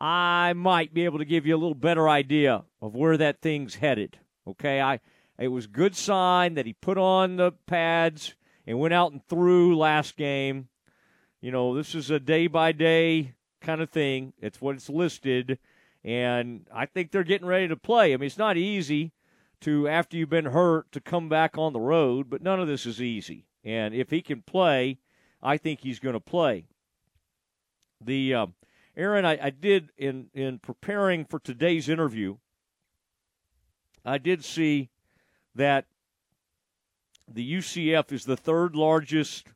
S2: I might be able to give you a little better idea of where that thing's headed. Okay, I it was good sign that he put on the pads and went out and threw last game. You know, this is a day by day kind of thing. It's what it's listed. And I think they're getting ready to play. I mean, it's not easy to, after you've been hurt, to come back on the road, but none of this is easy. And if he can play, I think he's going to play. The uh, Aaron, I, I did in in preparing for today's interview. I did see that the UCF is the third largest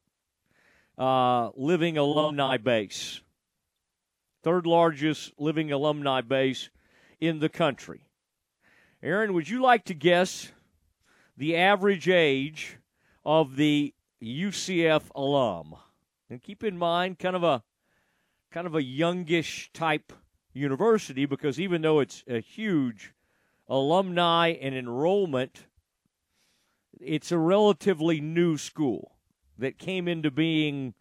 S2: uh, living alumni base third largest living alumni base in the country. Aaron, would you like to guess the average age of the UCF alum? And keep in mind, kind of a kind of a youngish type university because even though it's a huge alumni and enrollment, it's a relatively new school that came into being,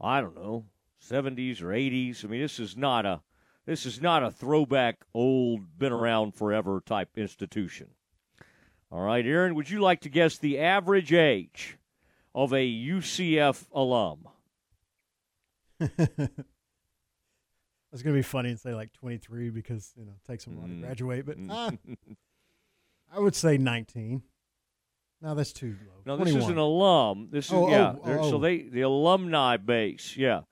S2: I don't know, 70s or 80s. I mean, this is not a this is not a throwback, old, been around forever type institution. All right, Aaron, would you like to guess the average age of a UCF alum?
S3: It's going to be funny and say like 23 because, you know, it takes them a while to
S2: Mm.
S3: graduate, but ah, *laughs* I would say 19. No, that's too low.
S2: No, this is
S3: 21.
S2: an alum. This is
S3: Oh, oh,
S2: yeah.
S3: oh,
S2: they're- So
S3: oh.
S2: they the alumni base, yeah.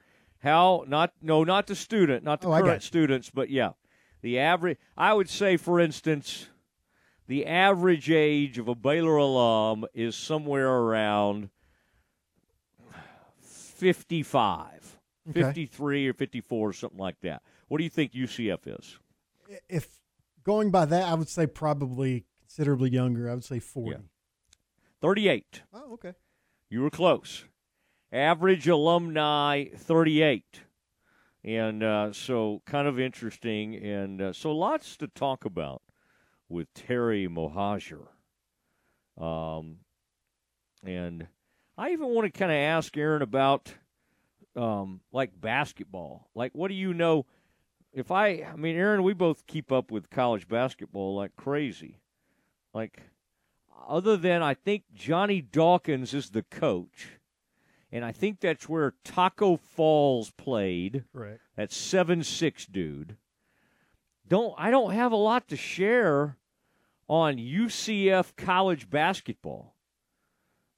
S2: How not no not the student, not the
S3: Oh, I got
S2: current
S3: you.
S2: students, but yeah, the average. I would say, for instance, the average age of a Baylor alum is somewhere around fifty-five,
S3: Okay.
S2: 53 or fifty-four, something like that. What do you think UCF is?
S3: If going by that, I would say probably considerably younger. I would say 40.
S2: Thirty-eight.
S3: Oh, okay.
S2: You were close. Average alumni 38. And uh, so, kind of interesting. And uh, so, lots to talk about with Terry Mohajir. Um, and I even want to kind of ask Aaron about um, like basketball. Like, what do you know? If I, I mean, Aaron, we both keep up with college basketball like crazy. Like, other than I think Johnny Dawkins is the coach, and I think that's where Tacko Falls played.
S3: Right.
S2: That seven six dude. Don't I don't have a lot to share on UCF college basketball.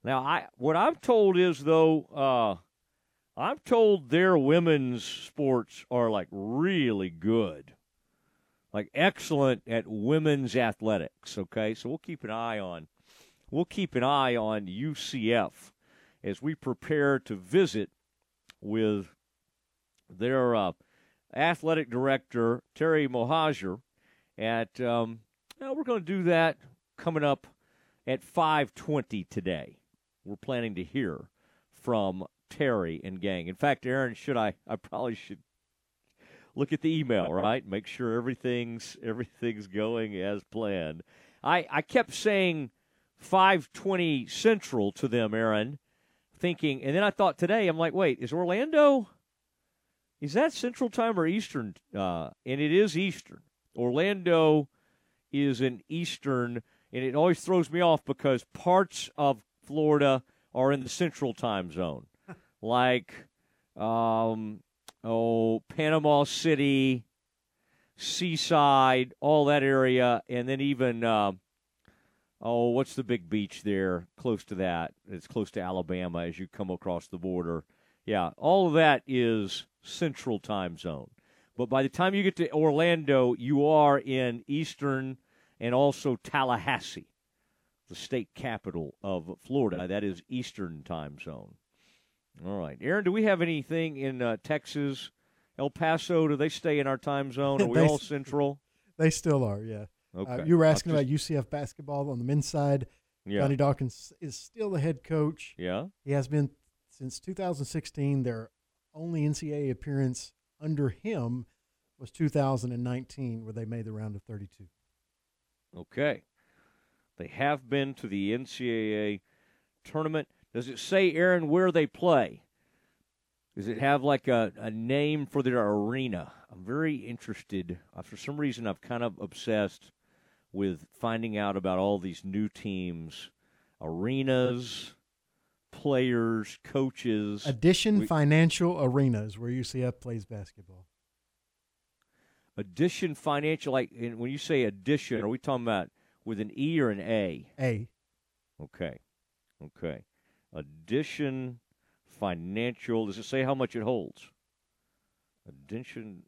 S2: Now I what I'm told is though, uh, I'm told their women's sports are like really good like excellent at women's athletics. Okay, so we'll keep an eye on we'll keep an eye on UCF as we prepare to visit with their uh, athletic director Terry Mohajir. At um, well, we're going to do that coming up at five twenty today. We're planning to hear from Terry and gang. In fact, Aaron, should I? I probably should look at the email, *laughs* right? Make sure everything's everything's going as planned. I I kept saying 520 Central to them, Aaron, thinking, and then I thought today, I'm like, wait, is Orlando? Is that Central Time or Eastern? Uh, and it is Eastern. Orlando is an Eastern, and it always throws me off because parts of Florida are in the Central Time zone, *laughs* like um, oh Panama City, Seaside, all that area, and then even uh, oh what's the big beach there close to that? It's close to Alabama as you come across the border. Yeah, all of that is Central Time zone. But by the time you get to Orlando, you are in Eastern and also Tallahassee, the state capital of Florida. That is Eastern Time zone. All right, Aaron, do we have anything in uh, Texas, El Paso? Do they stay in our time zone? Are *laughs* we all Central?
S3: They still are, yeah. Uh,
S2: Okay.
S3: you were asking about UCF basketball on the men's side.
S2: Yeah.
S3: Johnny Dawkins is still the head coach.
S2: Yeah.
S3: He has been since 2016. Their only NCAA appearance under him was 2019, where they made the round of 32.
S2: Okay. They have been to the NCAA tournament. Does it say, Aaron, where they play? Does it have like a, a name for their arena? I'm very interested. For some reason, I've kind of obsessed with finding out about all these new teams, arenas, players, coaches.
S3: Addition
S2: We-
S3: Financial Arenas, where UCF plays basketball.
S2: Addition Financial, like when you say addition, are we talking about with an E or an A?
S3: A.
S2: Okay. Okay. Addition Financial. Does it say how much it holds? Addition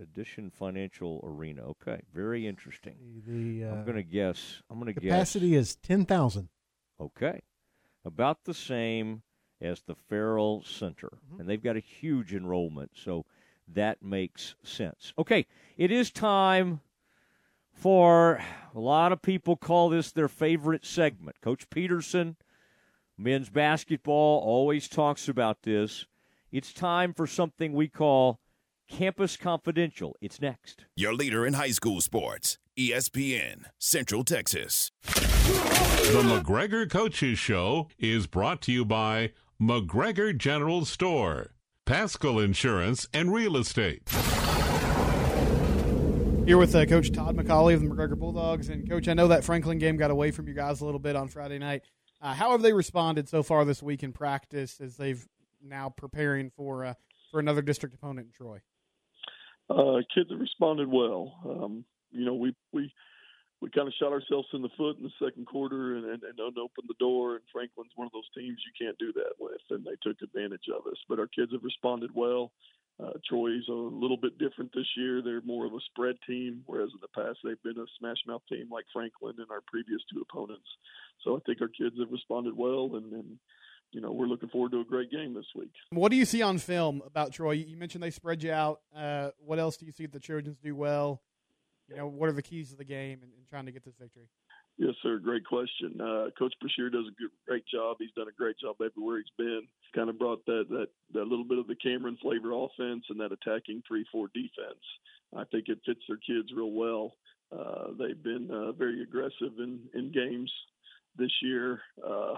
S2: Addition Financial Arena. Okay. Very interesting.
S3: The uh,
S2: I'm going to guess. I'm going to guess.
S3: capacity is 10,000.
S2: Okay. About the same as the Ferrell Center.
S3: Mm-hmm.
S2: And they've got a huge enrollment, so that makes sense. Okay, it is time for a lot of people call this their favorite segment. Coach Peterson, men's basketball, always talks about this. It's time for something we call Campus Confidential. It's next.
S12: Your leader in high school sports, ESPN, Central Texas.
S18: The McGregor Coaches Show is brought to you by McGregor General Store, Pascal Insurance and Real Estate.
S26: Here with uh, Coach Todd McCauley of the McGregor Bulldogs. And, Coach, I know that Franklin game got away from you guys a little bit on Friday night. Uh, how have they responded so far this week in practice as they've now preparing for uh, for another district opponent in Troy?
S27: uh, kids have responded well. Um, you know, we we we kind of shot ourselves in the foot in the second quarter and, and, and unopened the door. And Franklin's one of those teams you can't do that with, and they took advantage of us. But our kids have responded well. Uh, Troy's a little bit different this year. They're more of a spread team, whereas in the past they've been a smash mouth team like Franklin and our previous two opponents. So I think our kids have responded well, and, and you know we're looking forward to a great game this week.
S26: What do you see on film about Troy? You mentioned they spread you out. Uh, what else do you see the Trojans do well? You know, what are the keys to the game and, and trying to get this victory?
S27: Yes, sir. Great question. Uh, Coach Brashear does a good, great job. He's done a great job everywhere he's been. Kind of brought that that that little bit of the Cameron flavor offense and that attacking three-four defense. I think it fits their kids real well. Uh, they've been uh, very aggressive in in games this year, uh,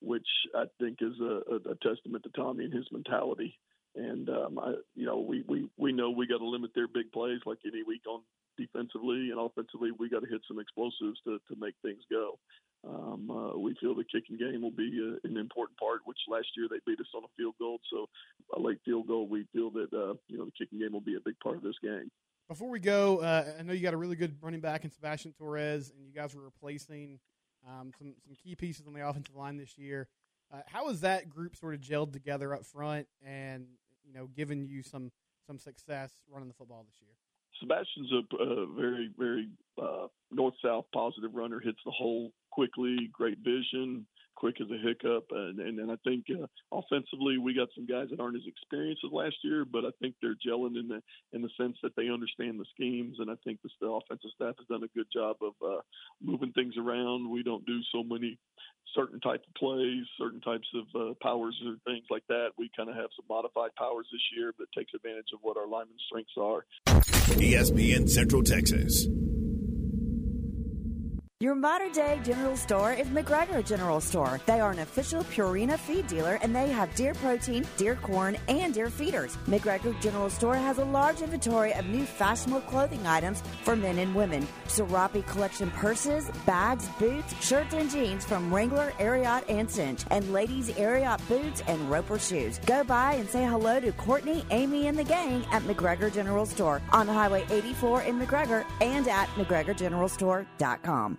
S27: which I think is a, a, a testament to Tommy and his mentality. And um, I, you know, we we we know we got to limit their big plays like any week on defensively and offensively. We got to hit some explosives to to make things go. Um, uh, we feel the kicking game will be uh, an important part, which last year they beat us on a field goal. So a late field goal, we feel that uh, you know the kicking game will be a big part of this game.
S26: Before we go, uh, I know you got a really good running back in Sebastian Torres, and you guys were replacing um, some some key pieces on the offensive line this year. Uh, how has that group sort of gelled together up front, and you know, given you some some success running the football this year?
S27: Sebastian's a, a very, very uh, north-south positive runner. Hits the hole quickly, great vision, quick as a hiccup, and and, and I think uh, offensively we got some guys that aren't as experienced as last year, but I think they're gelling in the in the sense that they understand the schemes, and I think the, the offensive staff has done a good job of uh, moving things around. We don't do so many certain type of plays, certain types of uh, powers or things like that. We kind of have some modified powers this year, but takes advantage of what our linemen's strengths are.
S12: ESPN Central Texas.
S28: Your modern day general store is McGregor General Store. They are an official Purina feed dealer and they have deer protein, deer corn, and deer feeders. McGregor General Store has a large inventory of new fashionable clothing items for men and women. Serapi collection purses, bags, boots, shirts, and jeans from Wrangler, Ariat, and Cinch, and ladies' Ariat boots and Roper shoes. Go by and say hello to Courtney, Amy, and the gang at McGregor General Store on Highway 84 in McGregor and at McGregorGeneralStore.com.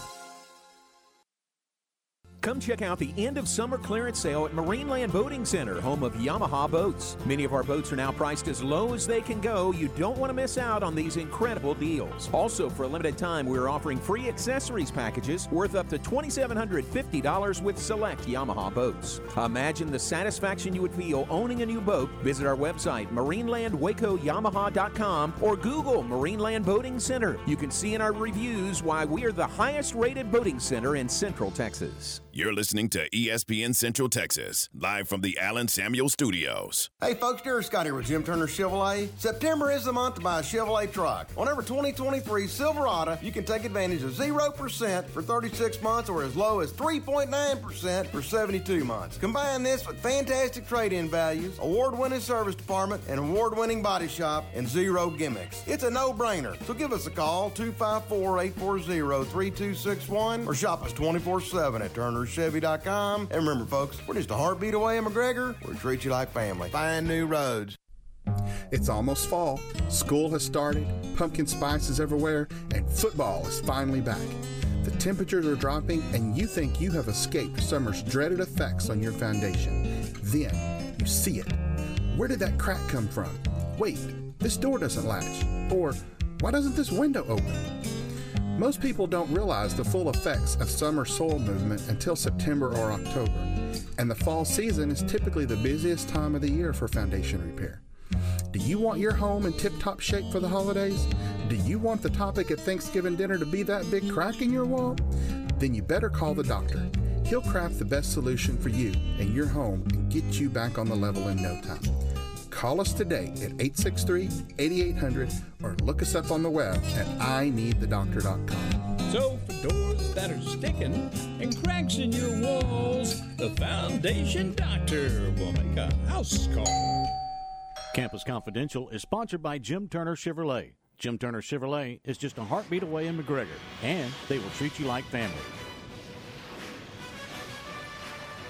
S29: Come check out the end of summer clearance sale at Marineland Boating Center, home of Yamaha boats. Many of our boats are now priced as low as they can go. You don't want to miss out on these incredible deals. Also, for a limited time, we are offering free accessories packages worth up to $2,750 with select Yamaha boats. Imagine the satisfaction you would feel owning a new boat. Visit our website, marinelandwacoyamaha.com, or Google Marineland Boating Center. You can see in our reviews why we are the highest rated boating center in Central Texas.
S12: You're listening to ESPN Central Texas, live from the Allen Samuel Studios.
S30: Hey folks, Derek Scott here with Jim Turner Chevrolet. September is the month to buy a Chevrolet truck. On every 2023 Silverado, you can take advantage of 0% for 36 months or as low as 3.9% for 72 months. Combine this with fantastic trade-in values, award-winning service department, and award-winning body shop, and zero gimmicks. It's a no-brainer. So give us a call, 254-840-3261, or shop us 24-7 at Turner Chevy.com. And remember, folks, we're just a heartbeat away in McGregor. We treat you like family. Find new roads.
S19: It's almost fall. School has started, pumpkin spice is everywhere, and football is finally back. The temperatures are dropping, and you think you have escaped summer's dreaded effects on your foundation. Then you see it. Where did that crack come from? Wait, this door doesn't latch. Or why doesn't this window open? Most people don't realize the full effects of summer soil movement until September or October, and the fall season is typically the busiest time of the year for foundation repair. Do you want your home in tip top shape for the holidays? Do you want the topic at Thanksgiving dinner to be that big crack in your wall? Then you better call the doctor. He'll craft the best solution for you and your home and get you back on the level in no time. Call us today at 863 8800 or look us up on the web at ineedthedoctor.com.
S31: So, for doors that are sticking and cracks in your walls, the Foundation Doctor will make a house call.
S32: Campus Confidential is sponsored by Jim Turner Chevrolet. Jim Turner Chevrolet is just a heartbeat away in McGregor, and they will treat you like family.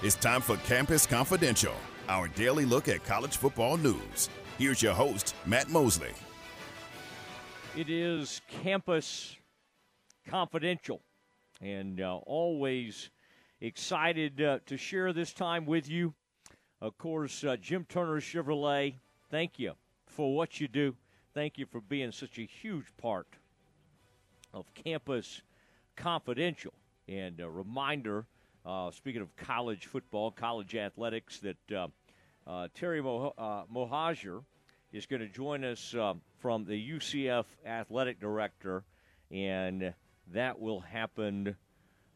S12: It's time for Campus Confidential, our daily look at college football news. Here's your host, Matt Mosley.
S2: It is Campus Confidential, and uh, always excited uh, to share this time with you. Of course, uh, Jim Turner Chevrolet, thank you for what you do. Thank you for being such a huge part of Campus Confidential. And a reminder, uh, speaking of college football, college athletics, that uh, uh, Terry Mo- uh, is going to join us um, from the UCF athletic director, and that will happen,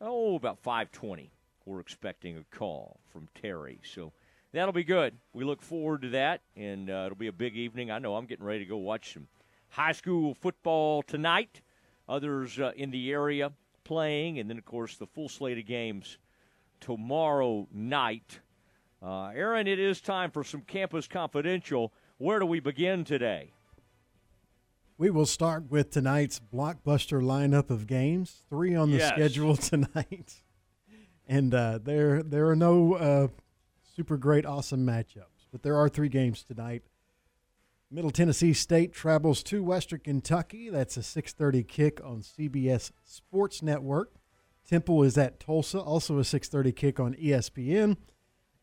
S2: oh, about 520. We're expecting a call from Terry. So that'll be good. We look forward to that, and uh, it'll be a big evening. I know I'm getting ready to go watch some high school football tonight. Others uh, in the area playing, and then, of course, the full slate of games tomorrow night. Uh, Aaron, it is time for some Campus Confidential. Where do we begin today?
S3: We will start with tonight's blockbuster lineup of games. Three on the
S2: Yes.
S3: schedule *laughs* tonight, and uh, there there are no uh, super great, awesome matchups, but there are three games tonight. Middle Tennessee State travels to Western Kentucky. That's a 6:30 kick on CBS Sports Network. Temple is at Tulsa, also a 6:30 kick on ESPN.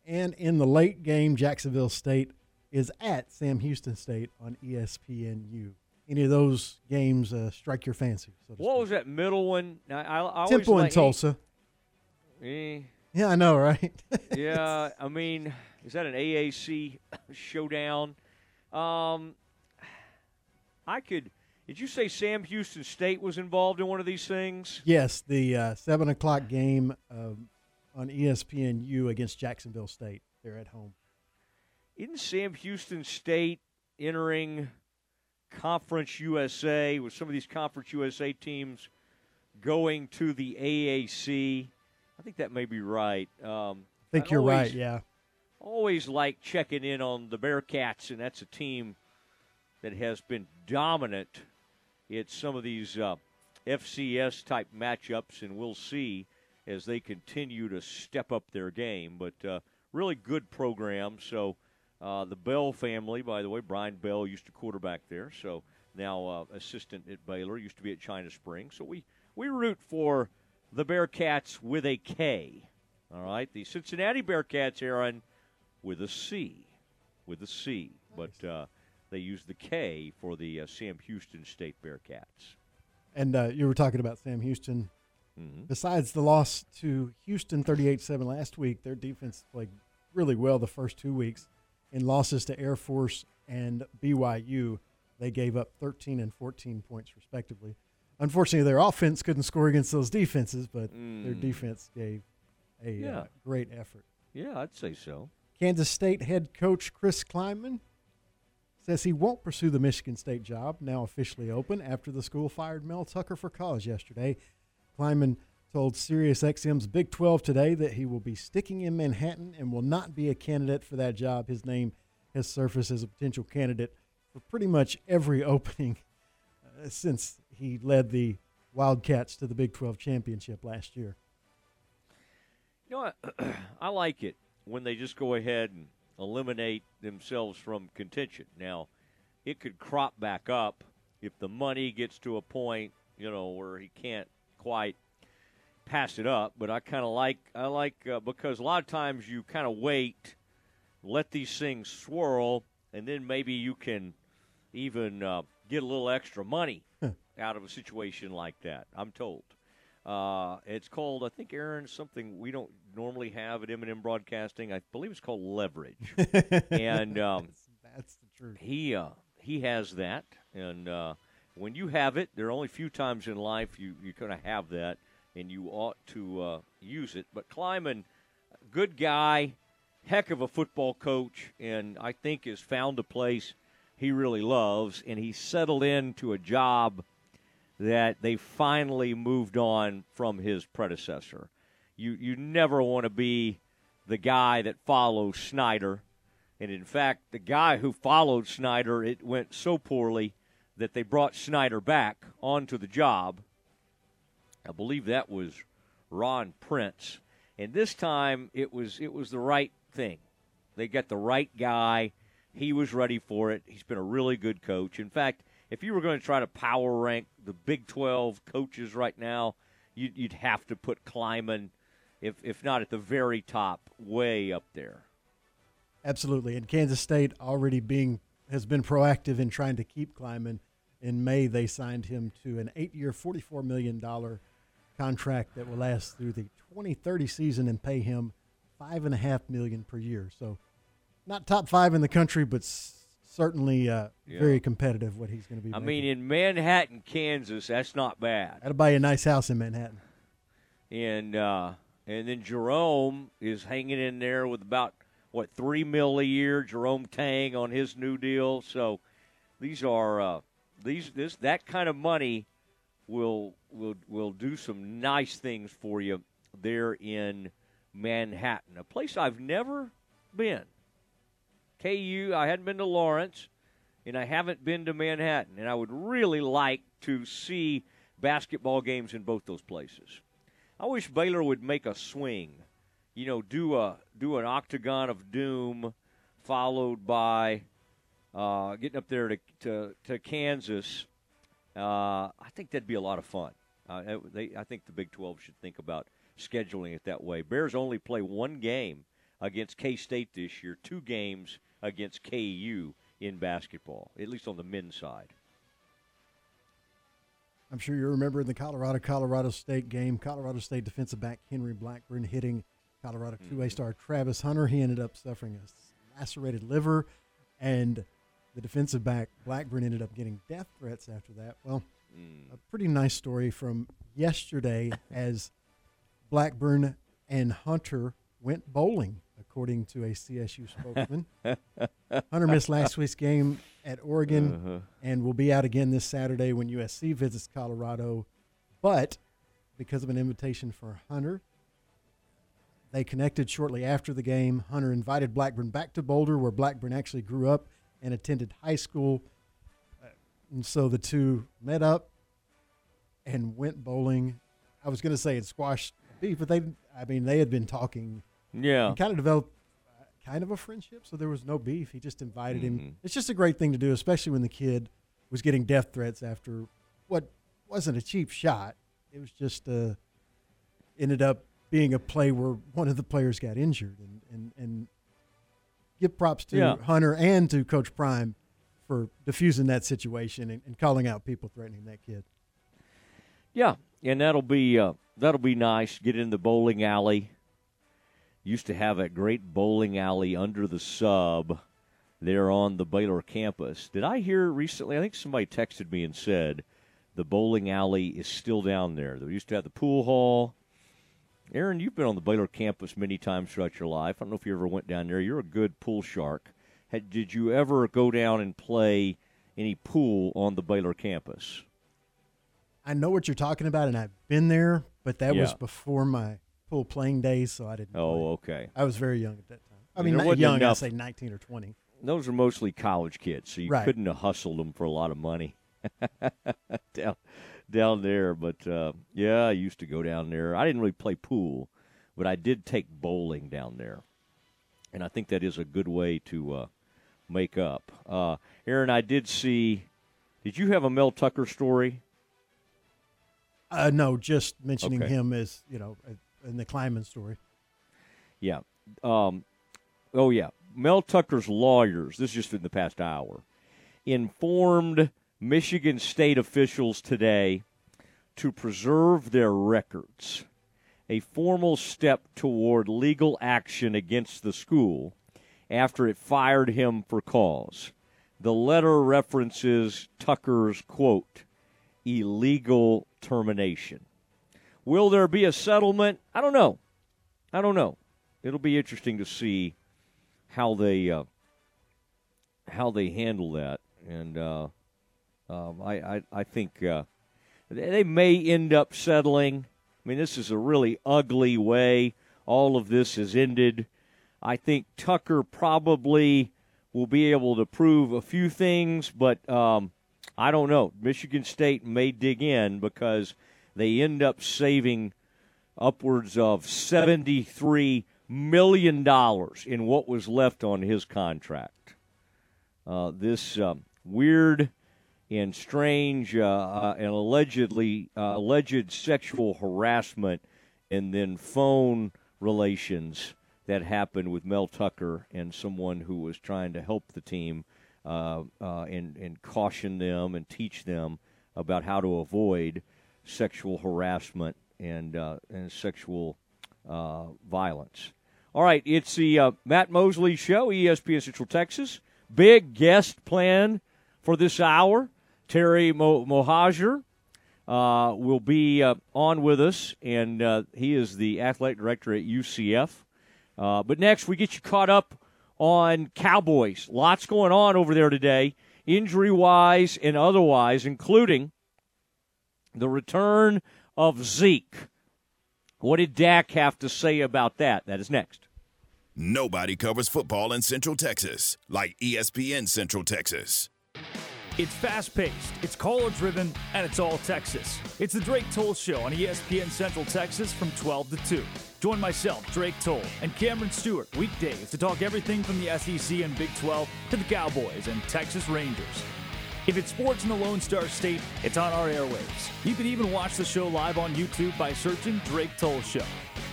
S3: And in the late game, Jacksonville State is at Sam Houston State on ESPNU. Any of those games uh, strike your fancy? So
S2: What was that middle one? I, I, I
S3: Temple and
S2: like-
S3: Tulsa.
S2: Eh,
S3: Yeah, I know, right? *laughs*
S2: yeah, I mean, is that an AAC showdown? Um, I could. Did you say Sam Houston State was involved in one of these things?
S3: yes, the uh, seven o'clock game um, on ESPNU against Jacksonville State. They're at home.
S2: Isn't Sam Houston State entering Conference USA with some of these Conference USA teams going to the AAC? I think that may be right. Um,
S3: I think
S2: I
S3: you're
S2: always-
S3: right. Yeah.
S2: always like checking in on the Bearcats, and that's a team that has been dominant at some of these uh, FCS type matchups, and we'll see as they continue to step up their game. But uh, really good program. So uh, the Bell family, by the way, Brian Bell used to quarterback there, so now uh, assistant at Baylor, used to be at China Springs. So we we root for the Bearcats with a K. All right, the Cincinnati Bearcats, Aaron, with a C, with a C, but uh, they use the K for the uh, Sam Houston State Bearcats.
S3: And uh, you were talking about Sam Houston. Mm-hmm. Besides the loss to Houston 38 7 last week, their defense played really well the first two weeks. In losses to Air Force and BYU, they gave up 13 and 14 points, respectively. Unfortunately, their offense couldn't score against those defenses, but mm. their defense gave a uh, yeah. uh, great effort.
S2: Yeah, I'd say so.
S3: Kansas State head coach Chris Klieman says he won't pursue the Michigan State job, now officially open, after the school fired Mel Tucker for cause yesterday. Klieman told SiriusXM's Big 12 today that he will be sticking in Manhattan and will not be a candidate for that job. His name has surfaced as a potential candidate for pretty much every *laughs* opening uh, since he led the Wildcats to the Big 12 championship last year.
S2: You know, I, *clears throat* I like it when they just go ahead and eliminate themselves from contention. Now, it could crop back up if the money gets to a point, you know, where he can't quite pass it up. But I kind of like I like uh, because a lot of times you kind of wait, let these things swirl, and then maybe you can even uh, get a little extra money out of a situation like that. I'm told. Uh, it's called, I think, Aaron, something we don't normally have at M&M Broadcasting. I believe it's called leverage. and *laughs* um,
S3: that's, that's, the truth.
S2: He uh, he has that, and uh, when you have it, there are only a few times in life you you're going to have that, and you ought to uh, use it. But Klieman, good guy, heck of a football coach, and I think has found a place he really loves, and he's settled into a job that they finally moved on from his predecessor. You you never want to be the guy that follows Snyder. And in fact, the guy who followed Snyder, it went so poorly that they brought Snyder back onto the job. I believe that was Ron Prince. And this time it was it was the right thing. They got the right guy. He was ready for it. He's been a really good coach. In fact, if you were going to try to power rank the Big 12 coaches right now, you'd, you'd have to put Klieman, if, if not at the very top, way up there.
S3: Absolutely. And Kansas State already being has been proactive in trying to keep Klieman. In May, they signed him to an eight-year, $44 million contract that will last through the 2030 season and pay him five and a half million per year. So, not top five in the country, but certainly uh, yeah. very competitive. What he's going to be.
S2: I
S3: making.
S2: mean, in Manhattan, Kansas, that's not bad.
S3: That'll buy you a nice house in Manhattan.
S2: And uh, and then Jerome is hanging in there with about what three mil a year. Jerome Tang on his new deal. So these are uh, these this that kind of money will will will do some nice things for you there in Manhattan, a place I've never been. KU. I hadn't been to Lawrence, and I haven't been to Manhattan, and I would really like to see basketball games in both those places. I wish Baylor would make a swing, you know, do a do an octagon of doom, followed by uh, getting up there to to, to Kansas. Uh, I think that'd be a lot of fun. Uh, they, I think the Big 12 should think about scheduling it that way. Bears only play one game against K State this year, two games against KU in basketball, at least on the men's side.
S3: I'm sure you remember in the Colorado Colorado State game, Colorado State defensive back Henry Blackburn hitting Colorado 2A mm-hmm. star Travis Hunter. He ended up suffering a lacerated liver, and the defensive back Blackburn ended up getting death threats after that. Well, mm. a pretty nice story from yesterday as Blackburn and Hunter went bowling according to a CSU spokesman. *laughs* Hunter missed last week's game at Oregon uh-huh. and will be out again this Saturday when USC visits Colorado. But because of an invitation for Hunter, they connected shortly after the game. Hunter invited Blackburn back to Boulder, where Blackburn actually grew up and attended high school. Uh, and so the two met up and went bowling. I was going to say it squashed beef, but they, I mean, they had been talking
S2: yeah.
S3: And kind of developed uh, kind of a friendship, so there was no beef. He just invited mm-hmm. him. It's just a great thing to do, especially when the kid was getting death threats after what wasn't a cheap shot. It was just uh, ended up being a play where one of the players got injured, and and, and give props to
S2: Yeah.
S3: Hunter and to Coach Prime for diffusing that situation and, and calling out people threatening that kid.
S2: Yeah, and that'll be uh, that'll be nice. Get in the bowling alley. Used to have a great bowling alley under the sub there on the Baylor campus. Did I hear recently? I think somebody texted me and said the bowling alley is still down there. They used to have the pool hall. Aaron, you've been on the Baylor campus many times throughout your life. I don't know if you ever went down there. You're a good pool shark. Had, did you ever go down and play any pool on the Baylor campus?
S3: I know what you're talking about, and I've been there, but that was before my pool playing days, so I didn't.
S2: Oh, okay.
S3: I was very young at that time. I
S2: And
S3: mean,
S2: there
S3: not
S2: wasn't
S3: young. I
S2: enough-
S3: say 19 or 20.
S2: Those are mostly college kids, so you
S3: Right.
S2: couldn't have hustled them for a lot of money *laughs* down down there. But uh, yeah, I used to go down there. I didn't really play pool, but I did take bowling down there, and I think that is a good way to uh, make up. Uh, Aaron, I did see. Did you have a Mel Tucker story?
S3: Uh, no, just mentioning
S2: Okay.
S3: him as you know in the Klieman story.
S2: Yeah. Um, oh, yeah. Mel Tucker's lawyers, this is just in the past hour, informed Michigan State officials today to preserve their records, a formal step toward legal action against the school after it fired him for cause. The letter references Tucker's, quote, illegal termination. Will there be a settlement? I don't know. I don't know. It'll be interesting to see how they uh, how they handle that, and uh, um, I, I I think uh, they may end up settling. I mean, this is a really ugly way all of this has ended. I think Tucker probably will be able to prove a few things, but um, I don't know. Michigan State may dig in because they end up saving upwards of $73 million in what was left on his contract. Uh, this um, weird and strange uh, uh, and allegedly uh, alleged sexual harassment and then phone relations that happened with Mel Tucker and someone who was trying to help the team uh, uh, and, and caution them and teach them about how to avoid sexual harassment and uh, and sexual uh, violence. All right, it's the uh, Matt Mosley Show, ESPN Central Texas. Big guest plan for this hour. Terry Mo- Mohajir uh, will be uh, on with us, and uh, he is the athletic director at UCF. But next, we get you caught up on Cowboys. Lots going on over there today, injury wise and otherwise, including the return of Zeke. What did Dak have to say about that? That is next.
S12: Nobody covers football in Central Texas like ESPN Central Texas.
S8: It's fast paced, it's caller driven, and it's all Texas. It's the Drake Toll Show on ESPN Central Texas from 12 to 2. Join myself, Drake Toll, and Cameron Stewart weekdays to talk everything from the SEC and Big 12 to the Cowboys and Texas Rangers. If it's sports in the Lone Star State, it's on our airwaves. You can even watch the show live on YouTube by searching Drake Toll Show.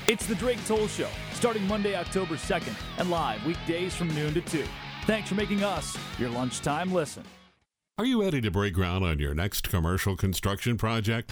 S8: It's the Drake Toll Show, starting Monday, October 2nd, and live weekdays from noon to 2. Thanks for making us your lunchtime listen.
S18: Are you ready to break ground on your next commercial construction project?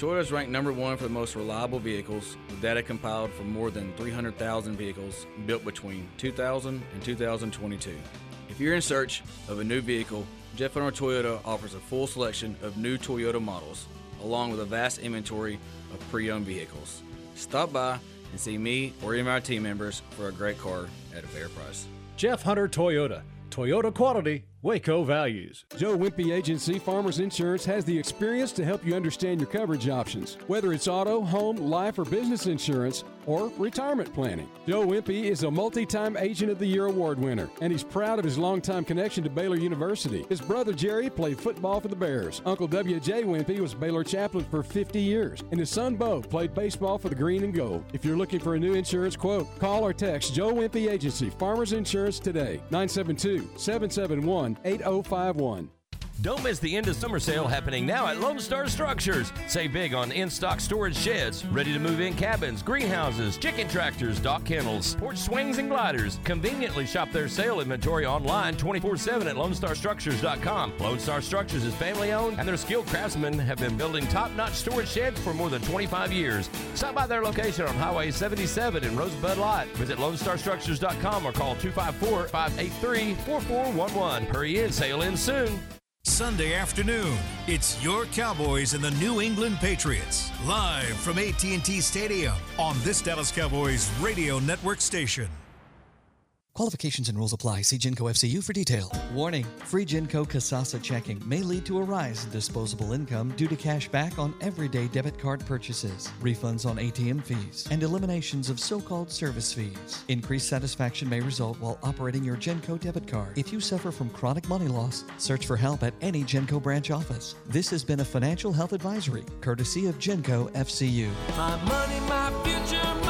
S33: Toyota is ranked number one for the most reliable vehicles, with data compiled from more than 300,000 vehicles built between 2000 and 2022. If you're in search of a new vehicle, Jeff Hunter Toyota offers a full selection of new Toyota models, along with a vast inventory of pre-owned vehicles. Stop by and see me or any of my team members for a great car at a fair price.
S21: Jeff Hunter Toyota. Toyota quality
S34: Waco values.
S33: Joe Wimpy Agency Farmers Insurance has the experience to help you understand your coverage options, whether it's auto, home, life, or business insurance or retirement planning. Joe Wimpy is a multi time Agent of the Year award winner, and he's proud of his longtime connection to Baylor University. His brother Jerry played football for the Bears. Uncle W.J. Wimpy was Baylor chaplain for 50 years, and his son Bo played baseball for the Green and Gold. If you're looking for a new insurance quote, call or text Joe Wimpy Agency Farmers Insurance today, 972 771 8051.
S1: Don't miss the end of summer sale happening now at Lone Star Structures. Save big on in stock storage sheds, ready to move in cabins, greenhouses, chicken tractors, dock kennels, porch swings, and gliders. Conveniently shop their sale inventory online 24 7 at LoneStarStructures.com. Lone Star Structures is family owned, and their skilled craftsmen have been building top notch storage sheds for more than 25 years. Stop by their location on Highway 77 in Rosebud Lott. Visit LoneStarStructures.com or call 254 583 4411. Hurry in, sale ends soon.
S35: Sunday afternoon, it's your Cowboys and the New England Patriots live from AT&T Stadium on this Dallas Cowboys radio network station.
S36: Qualifications and rules apply. See Genco FCU for detail. Warning free Genco Kasasa checking may lead to a rise in disposable income due to cash back on everyday debit card purchases, refunds on ATM fees, and eliminations of so called service fees. Increased satisfaction may result while operating your Genco debit card. If you suffer from chronic money loss, search for help at any Genco branch office. This has been a financial health advisory courtesy of Genco FCU.
S37: My money, my future, my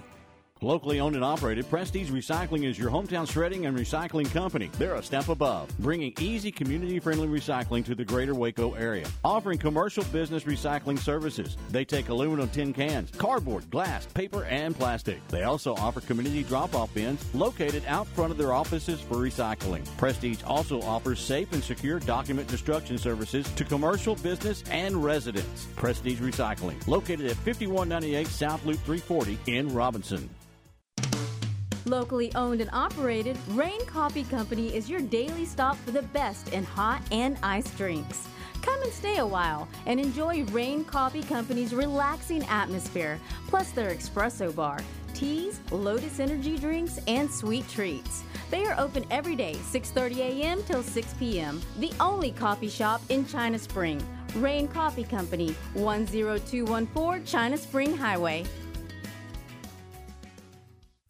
S17: Locally owned and operated, Prestige Recycling is your hometown shredding and recycling company. They're a step above, bringing easy, community friendly recycling to the greater Waco area. Offering commercial business recycling services. They take aluminum tin cans, cardboard, glass, paper, and plastic. They also offer community drop off bins located out front of their offices for recycling. Prestige also offers safe and secure document destruction services to commercial, business, and residents. Prestige Recycling, located at 5198 South Loop 340 in Robinson.
S38: Locally owned and operated, Rain Coffee Company is your daily stop for the best in hot and iced drinks. Come and stay a while and enjoy Rain Coffee Company's relaxing atmosphere, plus their espresso bar, teas, Lotus Energy drinks, and sweet treats. They are open every day, 6:30 a.m. till 6 p.m. The only coffee shop in China Spring. Rain Coffee Company, 10214 China Spring Highway.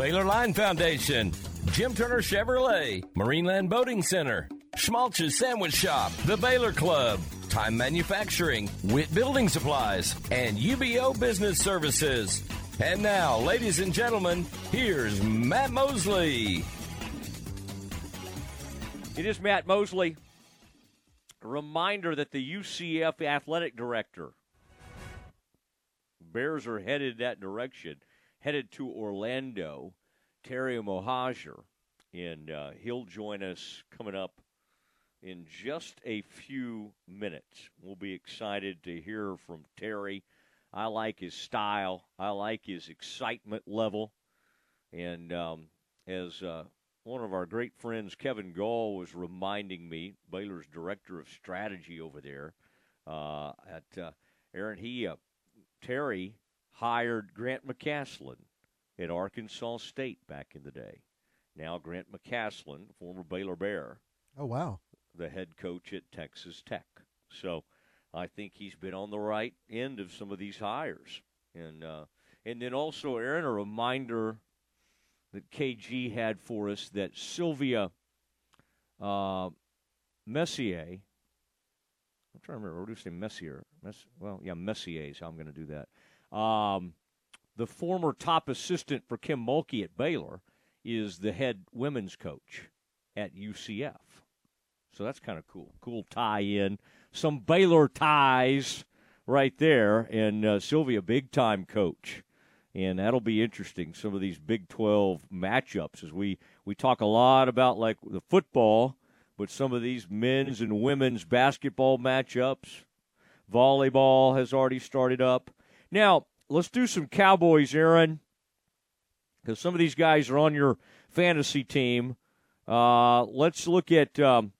S1: Baylor Line Foundation, Jim Turner Chevrolet, Marineland Boating Center, Schmaltz's Sandwich Shop, The Baylor Club, Time Manufacturing, Witt Building Supplies, and UBEO Business Services. And now, ladies and gentlemen, here's Matt Mosley.
S2: It is Matt Mosley. Reminder that the UCF athletic director, Bears are headed that direction, headed to Orlando, Terry Mohajir, and uh, he'll join us coming up in just a few minutes. We'll be excited to hear from Terry. I like his style. I like his excitement level. And um, as uh, one of our great friends, Kevin Gall, was reminding me, Baylor's director of strategy over there uh, at uh, Aaron, he uh, Terry hired Grant McCasland at Arkansas State back in the day. Now Grant McCasland, former Baylor Bear.
S3: Oh wow.
S2: The head coach at Texas Tech. So I think he's been on the right end of some of these hires. And uh, and then also, Aaron, a reminder that KG had for us that Sylvia uh, Messier. I'm trying to remember. What do you say, Messier? Mess, well, yeah, Messier is how I'm going to do that. Um, the former top assistant for Kim Mulkey at Baylor is the head women's coach at UCF. So that's kind of cool. Cool tie in. Some Baylor ties right there. And uh, Sylvia, big time coach. And that'll be interesting. Some of these Big 12 matchups as we, we talk a lot about like the football, but some of these men's and women's basketball matchups. Volleyball has already started up. Now, let's do some Cowboys, Aaron, because some of these guys are on your fantasy team. Uh, let's look at um,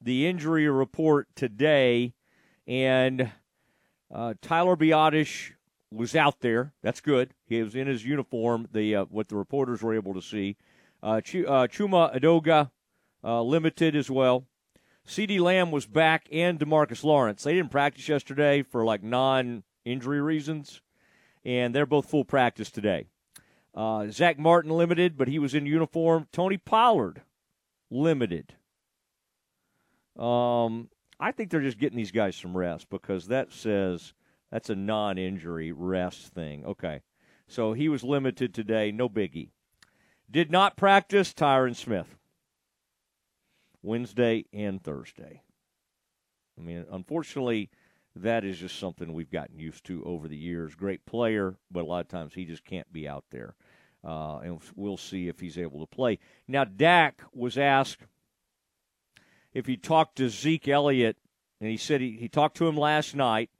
S2: the injury report today. And uh, Tyler Biadasz was out there. That's good. He was in his uniform. The uh, what the reporters were able to see. Uh, Ch- uh, Chuma Edoga uh, limited as well. CeeDee Lamb was back, and DeMarcus Lawrence. They didn't practice yesterday for like non-injury reasons, and they're both full practice today. Uh, Zack Martin limited, but he was in uniform. Tony Pollard limited. Um, I think they're just getting these guys some rest because that says that's a non-injury rest thing. Okay, so he was limited today. No biggie. Did not practice Tyron Smith. Wednesday and Thursday. I mean, unfortunately, that is just something we've gotten used to over the years. Great player, but a lot of times he just can't be out there. Uh, and we'll see if he's able to play. Now, Dak was asked if he talked to Zeke Elliott, and he said he, he talked to him last night,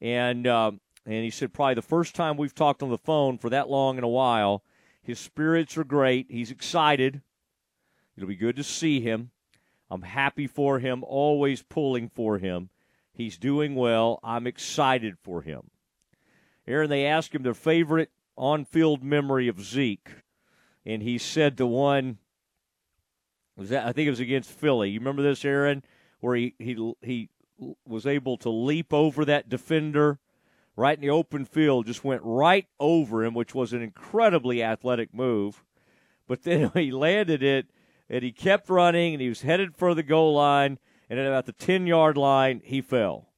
S2: and uh, and he said probably the first time we've talked on the phone for that long in a while. His spirits are great. He's excited. It'll be good to see him. I'm happy for him, always pulling for him. He's doing well. I'm excited for him. Aaron, they asked him their favorite on field memory of Zeke, and he said the one was that I think it was against Philly. You remember this, Aaron, where he he he was able to leap over that defender right in the open field, just went right over him, which was an incredibly athletic move. But then *laughs* he landed it and he kept running and he was headed for the goal line and at about the 10 yard line he fell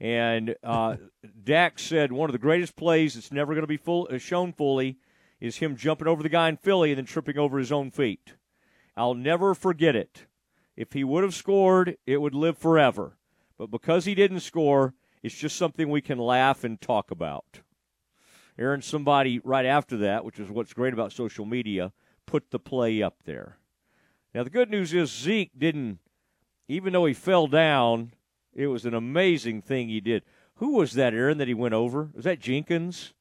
S2: and uh, *laughs* Dak said one of the greatest plays that's never going to be full, uh, shown fully is him jumping over the guy in Philly and then tripping over his own feet. I'll never forget it. If he would have scored, it would live forever. But because he didn't score, it's just something we can laugh and talk about. Aaron, somebody right after that, which is what's great about social media, put the play up there. Now, the good news is Zeke didn't, even though he fell down, it was an amazing thing he did. Who was that, Aaron, that he went over? Was that Jenkins?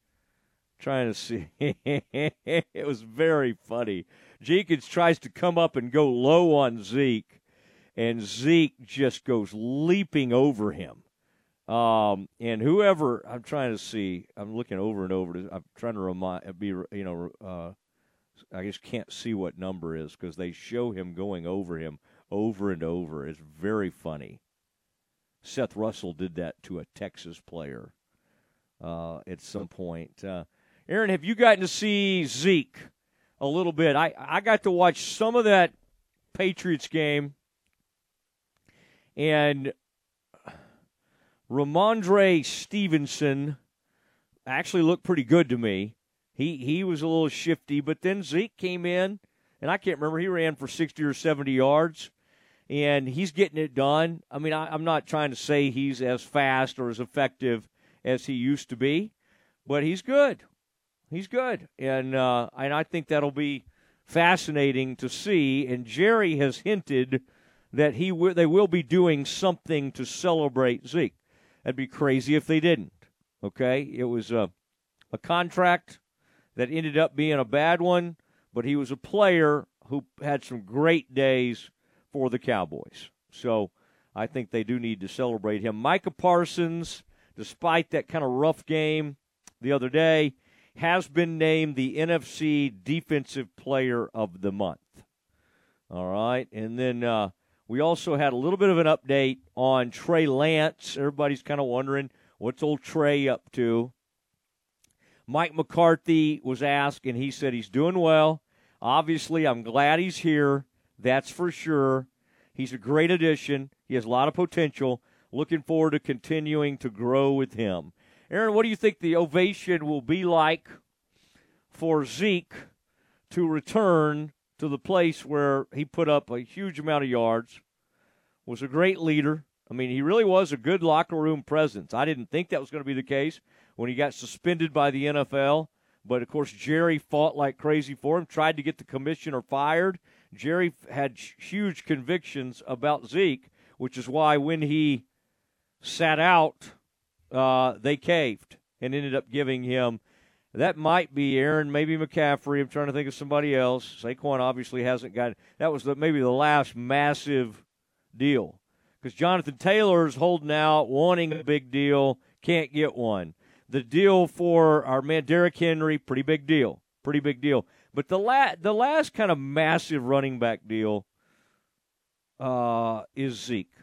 S2: trying to see. *laughs* it was very funny. Jenkins tries to come up and go low on Zeke, and Zeke just goes leaping over him. Um, and whoever I'm trying to see, I'm looking over and over. I'm trying to remind, be you know, uh, I just can't see what number is because they show him going over him over and over. It's very funny. Seth Russell did that to a Texas player uh, at some point. Uh, Aaron, have you gotten to see Zeke a little bit? I, I got to watch some of that Patriots game, and Rhamondre Stevenson actually looked pretty good to me. He he was a little shifty, but then Zeke came in, and I can't remember. He ran for sixty or seventy yards, and he's getting it done. I mean, I, I'm not trying to say he's as fast or as effective as he used to be, but he's good. He's good, and uh, and I think that'll be fascinating to see. And Jerry has hinted that he w- they will be doing something to celebrate Zeke. That'd be crazy if they didn't. Okay, it was a a contract that ended up being a bad one, but he was a player who had some great days for the Cowboys. So I think they do need to celebrate him. Micah Parsons, despite that kind of rough game the other day, has been named the NFC Defensive Player of the Month. All right. And then uh, we also had a little bit of an update on Trey Lance. Everybody's kind of wondering what's old Trey up to. Mike McCarthy was asked, and he said he's doing well. Obviously, I'm glad he's here. That's for sure. He's a great addition. He has a lot of potential. Looking forward to continuing to grow with him. Aaron, what do you think the ovation will be like for Zeke to return to the place where he put up a huge amount of yards, was a great leader. I mean, he really was a good locker room presence. I didn't think that was going to be the case when he got suspended by the NFL. But of course, Jerry fought like crazy for him, tried to get the commissioner fired. Jerry had huge convictions about Zeke, which is why when he sat out, uh, they caved and ended up giving him. That might be Aaron, maybe McCaffrey. I'm trying to think of somebody else. Saquon obviously hasn't got. That was the, maybe the last massive deal because Jonathan Taylor's holding out, wanting a big deal, can't get one. The deal for our man Derrick Henry, pretty big deal, pretty big deal. But the la- the last kind of massive running back deal uh, is Zeke,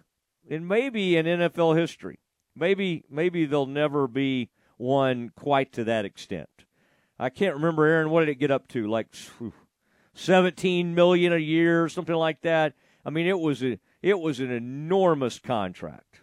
S2: and maybe in NFL history, maybe maybe there'll never be one quite to that extent. I can't remember, Aaron. What did it get up to? Like whew, seventeen million a year, or something like that. I mean, it was a it was an enormous contract,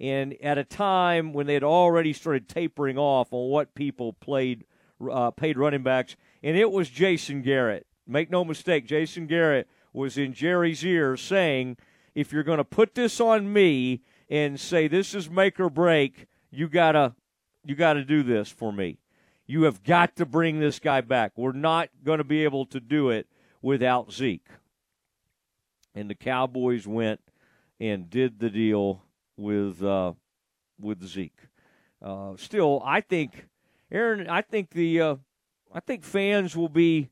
S2: and at a time when they had already started tapering off on what people played uh, paid running backs, and it was Jason Garrett. Make no mistake, Jason Garrett was in Jerry's ear saying, "If you're going to put this on me and say this is make or break, you gotta you gotta do this for me." You have got to bring this guy back. We're not going to be able to do it without Zeke. And the Cowboys went and did the deal with uh, with Zeke. Uh, still, I think, Aaron, I think the uh, I think fans will be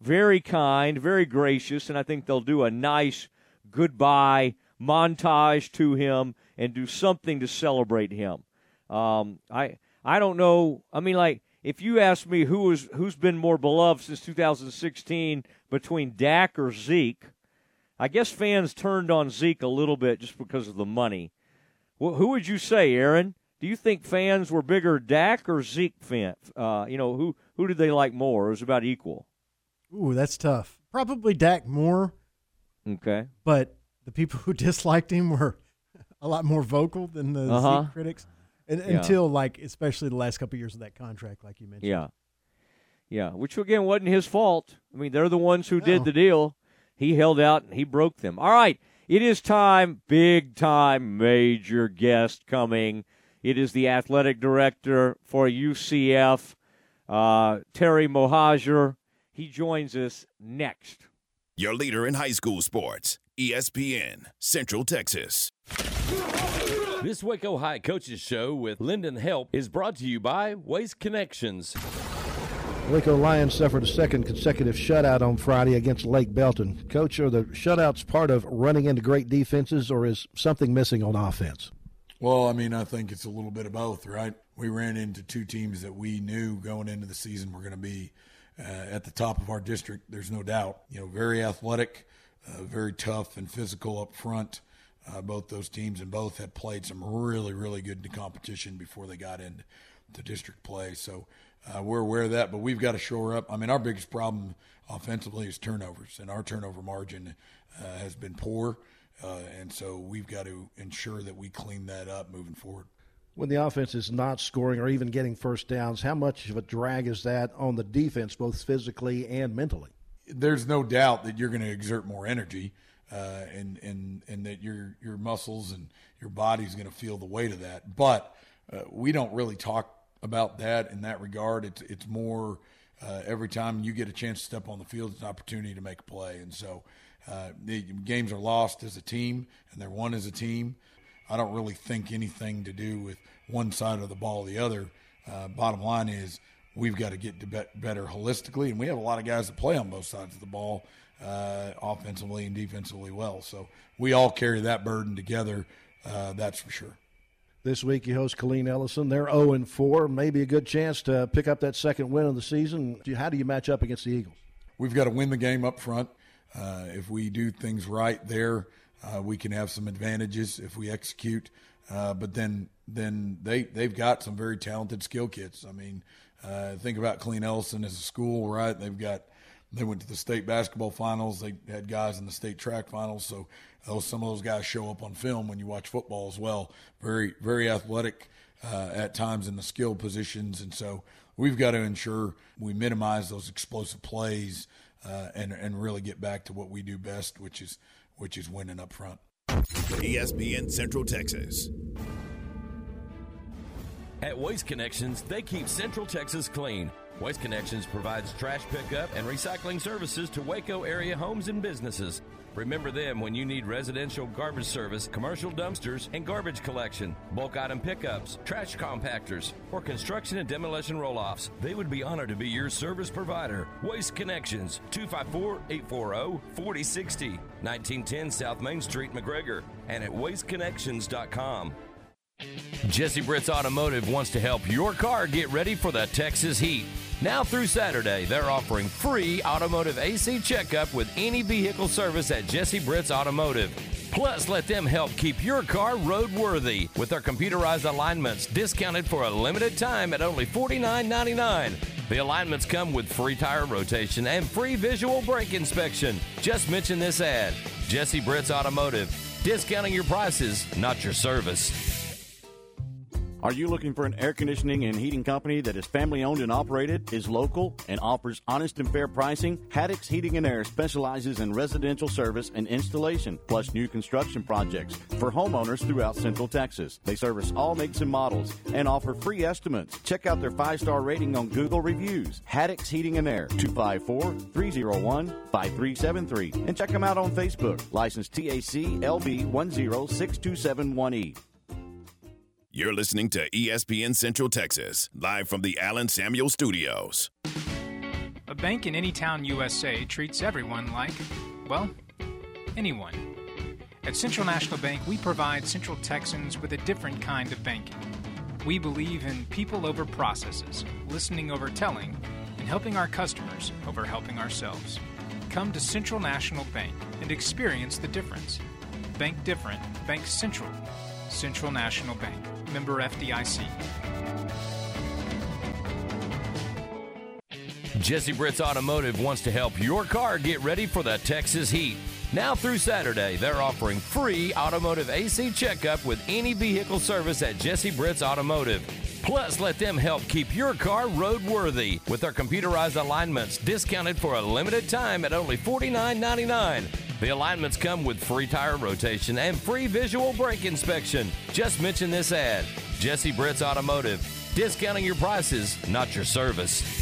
S2: very kind, very gracious, and I think they'll do a nice goodbye montage to him and do something to celebrate him. Um, I I don't know. I mean, like if you ask me who is who's been more beloved since 2016 between Dak or Zeke, I guess fans turned on Zeke a little bit just because of the money. Well, who would you say, Aaron? Do you think fans were bigger Dak or Zeke fan? Uh, you know, who who did they like more? It was about equal.
S3: Ooh, that's tough. Probably Dak more.
S2: Okay.
S3: But the people who *laughs* disliked him were *laughs* a lot more vocal than the
S2: Uh-huh.
S3: Critics. And,
S2: Yeah.
S3: Until like, especially the last couple of years of that contract, like you mentioned.
S2: Yeah. Yeah, which again wasn't his fault. I mean, they're the ones who did the deal. He held out and he broke them. All right, it is time, big time, major guest coming. It is the athletic director for UCF, uh, Terry Mohajir. He joins us next.
S12: Your leader in high school sports, ESPN, Central Texas.
S1: This Waco High Coaches Show with Lyndon Help is brought to you by Waste Connections.
S34: Waco Lions suffered a second consecutive shutout on Friday against Lake Belton. Coach, are the shutouts part of running into great defenses, or is something missing on offense?
S25: Well, I mean, I think it's a little bit of both, right? We ran into two teams that we knew going into the season were going to be uh, at the top of our district. There's no doubt. You know, very athletic, uh, very tough and physical up front. Uh, both those teams and both had played some really, really good competition before they got into to district play. So uh, we're aware of that, but we've got to shore up. I mean, our biggest problem offensively is turnovers, and our turnover margin uh, has been poor. Uh, and so we've got to ensure that we clean that up moving forward.
S34: When the offense is not scoring or even getting first downs, how much of a drag is that on the defense, both physically and mentally?
S25: There's no doubt that you're going to exert more energy, uh, and and and that your your muscles and your body's going to feel the weight of that. But uh, we don't really talk about that in that regard. It's it's more uh, every time you get a chance to step on the field, it's an opportunity to make a play, and so. Uh, the games are lost as a team, and they're won as a team. I don't really think anything to do with one side of the ball or the other. Uh, bottom line is we've got to get to bet better holistically, and we have a lot of guys that play on both sides of the ball, uh, offensively and defensively well. So we all carry that burden together. Uh, that's for sure.
S34: This week you host Killeen Ellison. They're 0 and 4. Maybe a good chance to pick up that second win of the season. How do you match up against the Eagles?
S25: We've got to win the game up front. Uh, if we do things right there, uh, we can have some advantages if we execute. Uh, but then, then they they've got some very talented skill kids. I mean, uh, think about Killeen Ellison as a school, right? They've got They went to the state basketball finals. They had guys in the state track finals. So those, some of those guys show up on film when you watch football as well. Very, very athletic uh, at times in the skill positions. And so we've got to ensure we minimize those explosive plays uh, and, and really get back to what we do best, which is, which is winning up front.
S12: ESPN Central Texas.
S1: At Waste Connections, they keep Central Texas clean. Waste Connections provides trash pickup and recycling services to Waco area homes and businesses. Remember them when you need residential garbage service, commercial dumpsters, and garbage collection, bulk item pickups, trash compactors, or construction and demolition roll offs. They would be honored to be your service provider. Waste Connections, 254 840 4060, 1910 South Main Street, McGregor, and at wasteconnections.com. Jesse Britt's Automotive wants to help your car get ready for the Texas heat. Now through Saturday, they're offering free automotive AC checkup with any vehicle service at Jesse Britt's Automotive. Plus, let them help keep your car roadworthy with their computerized alignments discounted for a limited time at only $49.99. The alignments come with free tire rotation and free visual brake inspection. Just mention this ad Jesse Britt's Automotive. Discounting your prices, not your service.
S17: Are you looking for an air conditioning and heating company that is family owned and operated, is local, and offers honest and fair pricing? Haddix Heating and Air specializes in residential service and installation, plus new construction projects for homeowners throughout Central Texas. They service all makes and models and offer free estimates. Check out their five star rating on Google Reviews. Haddix Heating and Air, 254 301 5373. And check them out on Facebook. License TAC LB 1062718.
S12: You're listening to ESPN Central Texas, live from the Allen Samuel Studios.
S39: A bank in any town USA treats everyone like, well, anyone. At Central National Bank, we provide Central Texans with a different kind of banking. We believe in people over processes, listening over telling, and helping our customers over helping ourselves. Come to Central National Bank and experience the difference. Bank different, Bank Central. Central National Bank, member FDIC.
S1: Jesse Britt's Automotive wants to help your car get ready for the Texas heat. Now through Saturday, they're offering free automotive AC checkup with any vehicle service at Jesse Britt's Automotive. Plus, let them help keep your car roadworthy with their computerized alignments discounted for a limited time at only $49.99. The alignments come with free tire rotation and free visual brake inspection. Just mention this ad Jesse Britt's Automotive. Discounting your prices, not your service.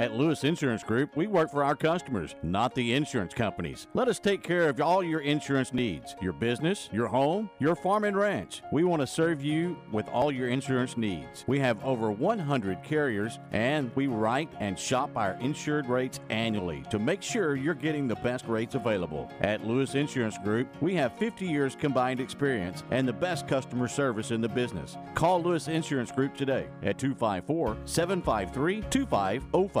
S17: At Lewis Insurance Group, we work for our customers, not the insurance companies. Let us take care of all your insurance needs your business, your home, your farm and ranch. We want to serve you with all your insurance needs. We have over 100 carriers, and we write and shop our insured rates annually to make sure you're getting the best rates available. At Lewis Insurance Group, we have 50 years combined experience and the best customer service in the business. Call Lewis Insurance Group today at 254 753 2505.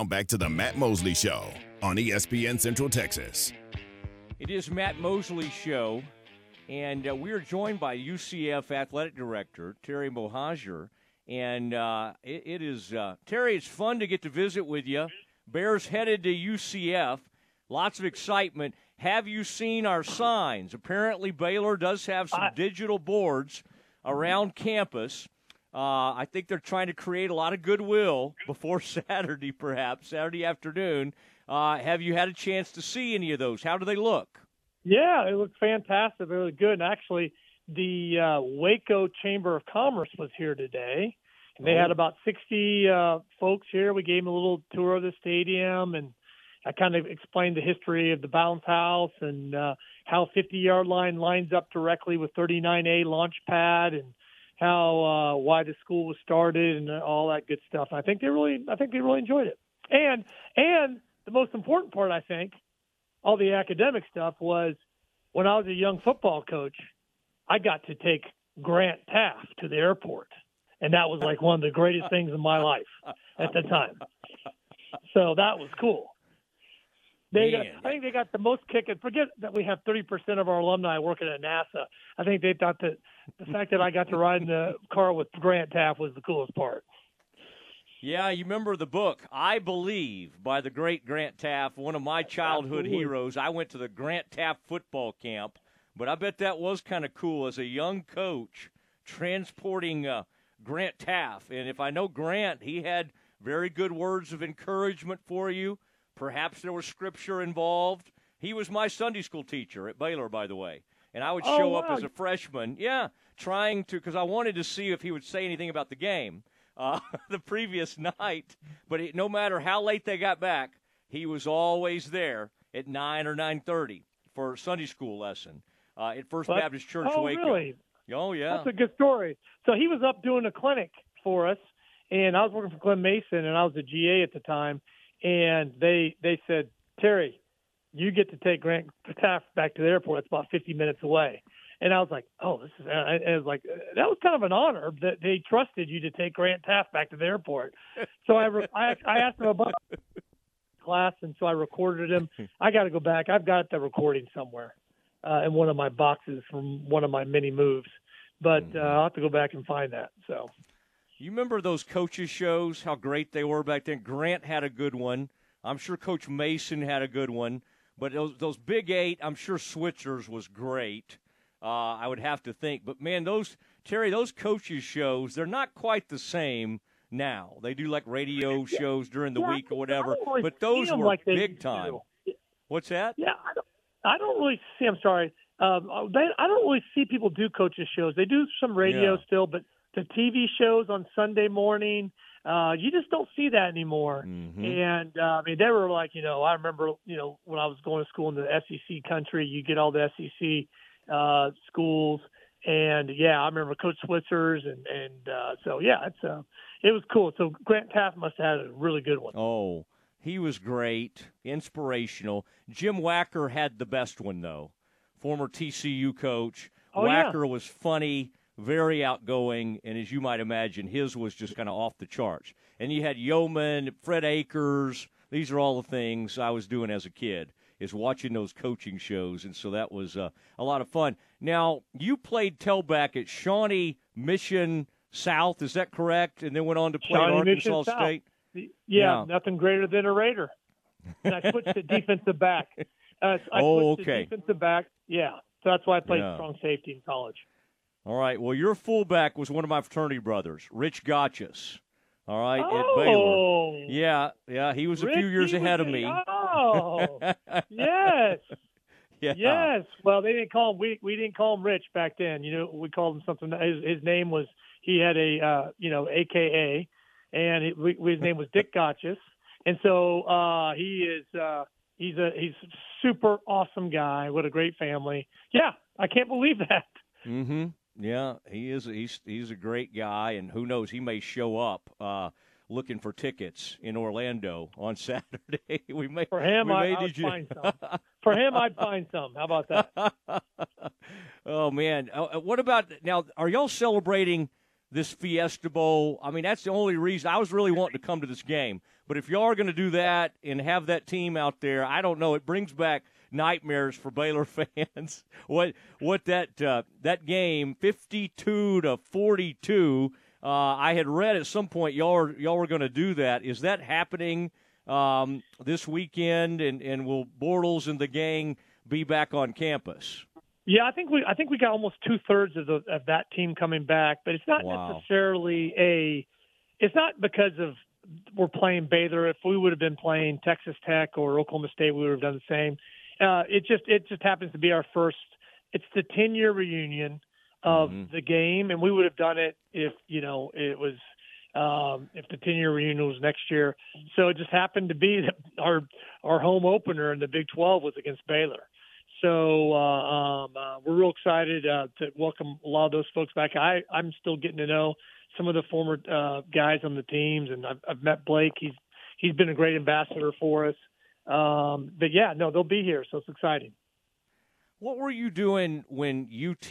S12: Now back to the Matt Mosley Show on ESPN Central Texas.
S2: It is Matt Mosley Show, and uh, we are joined by UCF Athletic Director Terry Mohajir. And uh, it, it is, uh, Terry, it's fun to get to visit with you. Bears headed to UCF. Lots of excitement. Have you seen our signs? Apparently, Baylor does have some digital boards around campus. Uh, I think they're trying to create a lot of goodwill before *laughs* Saturday, perhaps Saturday afternoon. Uh, have you had a chance to see any of those? How do they look?
S40: Yeah, they look fantastic. They look good. And actually, the uh, Waco Chamber of Commerce was here today. They had about 60 uh, folks here. We gave them a little tour of the stadium, and I kind of explained the history of the bounce house and uh, how 50 yard line lines up directly with 39A launch pad and how uh, why the school was started and all that good stuff. I think they really, I think they really enjoyed it. And and the most important part, I think, all the academic stuff was when I was a young football coach, I got to take Grant Teaff to the airport, and that was like one of the greatest things in my life at the time. So that was cool. They got, I think they got the most kick. And forget that we have 30% of our alumni working at NASA. I think they thought that the fact that I got to ride in the car with Grant Teaff was the coolest part.
S2: Yeah, you remember the book, I Believe, by the great Grant Teaff, one of my childhood
S40: Absolutely.
S2: heroes. I went to the Grant Teaff football camp, but I bet that was kind of cool as a young coach transporting uh, Grant Teaff. And if I know Grant, he had very good words of encouragement for you. Perhaps there was scripture involved. He was my Sunday school teacher at Baylor, by the way. And I would
S40: Oh,
S2: show up as a freshman, yeah, trying to, because I wanted to see if he would say anything about the game uh, *laughs* the previous night. But it, no matter how late they got back, he was always there at 9 or 9.30 for a Sunday school lesson uh, at First
S40: But-
S2: Baptist Church,
S40: oh,
S2: Waco.
S40: really?
S2: Oh, yeah.
S40: That's a good story. So he was up doing a clinic for us, and I was working for Glenn Mason, and I was a GA at the time, and they they said, Terry, you get to take Grant Teaff back to the airport. It's about 50 minutes away. And I was like, oh, this is, and it was like, that was kind of an honor that they trusted you to take Grant Teaff back to the airport. So I, re- I, I asked him about class, and so I recorded him. I got to go back. I've got the recording somewhere uh, in one of my boxes from one of my many moves, but uh, I'll have to go back and find that. So
S2: You remember those coaches shows? How great they were back then. Grant had a good one. I'm sure Coach Mason had a good one. But those those Big Eight, I'm sure Switzer's was great. Uh, I would have to think. But man, those Terry, those coaches shows, they're not quite the same now. They do like radio shows during the
S40: Yeah,
S2: week or whatever. But those were
S40: like
S2: big time. What's that?
S40: yeah, I don't, I don't really see. I'm sorry. Um, they, I don't really see people do coaches shows. They do some radio
S2: Yeah.
S40: still, but the TV shows on Sunday morning, uh, you just don't see that anymore.
S2: Mm-hmm.
S40: And uh, I mean, they were like, you know, I remember, you know, when I was going to school in the SEC country, you get all the SEC uh, schools, and yeah, I remember Coach Switzer's, and and uh, so yeah, it's uh, it was cool. So Grant Teaff must have had a really good one.
S2: Oh, he was great, inspirational. Jim Wacker had the best one though. Former TCU coach.
S40: Oh, yeah.
S2: Wacker was funny, very outgoing, and as you might imagine, his was just kind of off the charts. And you had Yeoman, Fred Akers. These are all the things I was doing as a kid. Is watching those coaching shows, and so that was uh, a lot of fun. Now you played tailback at Shawnee Mission South, is that correct? And then went on to play at
S40: Shawnee
S2: Arkansas
S40: Mission
S2: State.
S40: Yeah,
S2: Yeah.
S40: nothing greater than a Raider. And I switched to defensive back. *laughs* Uh, I
S2: Oh, okay.
S40: defensive back. Yeah, so that's why I played
S2: Yeah.
S40: strong safety in college.
S2: All right. Well, your fullback was one of my fraternity brothers, Rich Gotchas. All right,
S40: Oh.
S2: at Baylor. Yeah, yeah. He was a few years ahead of
S40: a-
S2: me.
S40: Oh, *laughs* yes,
S2: yeah.
S40: yes. Well, they didn't call him. We we didn't call him Rich back then. You know, we called him something. His his name was. He had a uh, you know AKA, and he, we, his name was Dick *laughs* Gotchas. And so uh, he is. Uh, he's a he's super awesome guy with a great family. Yeah, I can't believe that.
S2: Mm-hmm. Yeah, he is. He's he's a great guy, and who knows, he may show up uh, looking for tickets in Orlando on *laughs* Saturday. *laughs* we may
S40: For him, I,
S2: may
S40: I would
S2: you-
S40: find some. For him, I'd find some. How about that? *laughs*
S2: oh man, Uh, what about now? Are y'all celebrating this Fiesta Bowl? I mean, that's the only reason I was really wanting to come to this game. But if y'all are going to do that and have that team out there, I don't know. It brings back nightmares for Baylor *laughs* fans. what what that uh, that game, fifty-two to forty-two. Uh, I had read at some point y'all are, y'all were going to do that. Is that happening um, this weekend? And and will Bortles and the gang be back on campus?
S40: Yeah, I think we I think we got almost two thirds of the of that team coming back, but it's not
S2: Wow.
S40: necessarily a. It's not because of we're playing Baylor. If we would have been playing Texas Tech or Oklahoma State, we would have done the same. Uh, it just it just happens to be our first. It's the ten year reunion of the game, and we would have done it if you know it was um, if the ten year reunion was next year. So it just happened to be that our our home opener in the Big Twelve was against Baylor. So uh, um, uh, we're real excited uh, to welcome a lot of those folks back. I I'm still getting to know some of the former uh, guys on the teams, and I've, I've met Blake. He's he's been a great ambassador for us. Um, but yeah, no, they'll be here, so it's exciting.
S2: What were you doing when UT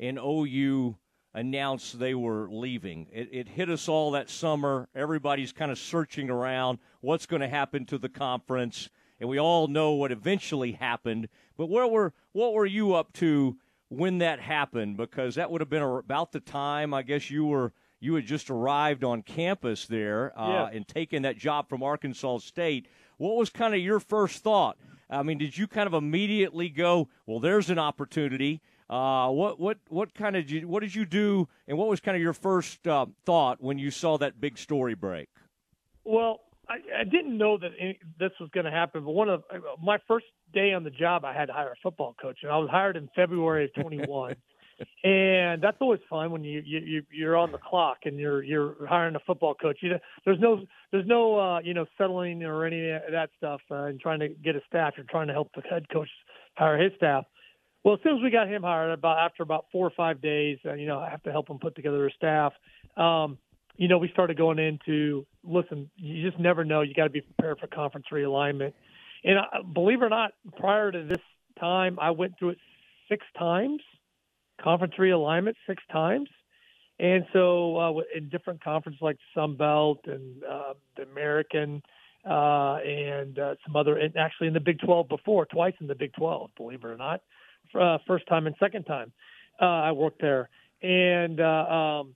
S2: and OU announced they were leaving? It, it hit us all that summer. Everybody's kind of searching around what's going to happen to the conference, and we all know what eventually happened. But where were what were you up to when that happened? Because that would have been about the time I guess you were you had just arrived on campus there uh,
S40: Yeah.
S2: and taken that job from Arkansas State. What was kind of your first thought? I mean, did you kind of immediately go, "Well, there's an opportunity"? Uh, what what what kind of what did you do, and what was kind of your first uh, thought when you saw that big story break?
S40: Well, I, I didn't know that any, this was going to happen, but one of my first day on the job, I had to hire a football coach, and I was hired in February of 21. *laughs* and that's always fun when you, you you you're on the clock and you're you're hiring a football coach. You know, there's no there's no uh, you know settling or any of that stuff uh, and trying to get a staff. You're trying to help the head coach hire his staff. Well, as soon as we got him hired, about after about four or five days, uh, you know, I have to help him put together a staff. Um, you know, we started going into listen. You just never know. You got to be prepared for conference realignment. And uh, believe it or not, prior to this time, I went through it six times, conference realignment six times. And so, uh, in different conferences like Sun Belt and uh, the American, uh, and uh, some other, and actually in the Big 12 before, twice in the Big 12, believe it or not, uh, first time and second time uh, I worked there. And um,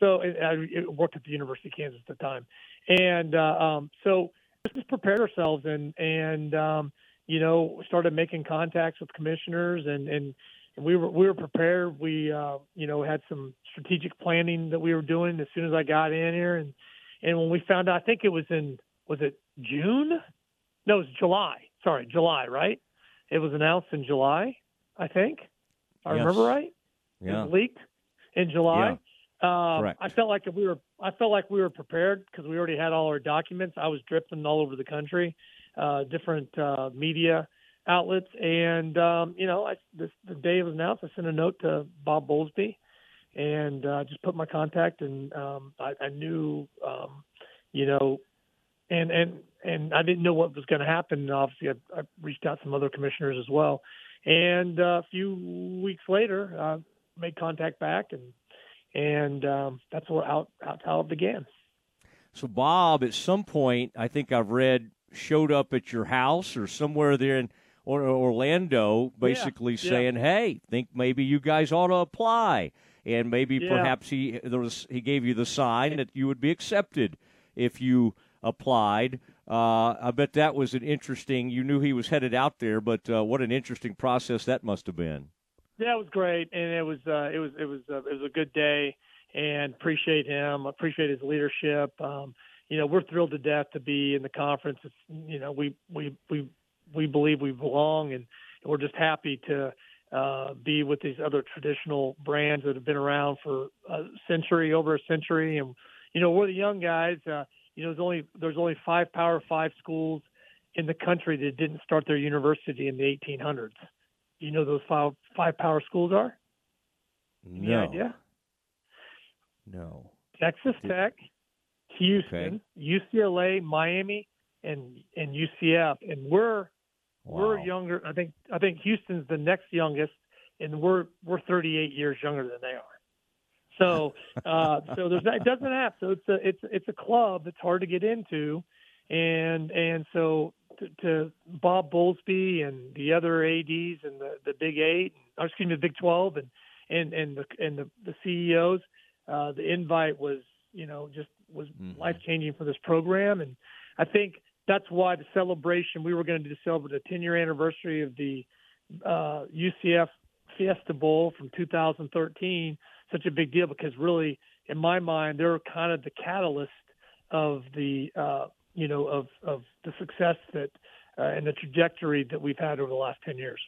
S40: so and I worked at the University of Kansas at the time. And um, so just prepared ourselves and, and um, you know, started making contacts with commissioners and, and, and we were we were prepared. We uh, you know had some strategic planning that we were doing as soon as I got in here, and and when we found out, I think it was in was it June? No, it was July. Sorry, July. Right? It was announced in July, I think. I
S2: Yes.
S40: remember right.
S2: Yeah.
S40: was leaked in July. Um,
S2: Correct.
S40: I felt like we were I felt like we were prepared because we already had all our documents. I was dripping all over the country, uh, different uh, media outlets, and um, you know, I, this the day it was announced, I sent a note to Bob Bowlesby, and uh, just put my contact, and um, I, I knew, um, you know, and and and I didn't know what was going to happen. And obviously, I, I reached out to some other commissioners as well, and uh, a few weeks later, uh, made contact back, and and um, that's where how how how it began.
S2: So Bob, at some point, I think I've read showed up at your house or somewhere there in or, Orlando, basically
S40: yeah.
S2: saying, "Hey, think maybe you guys ought to apply." And maybe
S40: Yeah.
S2: perhaps he there was he gave you the sign that you would be accepted if you applied. Uh, I bet that was an interesting. You knew he was headed out there, but uh, what an interesting process that must have been.
S40: Yeah, it was great, and it was uh, it was it was uh, it was a good day, and appreciate him, appreciate his leadership. Um, you know, we're thrilled to death to be in the conference. It's, you know, we we we we believe we belong, and we're just happy to uh, be with these other traditional brands that have been around for a century, over a century, and you know, we're the young guys. Uh, you know, there's only there's only five Power Five schools in the country that didn't start their university in the 1800s. Do you know those five five power schools are? Any
S2: No,
S40: idea?
S2: no.
S40: Texas Tech, Houston, UCLA, Miami, and and UCF, and we're we're younger. I think I think Houston's the next youngest, and we're we're 38 years younger than they are. So *laughs* uh, so there's it doesn't have so it's a it's it's a club that's hard to get into, and and so to, to Bob Bowlesby and the other ads and the the Big Eight, or excuse me, the Big Twelve, and and and the and the, the CEOs, uh, the invite was you know just was life changing for this program, and I think that's why the celebration we were going to celebrate the 10 year anniversary of the uh, UCF Fiesta Bowl from 2013 such a big deal because really, in my mind, they're kind of the catalyst of the uh, you know of of the success that uh, and the trajectory that we've had over the last 10 years.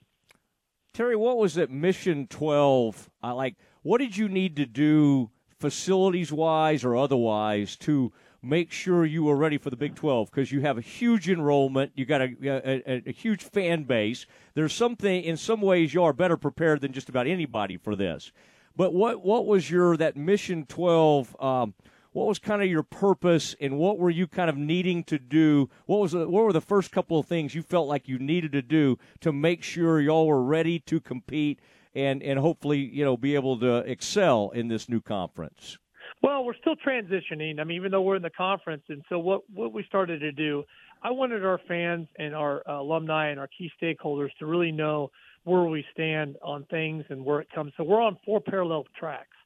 S2: Terry, what was it Mission 12? Uh, like, what did you need to do facilities wise or otherwise to make sure you were ready for the Big 12 because you have a huge enrollment, you got a, a, a, huge fan base. There's something in some ways you are better prepared than just about anybody for this. But what what was your that Mission 12? Um, what was kind of your purpose and what were you kind of needing to do? What was the, what were the first couple of things you felt like you needed to do to make sure y'all were ready to compete and and hopefully you know be able to excel in this new conference?
S40: Well, we're still transitioning. I mean, even though we're in the conference, and so what what we started to do, I wanted our fans and our uh, alumni and our key stakeholders to really know where we stand on things and where it comes. So we're on four parallel tracks.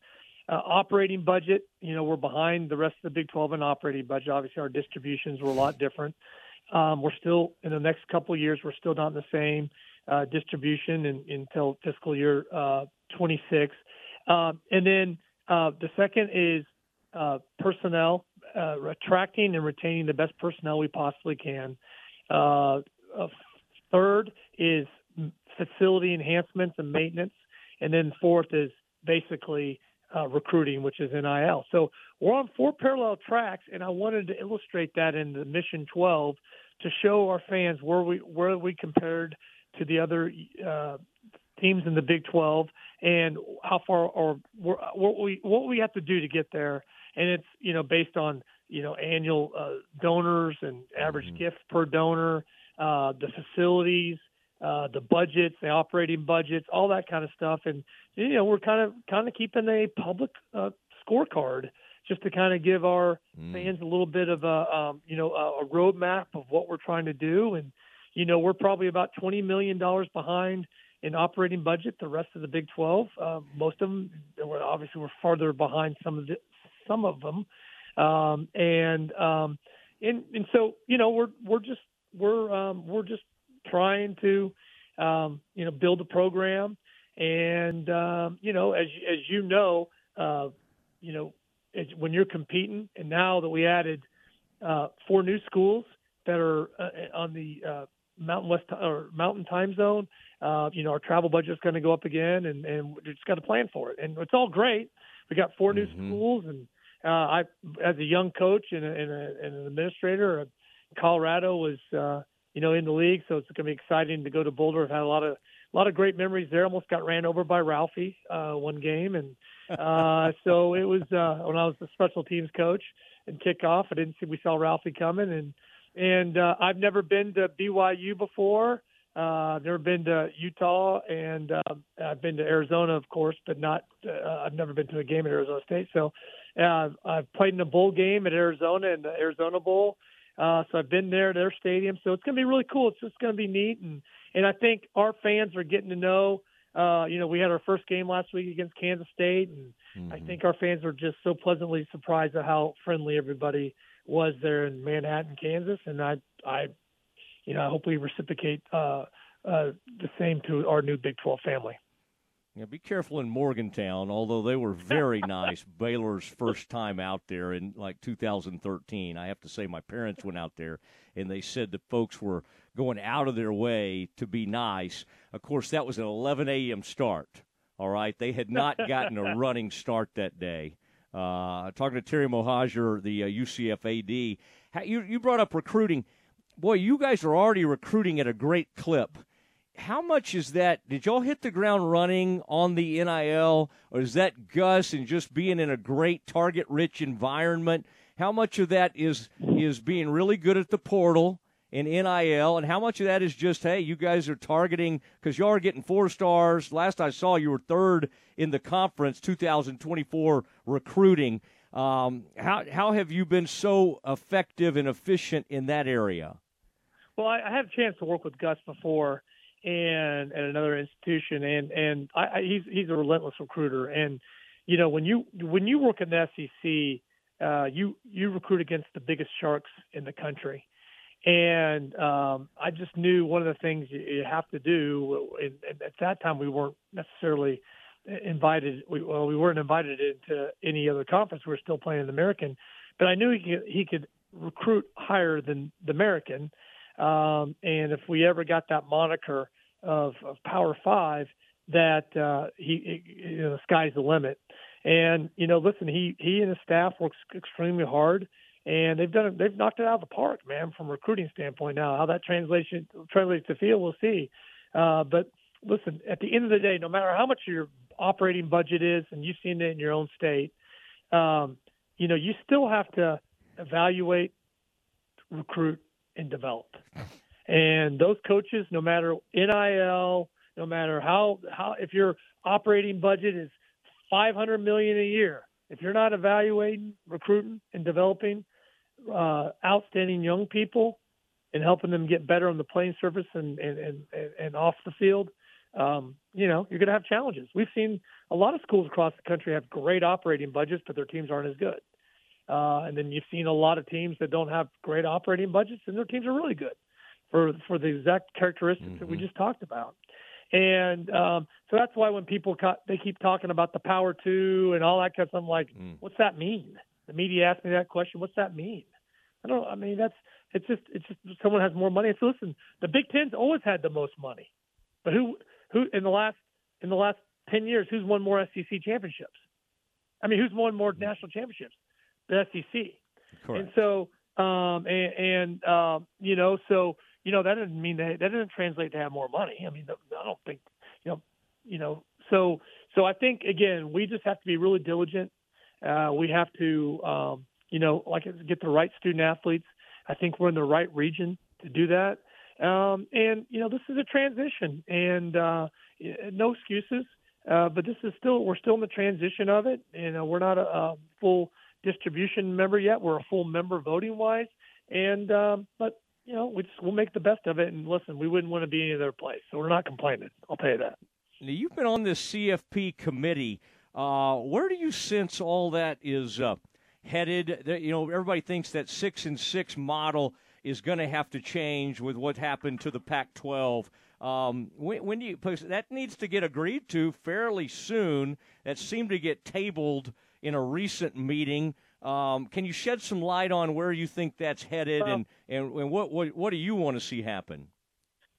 S40: Uh, operating budget, you know, we're behind the rest of the Big 12 in operating budget. Obviously, our distributions were a lot different. Um, we're still in the next couple of years. We're still not in the same uh, distribution in, until fiscal year uh, 26. Um, and then uh, the second is uh, personnel, uh, attracting and retaining the best personnel we possibly can. third is facility enhancements and maintenance. And then fourth is basically uh, recruiting, which is NIL. So we're on four parallel tracks, and I wanted to illustrate that in the Mission 12 to show our fans where we where we compared to the other uh, teams in the Big 12 and how far or what we what we have to do to get there. And it's you know based on you know annual uh, donors and average mm-hmm. gift per donor, uh, the facilities, uh, the budgets, the operating budgets, all that kind of stuff. And you know, we're kind of kind of keeping a public uh, scorecard just to kind of give our mm. fans a little bit of a um, you know a, a roadmap of what we're trying to do. And you know, we're probably about twenty million dollars behind in operating budget. The rest of the Big Twelve, uh, most of them, were obviously were farther behind some of the some of them. Um, and um, and and so you know we're we're just we're um, we're just trying to, um, you know, build a program. And um, you know, as as you know, uh, you know, when you're competing, and now that we added uh, four new schools that are uh, on the uh, Mountain West or Mountain Time Zone, uh, you know, our travel budget is going to go up again, and and we just got to plan for it. And it's all great. We got 4 new mm-hmm. schools, and uh, I, as a young coach and, a, and, a, and an administrator, uh, Colorado was uh, you know, in the league. So it's going to be exciting to go to Boulder. I've had a lot of a lot of great memories there. Almost got ran over by Ralphie uh, one game, and uh, *laughs* so it was uh, when I was the special teams coach and kickoff. I didn't see we saw Ralphie coming, and and uh, I've never been to BYU before. Uh, I've never been to Utah, and uh, I've been to Arizona, of course, but not. Uh, I've never been to a game at Arizona State. So uh, I've played in a bowl game at Arizona in the Arizona Bowl. Uh, so I've been there, at their stadium. So it's going to be really cool. It's just going to be neat, and and I think our fans are getting to know. Uh, you know, we had our first game last week against Kansas State, and mm-hmm. I think our fans are just so pleasantly surprised at how friendly everybody was there in Manhattan, Kansas. And I, I, you know, I hope we reciprocate uh, uh, the same to our new Big 12 family.
S2: Yeah, be careful in Morgantown. Although they were very *laughs* nice, Baylor's first time out there in like 2013. I have to say, my parents went out there and they said the folks were going out of their way to be nice. Of course, that was an 11 a.m. start. All right, they had not gotten a *laughs* running start that day. Uh, talking to Terry Mohajir, the uh, UCF AD, you you brought up recruiting. Boy, you guys are already recruiting at a great clip how much is that? Did y'all hit the ground running on the NIL, or is that Gus and just being in a great target-rich environment? How much of that is is being really good at the portal in NIL, and how much of that is just hey, you guys are targeting because y'all are getting four stars. Last I saw, you were third in the conference 2024 recruiting. Um, how how have you been so effective and efficient in that area?
S40: Well, I, I had a chance to work with Gus before and at another institution, and and I, I, he's he's a relentless recruiter. And you know when you when you work in the SEC, uh, you you recruit against the biggest sharks in the country, And um, I just knew one of the things you, have to do. And, at that time, we weren't necessarily invited. We, well, we weren't invited into any other conference. We were still playing in the American, but I knew he could, he could recruit higher than the American. Um, and if we ever got that moniker of, of Power Five, that uh, he, you know, the sky's the limit. And you know, listen, he he and his staff works extremely hard, and they've done. They've knocked it out of the park, man, from a recruiting standpoint. Now, how that translation translates to field, we'll see. Uh, but listen, at the end of the day, no matter how much your operating budget is, and you've seen it in your own state, um, you know, you still have to evaluate, recruit, and develop. And those coaches, no matter NIL, no matter how how if your operating budget is 500 million a year, if you're not evaluating, recruiting, and developing uh, outstanding young people and helping them get better on the playing surface and and and, and off the field, um, you know you're going to have challenges. We've seen a lot of schools across the country have great operating budgets, but their teams aren't as good. Uh, and then you've seen a lot of teams that don't have great operating budgets, and their teams are really good for for the exact characteristics mm-hmm. that we mm-hmm. just talked about. And um, so that's why when people co- they keep talking about the power two and all that kind of stuff, I'm like, mm. what's that mean? The media asked me that question. What's that mean? I don't. I mean, that's it's just it's just someone has more money. So listen, the Big Ten's always had the most money, but who who in the last in the last ten years who's won more SEC championships? I mean, who's won more national championships? The SEC.
S2: Correct.
S40: And so um, and, and um, you know, so you know that doesn't mean that that doesn't translate to have more money. I mean, I don't think you know, you know. So so I think again, we just have to be really diligent. Uh, we have to, um, you know, like get the right student athletes. I think we're in the right region to do that. Um, and you know, this is a transition, and uh, no excuses. Uh, but this is still we're still in the transition of it. Know, we're not a, a full distribution member yet. We're a full member voting wise, and um, but you know we just we'll make the best of it. And listen, we wouldn't want to be any other place, so we're not complaining. I'll tell you that.
S2: Now you've been on this CFP committee. Uh, where do you sense all that is uh, headed? You know, everybody thinks that six and six model is going to have to change with what happened to the Pac-12. Um, when, when, do you that needs to get agreed to fairly soon? That seemed to get tabled in a recent meeting. Um, can you shed some light on where you think that's headed, well, and, and, and what, what what do you want to see happen?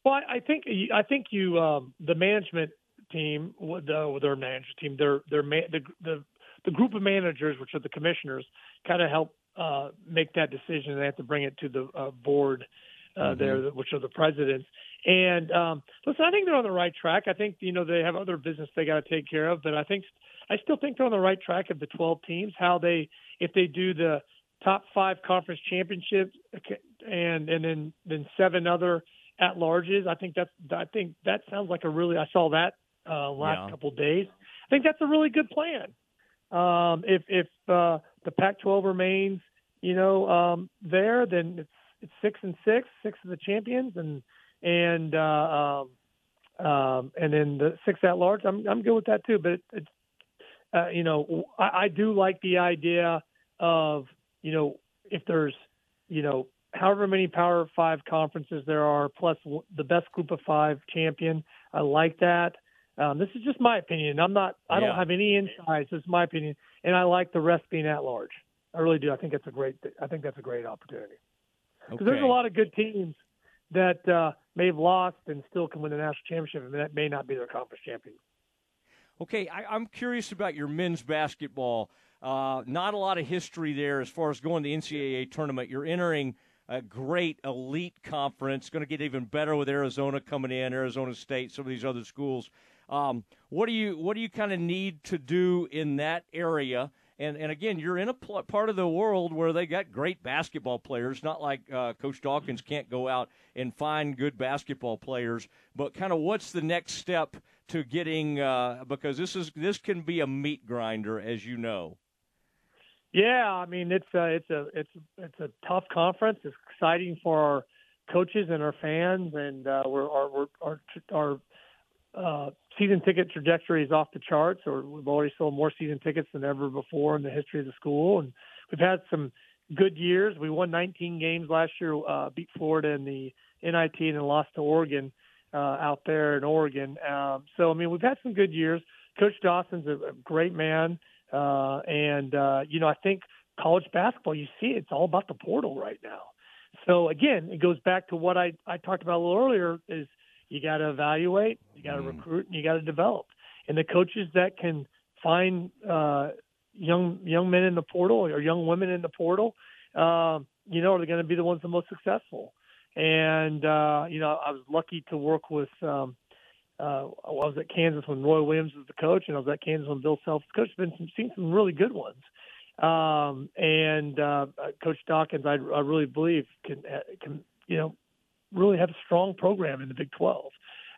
S40: Well, I think I think you um, the management team, the, their management team, their their the, the the group of managers, which are the commissioners, kind of help uh, make that decision. They have to bring it to the uh, board uh, mm-hmm. there, which are the presidents. And um, listen, I think they're on the right track. I think you know they have other business they got to take care of, but I think I still think they're on the right track of the 12 teams. How they, if they do the top five conference championships and and then then seven other at larges, I think that's I think that sounds like a really. I saw that uh, last yeah. couple of days. I think that's a really good plan. Um, if if uh, the Pac-12 remains, you know, um, there, then it's it's six and six, six of the champions, and and uh, um, um, and then the six at large. I'm I'm good with that too. But it, it's uh, you know, I, I do like the idea of, you know, if there's, you know, however many Power Five conferences there are, plus the best group of five champion. I like that. Um, this is just my opinion. I'm not. I don't have any insights. This is my opinion, and I like the rest being at large. I really do. I think it's a great. I think that's a great opportunity because okay. there's a lot of good teams that uh, may have lost and still can win the national championship, and that may not be their conference champion.
S2: Okay, I, am curious about your men's basketball. Uh, not a lot of history there as far as going to the NCAA tournament. You're entering a great elite conference. Going to get even better with Arizona coming in, Arizona State, some of these other schools. Um, what do you what do you kind of need to do in that area? And and again, you're in a pl- part of the world where they got great basketball players. Not like uh, Coach Dawkins can't go out and find good basketball players, but kind of what's the next step to getting uh, because this is this can be a meat grinder, as you know.
S40: Yeah, I mean it's a it's a it's it's a tough conference. It's exciting for our coaches and our fans, and uh, we're our our our uh, season ticket trajectory is off the charts. Or we've already sold more season tickets than ever before in the history of the school, and we've had some good years. We won 19 games last year, uh, beat Florida in the NIT, and then lost to Oregon uh, out there in Oregon. Um, so I mean, we've had some good years. Coach Dawkins's a, a great man, uh, and uh, you know I think college basketball, you see, it's all about the portal right now. So again, it goes back to what I I talked about a little earlier: is you got to evaluate, you got to mm. recruit, and you got to develop. And the coaches that can find uh, young young men in the portal or young women in the portal, uh, you know, are going to be the ones the most successful. And uh, you know, I was lucky to work with. Um, uh, I was at Kansas when Roy Williams was the coach, and I was at Kansas when Bill Self was coach. Been some, seen some really good ones. Um, and uh, Coach Dawkins, I, I really believe can can you know really have a strong program in the Big 12.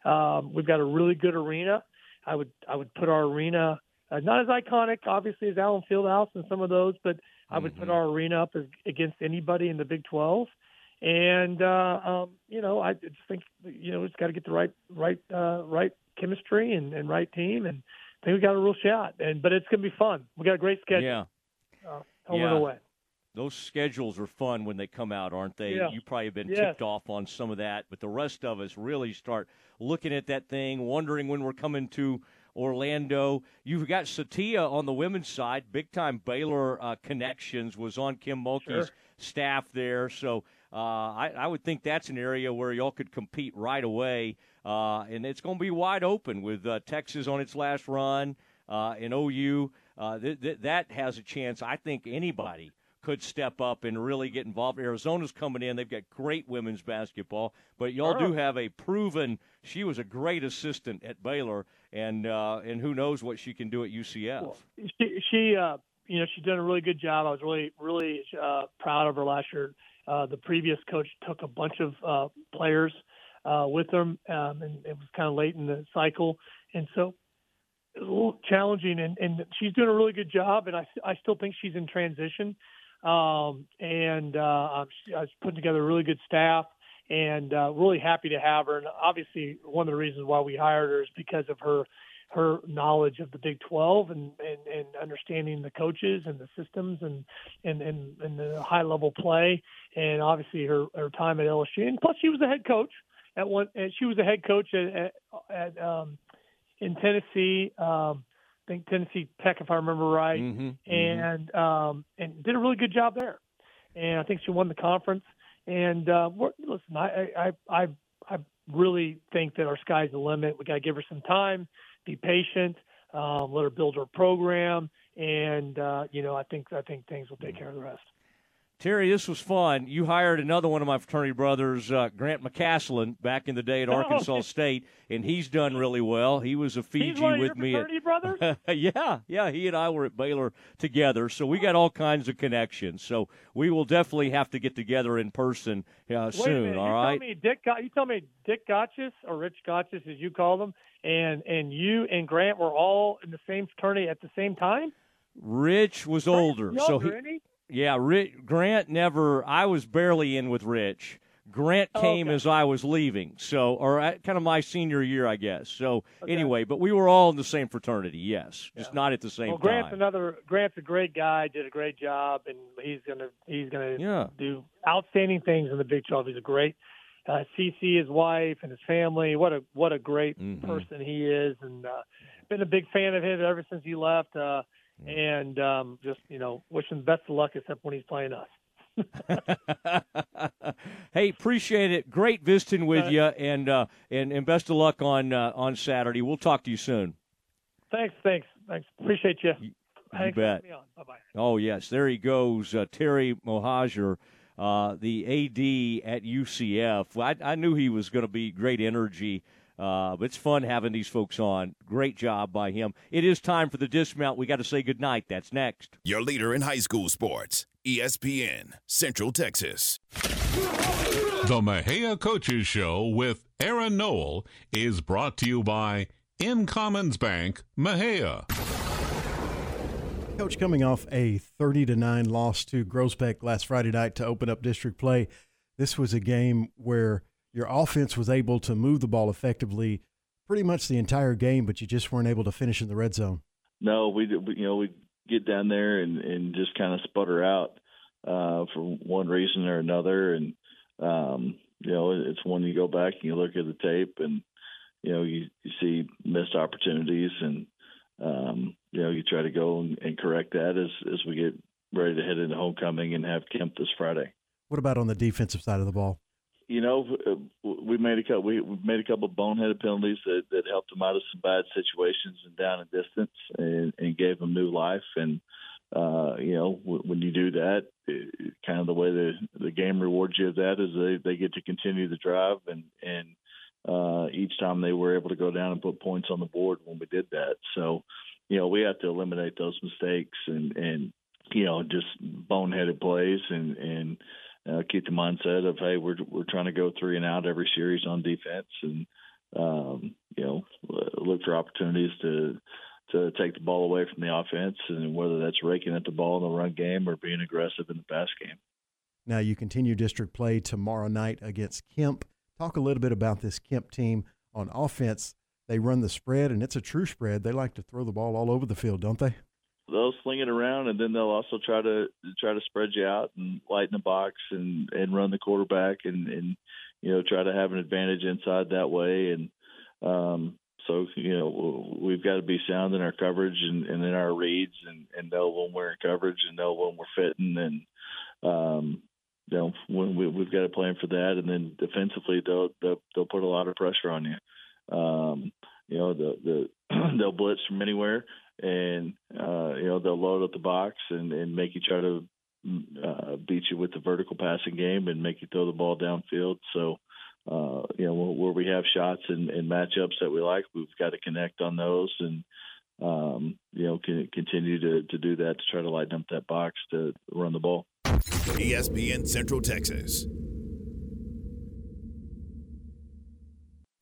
S40: Um, we've got a really good arena. I would I would put our arena uh, not as iconic, obviously, as Allen Fieldhouse and some of those, but I would mm-hmm. put our arena up as, against anybody in the Big 12. And uh, um, you know, I just think you know it's got to get the right right uh, right chemistry and, and right team, and I think we got a real shot. And but it's going to be fun. We got a great schedule.
S2: Yeah.
S40: Uh, home yeah. and away.
S2: Those schedules are fun when they come out, aren't they?
S40: Yeah.
S2: You probably have been
S40: yes.
S2: tipped off on some of that, but the rest of us really start looking at that thing, wondering when we're coming to Orlando. You've got Sytia on the women's side, big time Baylor uh, connections, was on Kim Mulkey's
S40: sure.
S2: staff there. So uh, I, I, would think that's an area where y'all could compete right away. Uh, and it's going to be wide open with uh, Texas on its last run uh, and OU. Uh, th- th- that has a chance. I think anybody could step up and really get involved. Arizona's coming in; they've got great women's basketball, but y'all do have a proven. She was a great assistant at Baylor, and uh, and who knows what she can do at UCF.
S40: Well, she, she uh, you know, she's done a really good job. I was really, really uh, proud of her last year. Uh, the previous coach took a bunch of uh, players uh, with them, um, and it was kind of late in the cycle, and so a little challenging, and, and she's doing a really good job. And I, I still think she's in transition. Um, and uh, I was putting together a really good staff, and uh, really happy to have her. And obviously, one of the reasons why we hired her is because of her her knowledge of the Big 12 and, and, and understanding the coaches and the systems and, and, and, and the high level play. And obviously her, her time at LSU. And plus she was a head coach at one, and she was a head coach at, at, at um, in Tennessee. Um, think Tennessee Tech, if I remember right,
S2: mm-hmm,
S40: and mm-hmm. Um, and did a really good job there. And I think she won the conference. And uh, listen, I, I I I really think that our sky's the limit. We got to give her some time, be patient, um, let her build her program, and uh, you know I think I think things will take care of the rest.
S2: Terry, this was fun. You hired another one of my fraternity brothers, uh, Grant McCasland, back in the day at Arkansas State, and he's done really well. He was a Fiji with me.
S40: At, brothers? *laughs*
S2: yeah, yeah. He and I were at Baylor together, so we got all kinds of connections. So we will definitely have to get together in person uh, soon.
S40: All
S2: you
S40: right. Tell me Dick, you tell me Dick Gotchis or Rich Gotchis, as you call them, and and you and Grant were all in the same fraternity at the same time.
S2: Rich was older, so he,
S40: he
S2: yeah, Rick, Grant never. I was barely in with Rich. Grant
S40: oh,
S2: came
S40: okay.
S2: as I was leaving, so or at, kind of my senior year, I guess. So
S40: okay.
S2: anyway, but we were all in the same fraternity, yes,
S40: yeah.
S2: just not at the same
S40: well, Grant's
S2: time.
S40: another. Grant's a great guy. Did a great job, and he's gonna he's gonna
S2: yeah.
S40: do outstanding things in the Big Twelve. He's a great. Uh, CC, his wife, and his family. What a what a great
S2: mm-hmm.
S40: person he is, and uh, been a big fan of his ever since he left. Uh, and um, just you know, wish him best of luck, except when he's playing us. *laughs*
S2: hey, appreciate it. Great visiting with you, and uh, and and best of luck on uh, on Saturday. We'll talk to you soon.
S40: Thanks, thanks, thanks. Appreciate you.
S2: You,
S40: thanks
S2: bet.
S40: Bye bye.
S2: Oh yes, there he goes, uh, Terry Mohajir, uh, the AD at UCF. I, I knew he was going to be great energy. Uh, but it's fun having these folks on. Great job by him. It is time for the dismount. We got to say goodnight. That's next.
S12: Your leader in high school sports, ESPN, Central Texas.
S18: The Mexia Coaches Show with Aaron Noel is brought to you by In Commons Bank, Mexia.
S3: Coach, coming off a 30 to 9 loss to Groesbeck last Friday night to open up district play, this was a game where your offense was able to move the ball effectively pretty much the entire game, but you just weren't able to finish in the red zone.
S41: No, we, you know we get down there and and just kind of sputter out. uh, for one reason or another, and um, you know it's when you go back and you look at the tape and you know you, you see missed opportunities and um, you know you try to go and, and correct that as as we get ready to head into homecoming and have camp this Friday.
S3: What about on the defensive side of the ball?
S41: You know, we made a couple. We made a couple of boneheaded penalties that, that helped them out of some bad situations and down and distance, and, and gave them new life. And uh, you know, when you do that, it, kind of the way the the game rewards you of that is they they get to continue the drive, and and uh, each time they were able to go down and put points on the board when we did that. So, you know, we have to eliminate those mistakes and and you know just boneheaded plays and and uh, keep the mindset of hey we're we're trying to go three and out every series on defense and um, you know look for opportunities to to take the ball away from the offense and whether that's raking at the ball in the run game or being aggressive in the pass game.
S3: Now you continue district play tomorrow night against Kemp. Talk a little bit about this Kemp team on offense. They run the spread and it's a true spread. They like to throw the ball all over the field, don't they?
S41: They'll sling it around and then they'll also try to try to spread you out and lighten the box and and run the quarterback and and you know try to have an advantage inside that way. And um so you know we've got to be sound in our coverage and, and in our reads and, and know when we're in coverage and know when we're fitting. And um you know when we, we've got a plan for that. And then defensively they'll they'll, they'll put a lot of pressure on you. Um you know the the *clears throat* they'll blitz from anywhere and uh, you know they'll load up the box and, and make you try to uh, beat you with the vertical passing game and make you throw the ball downfield. So uh, you know where we have shots and, and matchups that we like, we've got to connect on those and um, you know can continue to, to do that to try to lighten up that box to run the ball.
S12: ESPN Central Texas.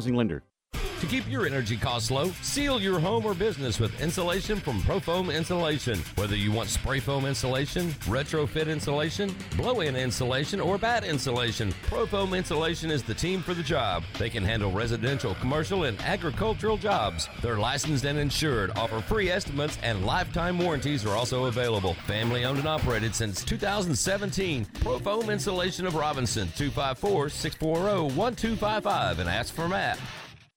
S17: Housing Lender.
S1: To keep your energy costs low, seal your home or business with insulation from Profoam Insulation. Whether you want spray foam insulation, retrofit insulation, blow-in insulation, or bat insulation, Profoam Insulation is the team for the job. They can handle residential, commercial, and agricultural jobs. They're licensed and insured, offer free estimates, and lifetime warranties are also available. Family owned and operated since 2017. Profoam Insulation of Robinson, 254-640-1255, and ask for Matt.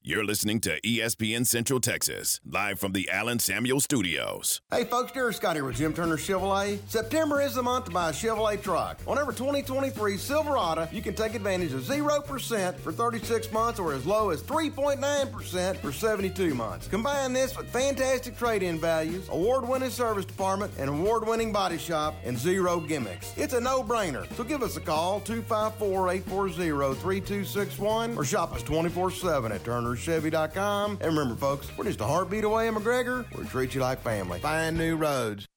S12: You're listening to ESPN Central Texas, live from the Allen Samuel Studios.
S30: Hey folks, Derek Scott here with Jim Turner Chevrolet. September is the month to buy a Chevrolet truck. On every 2023 Silverado, you can take advantage of 0% for 36 months or as low as 3.9% for 72 months. Combine this with fantastic trade-in values, award-winning service department, and award-winning body shop, and zero gimmicks. It's a no-brainer. So give us a call, 254-840-3261, or shop us 24-7 at Turner McGregorChevy.com. And remember, folks, we're just a heartbeat away in McGregor. We treat you like family. Find new roads.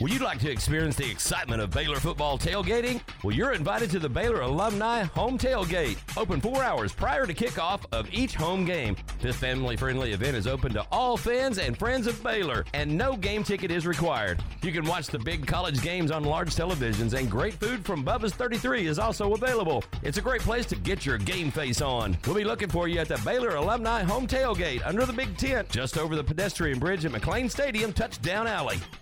S1: Would you like to experience the excitement of Baylor football tailgating? Well, you're invited to the Baylor Alumni Home Tailgate, open four hours prior to kickoff of each home game. This family friendly event is open to all fans and friends of Baylor, and no game ticket is required. You can watch the big college games on large televisions, and great food from Bubba's 33 is also available. It's a great place to get your game face on. We'll be looking for you at the Baylor Alumni Home Tailgate under the big tent, just over the pedestrian bridge at McLane Stadium, touchdown alley.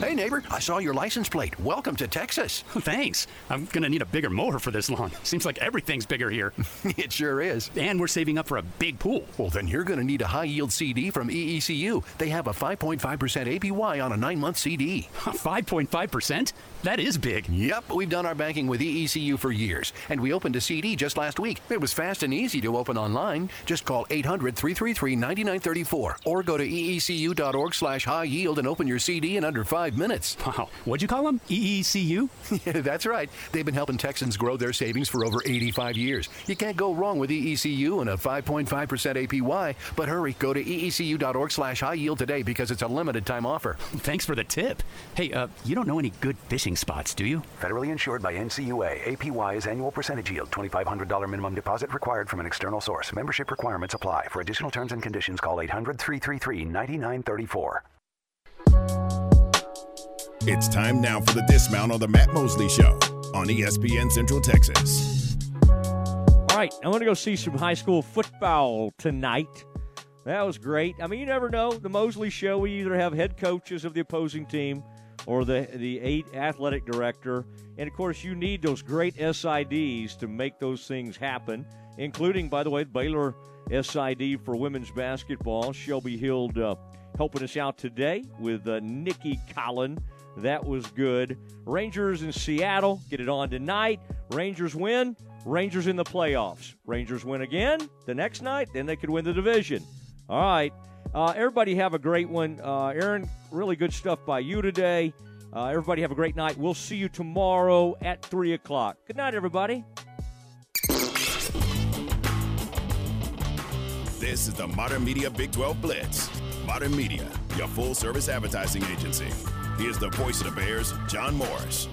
S42: Hey, neighbor, I saw your license plate. Welcome to Texas. *laughs*
S43: Thanks. I'm going to need a bigger mower for this lawn. *laughs* Seems like everything's bigger here. *laughs*
S42: it sure is.
S43: And we're saving up for a big pool.
S42: Well, then you're going to need a high yield CD from EECU. They have a 5.5% APY on a nine month CD.
S43: 5.5%? That is big.
S42: Yep, we've done our banking with EECU for years, and we opened a CD just last week. It was fast and easy to open online. Just call 800 333 9934 or go to eecu.org slash high yield and open your CD in under five five minutes. *laughs*
S43: Wow. What'd you call them? EECU? *laughs*
S42: yeah, that's right. They've been helping Texans grow their savings for over 85 years. You can't go wrong with EECU and a 5.5% APY. But hurry, go to eecu.org slash high yield today because it's a limited time offer.
S43: Thanks for the tip. Hey, uh, you don't know any good fishing spots, do you?
S44: Federally insured by NCUA. APY is annual percentage yield. $2,500 minimum deposit required from an external source. Membership requirements apply. For additional terms and conditions, call 800 333 9934.
S12: It's time now for the dismount on the Matt Mosley Show on ESPN Central Texas.
S2: All right, I want to go see some high school football tonight. That was great. I mean, you never know. The Mosley Show, we either have head coaches of the opposing team or the the eight athletic director, and of course, you need those great SIDs to make those things happen. Including, by the way, Baylor SID for women's basketball, Shelby Hill, uh, helping us out today with uh, Nicki Collen. That was good. Rangers in Seattle get it on tonight. Rangers win. Rangers in the playoffs. Rangers win again the next night, then they could win the division. All right. Uh, everybody have a great one. Uh, Aaron, really good stuff by you today. Uh, everybody have a great night. We'll see you tomorrow at 3 o'clock. Good night, everybody.
S12: This is the Modern Media Big 12 Blitz. Modern Media, your full service advertising agency. Here's the voice of the Bears, John Morris.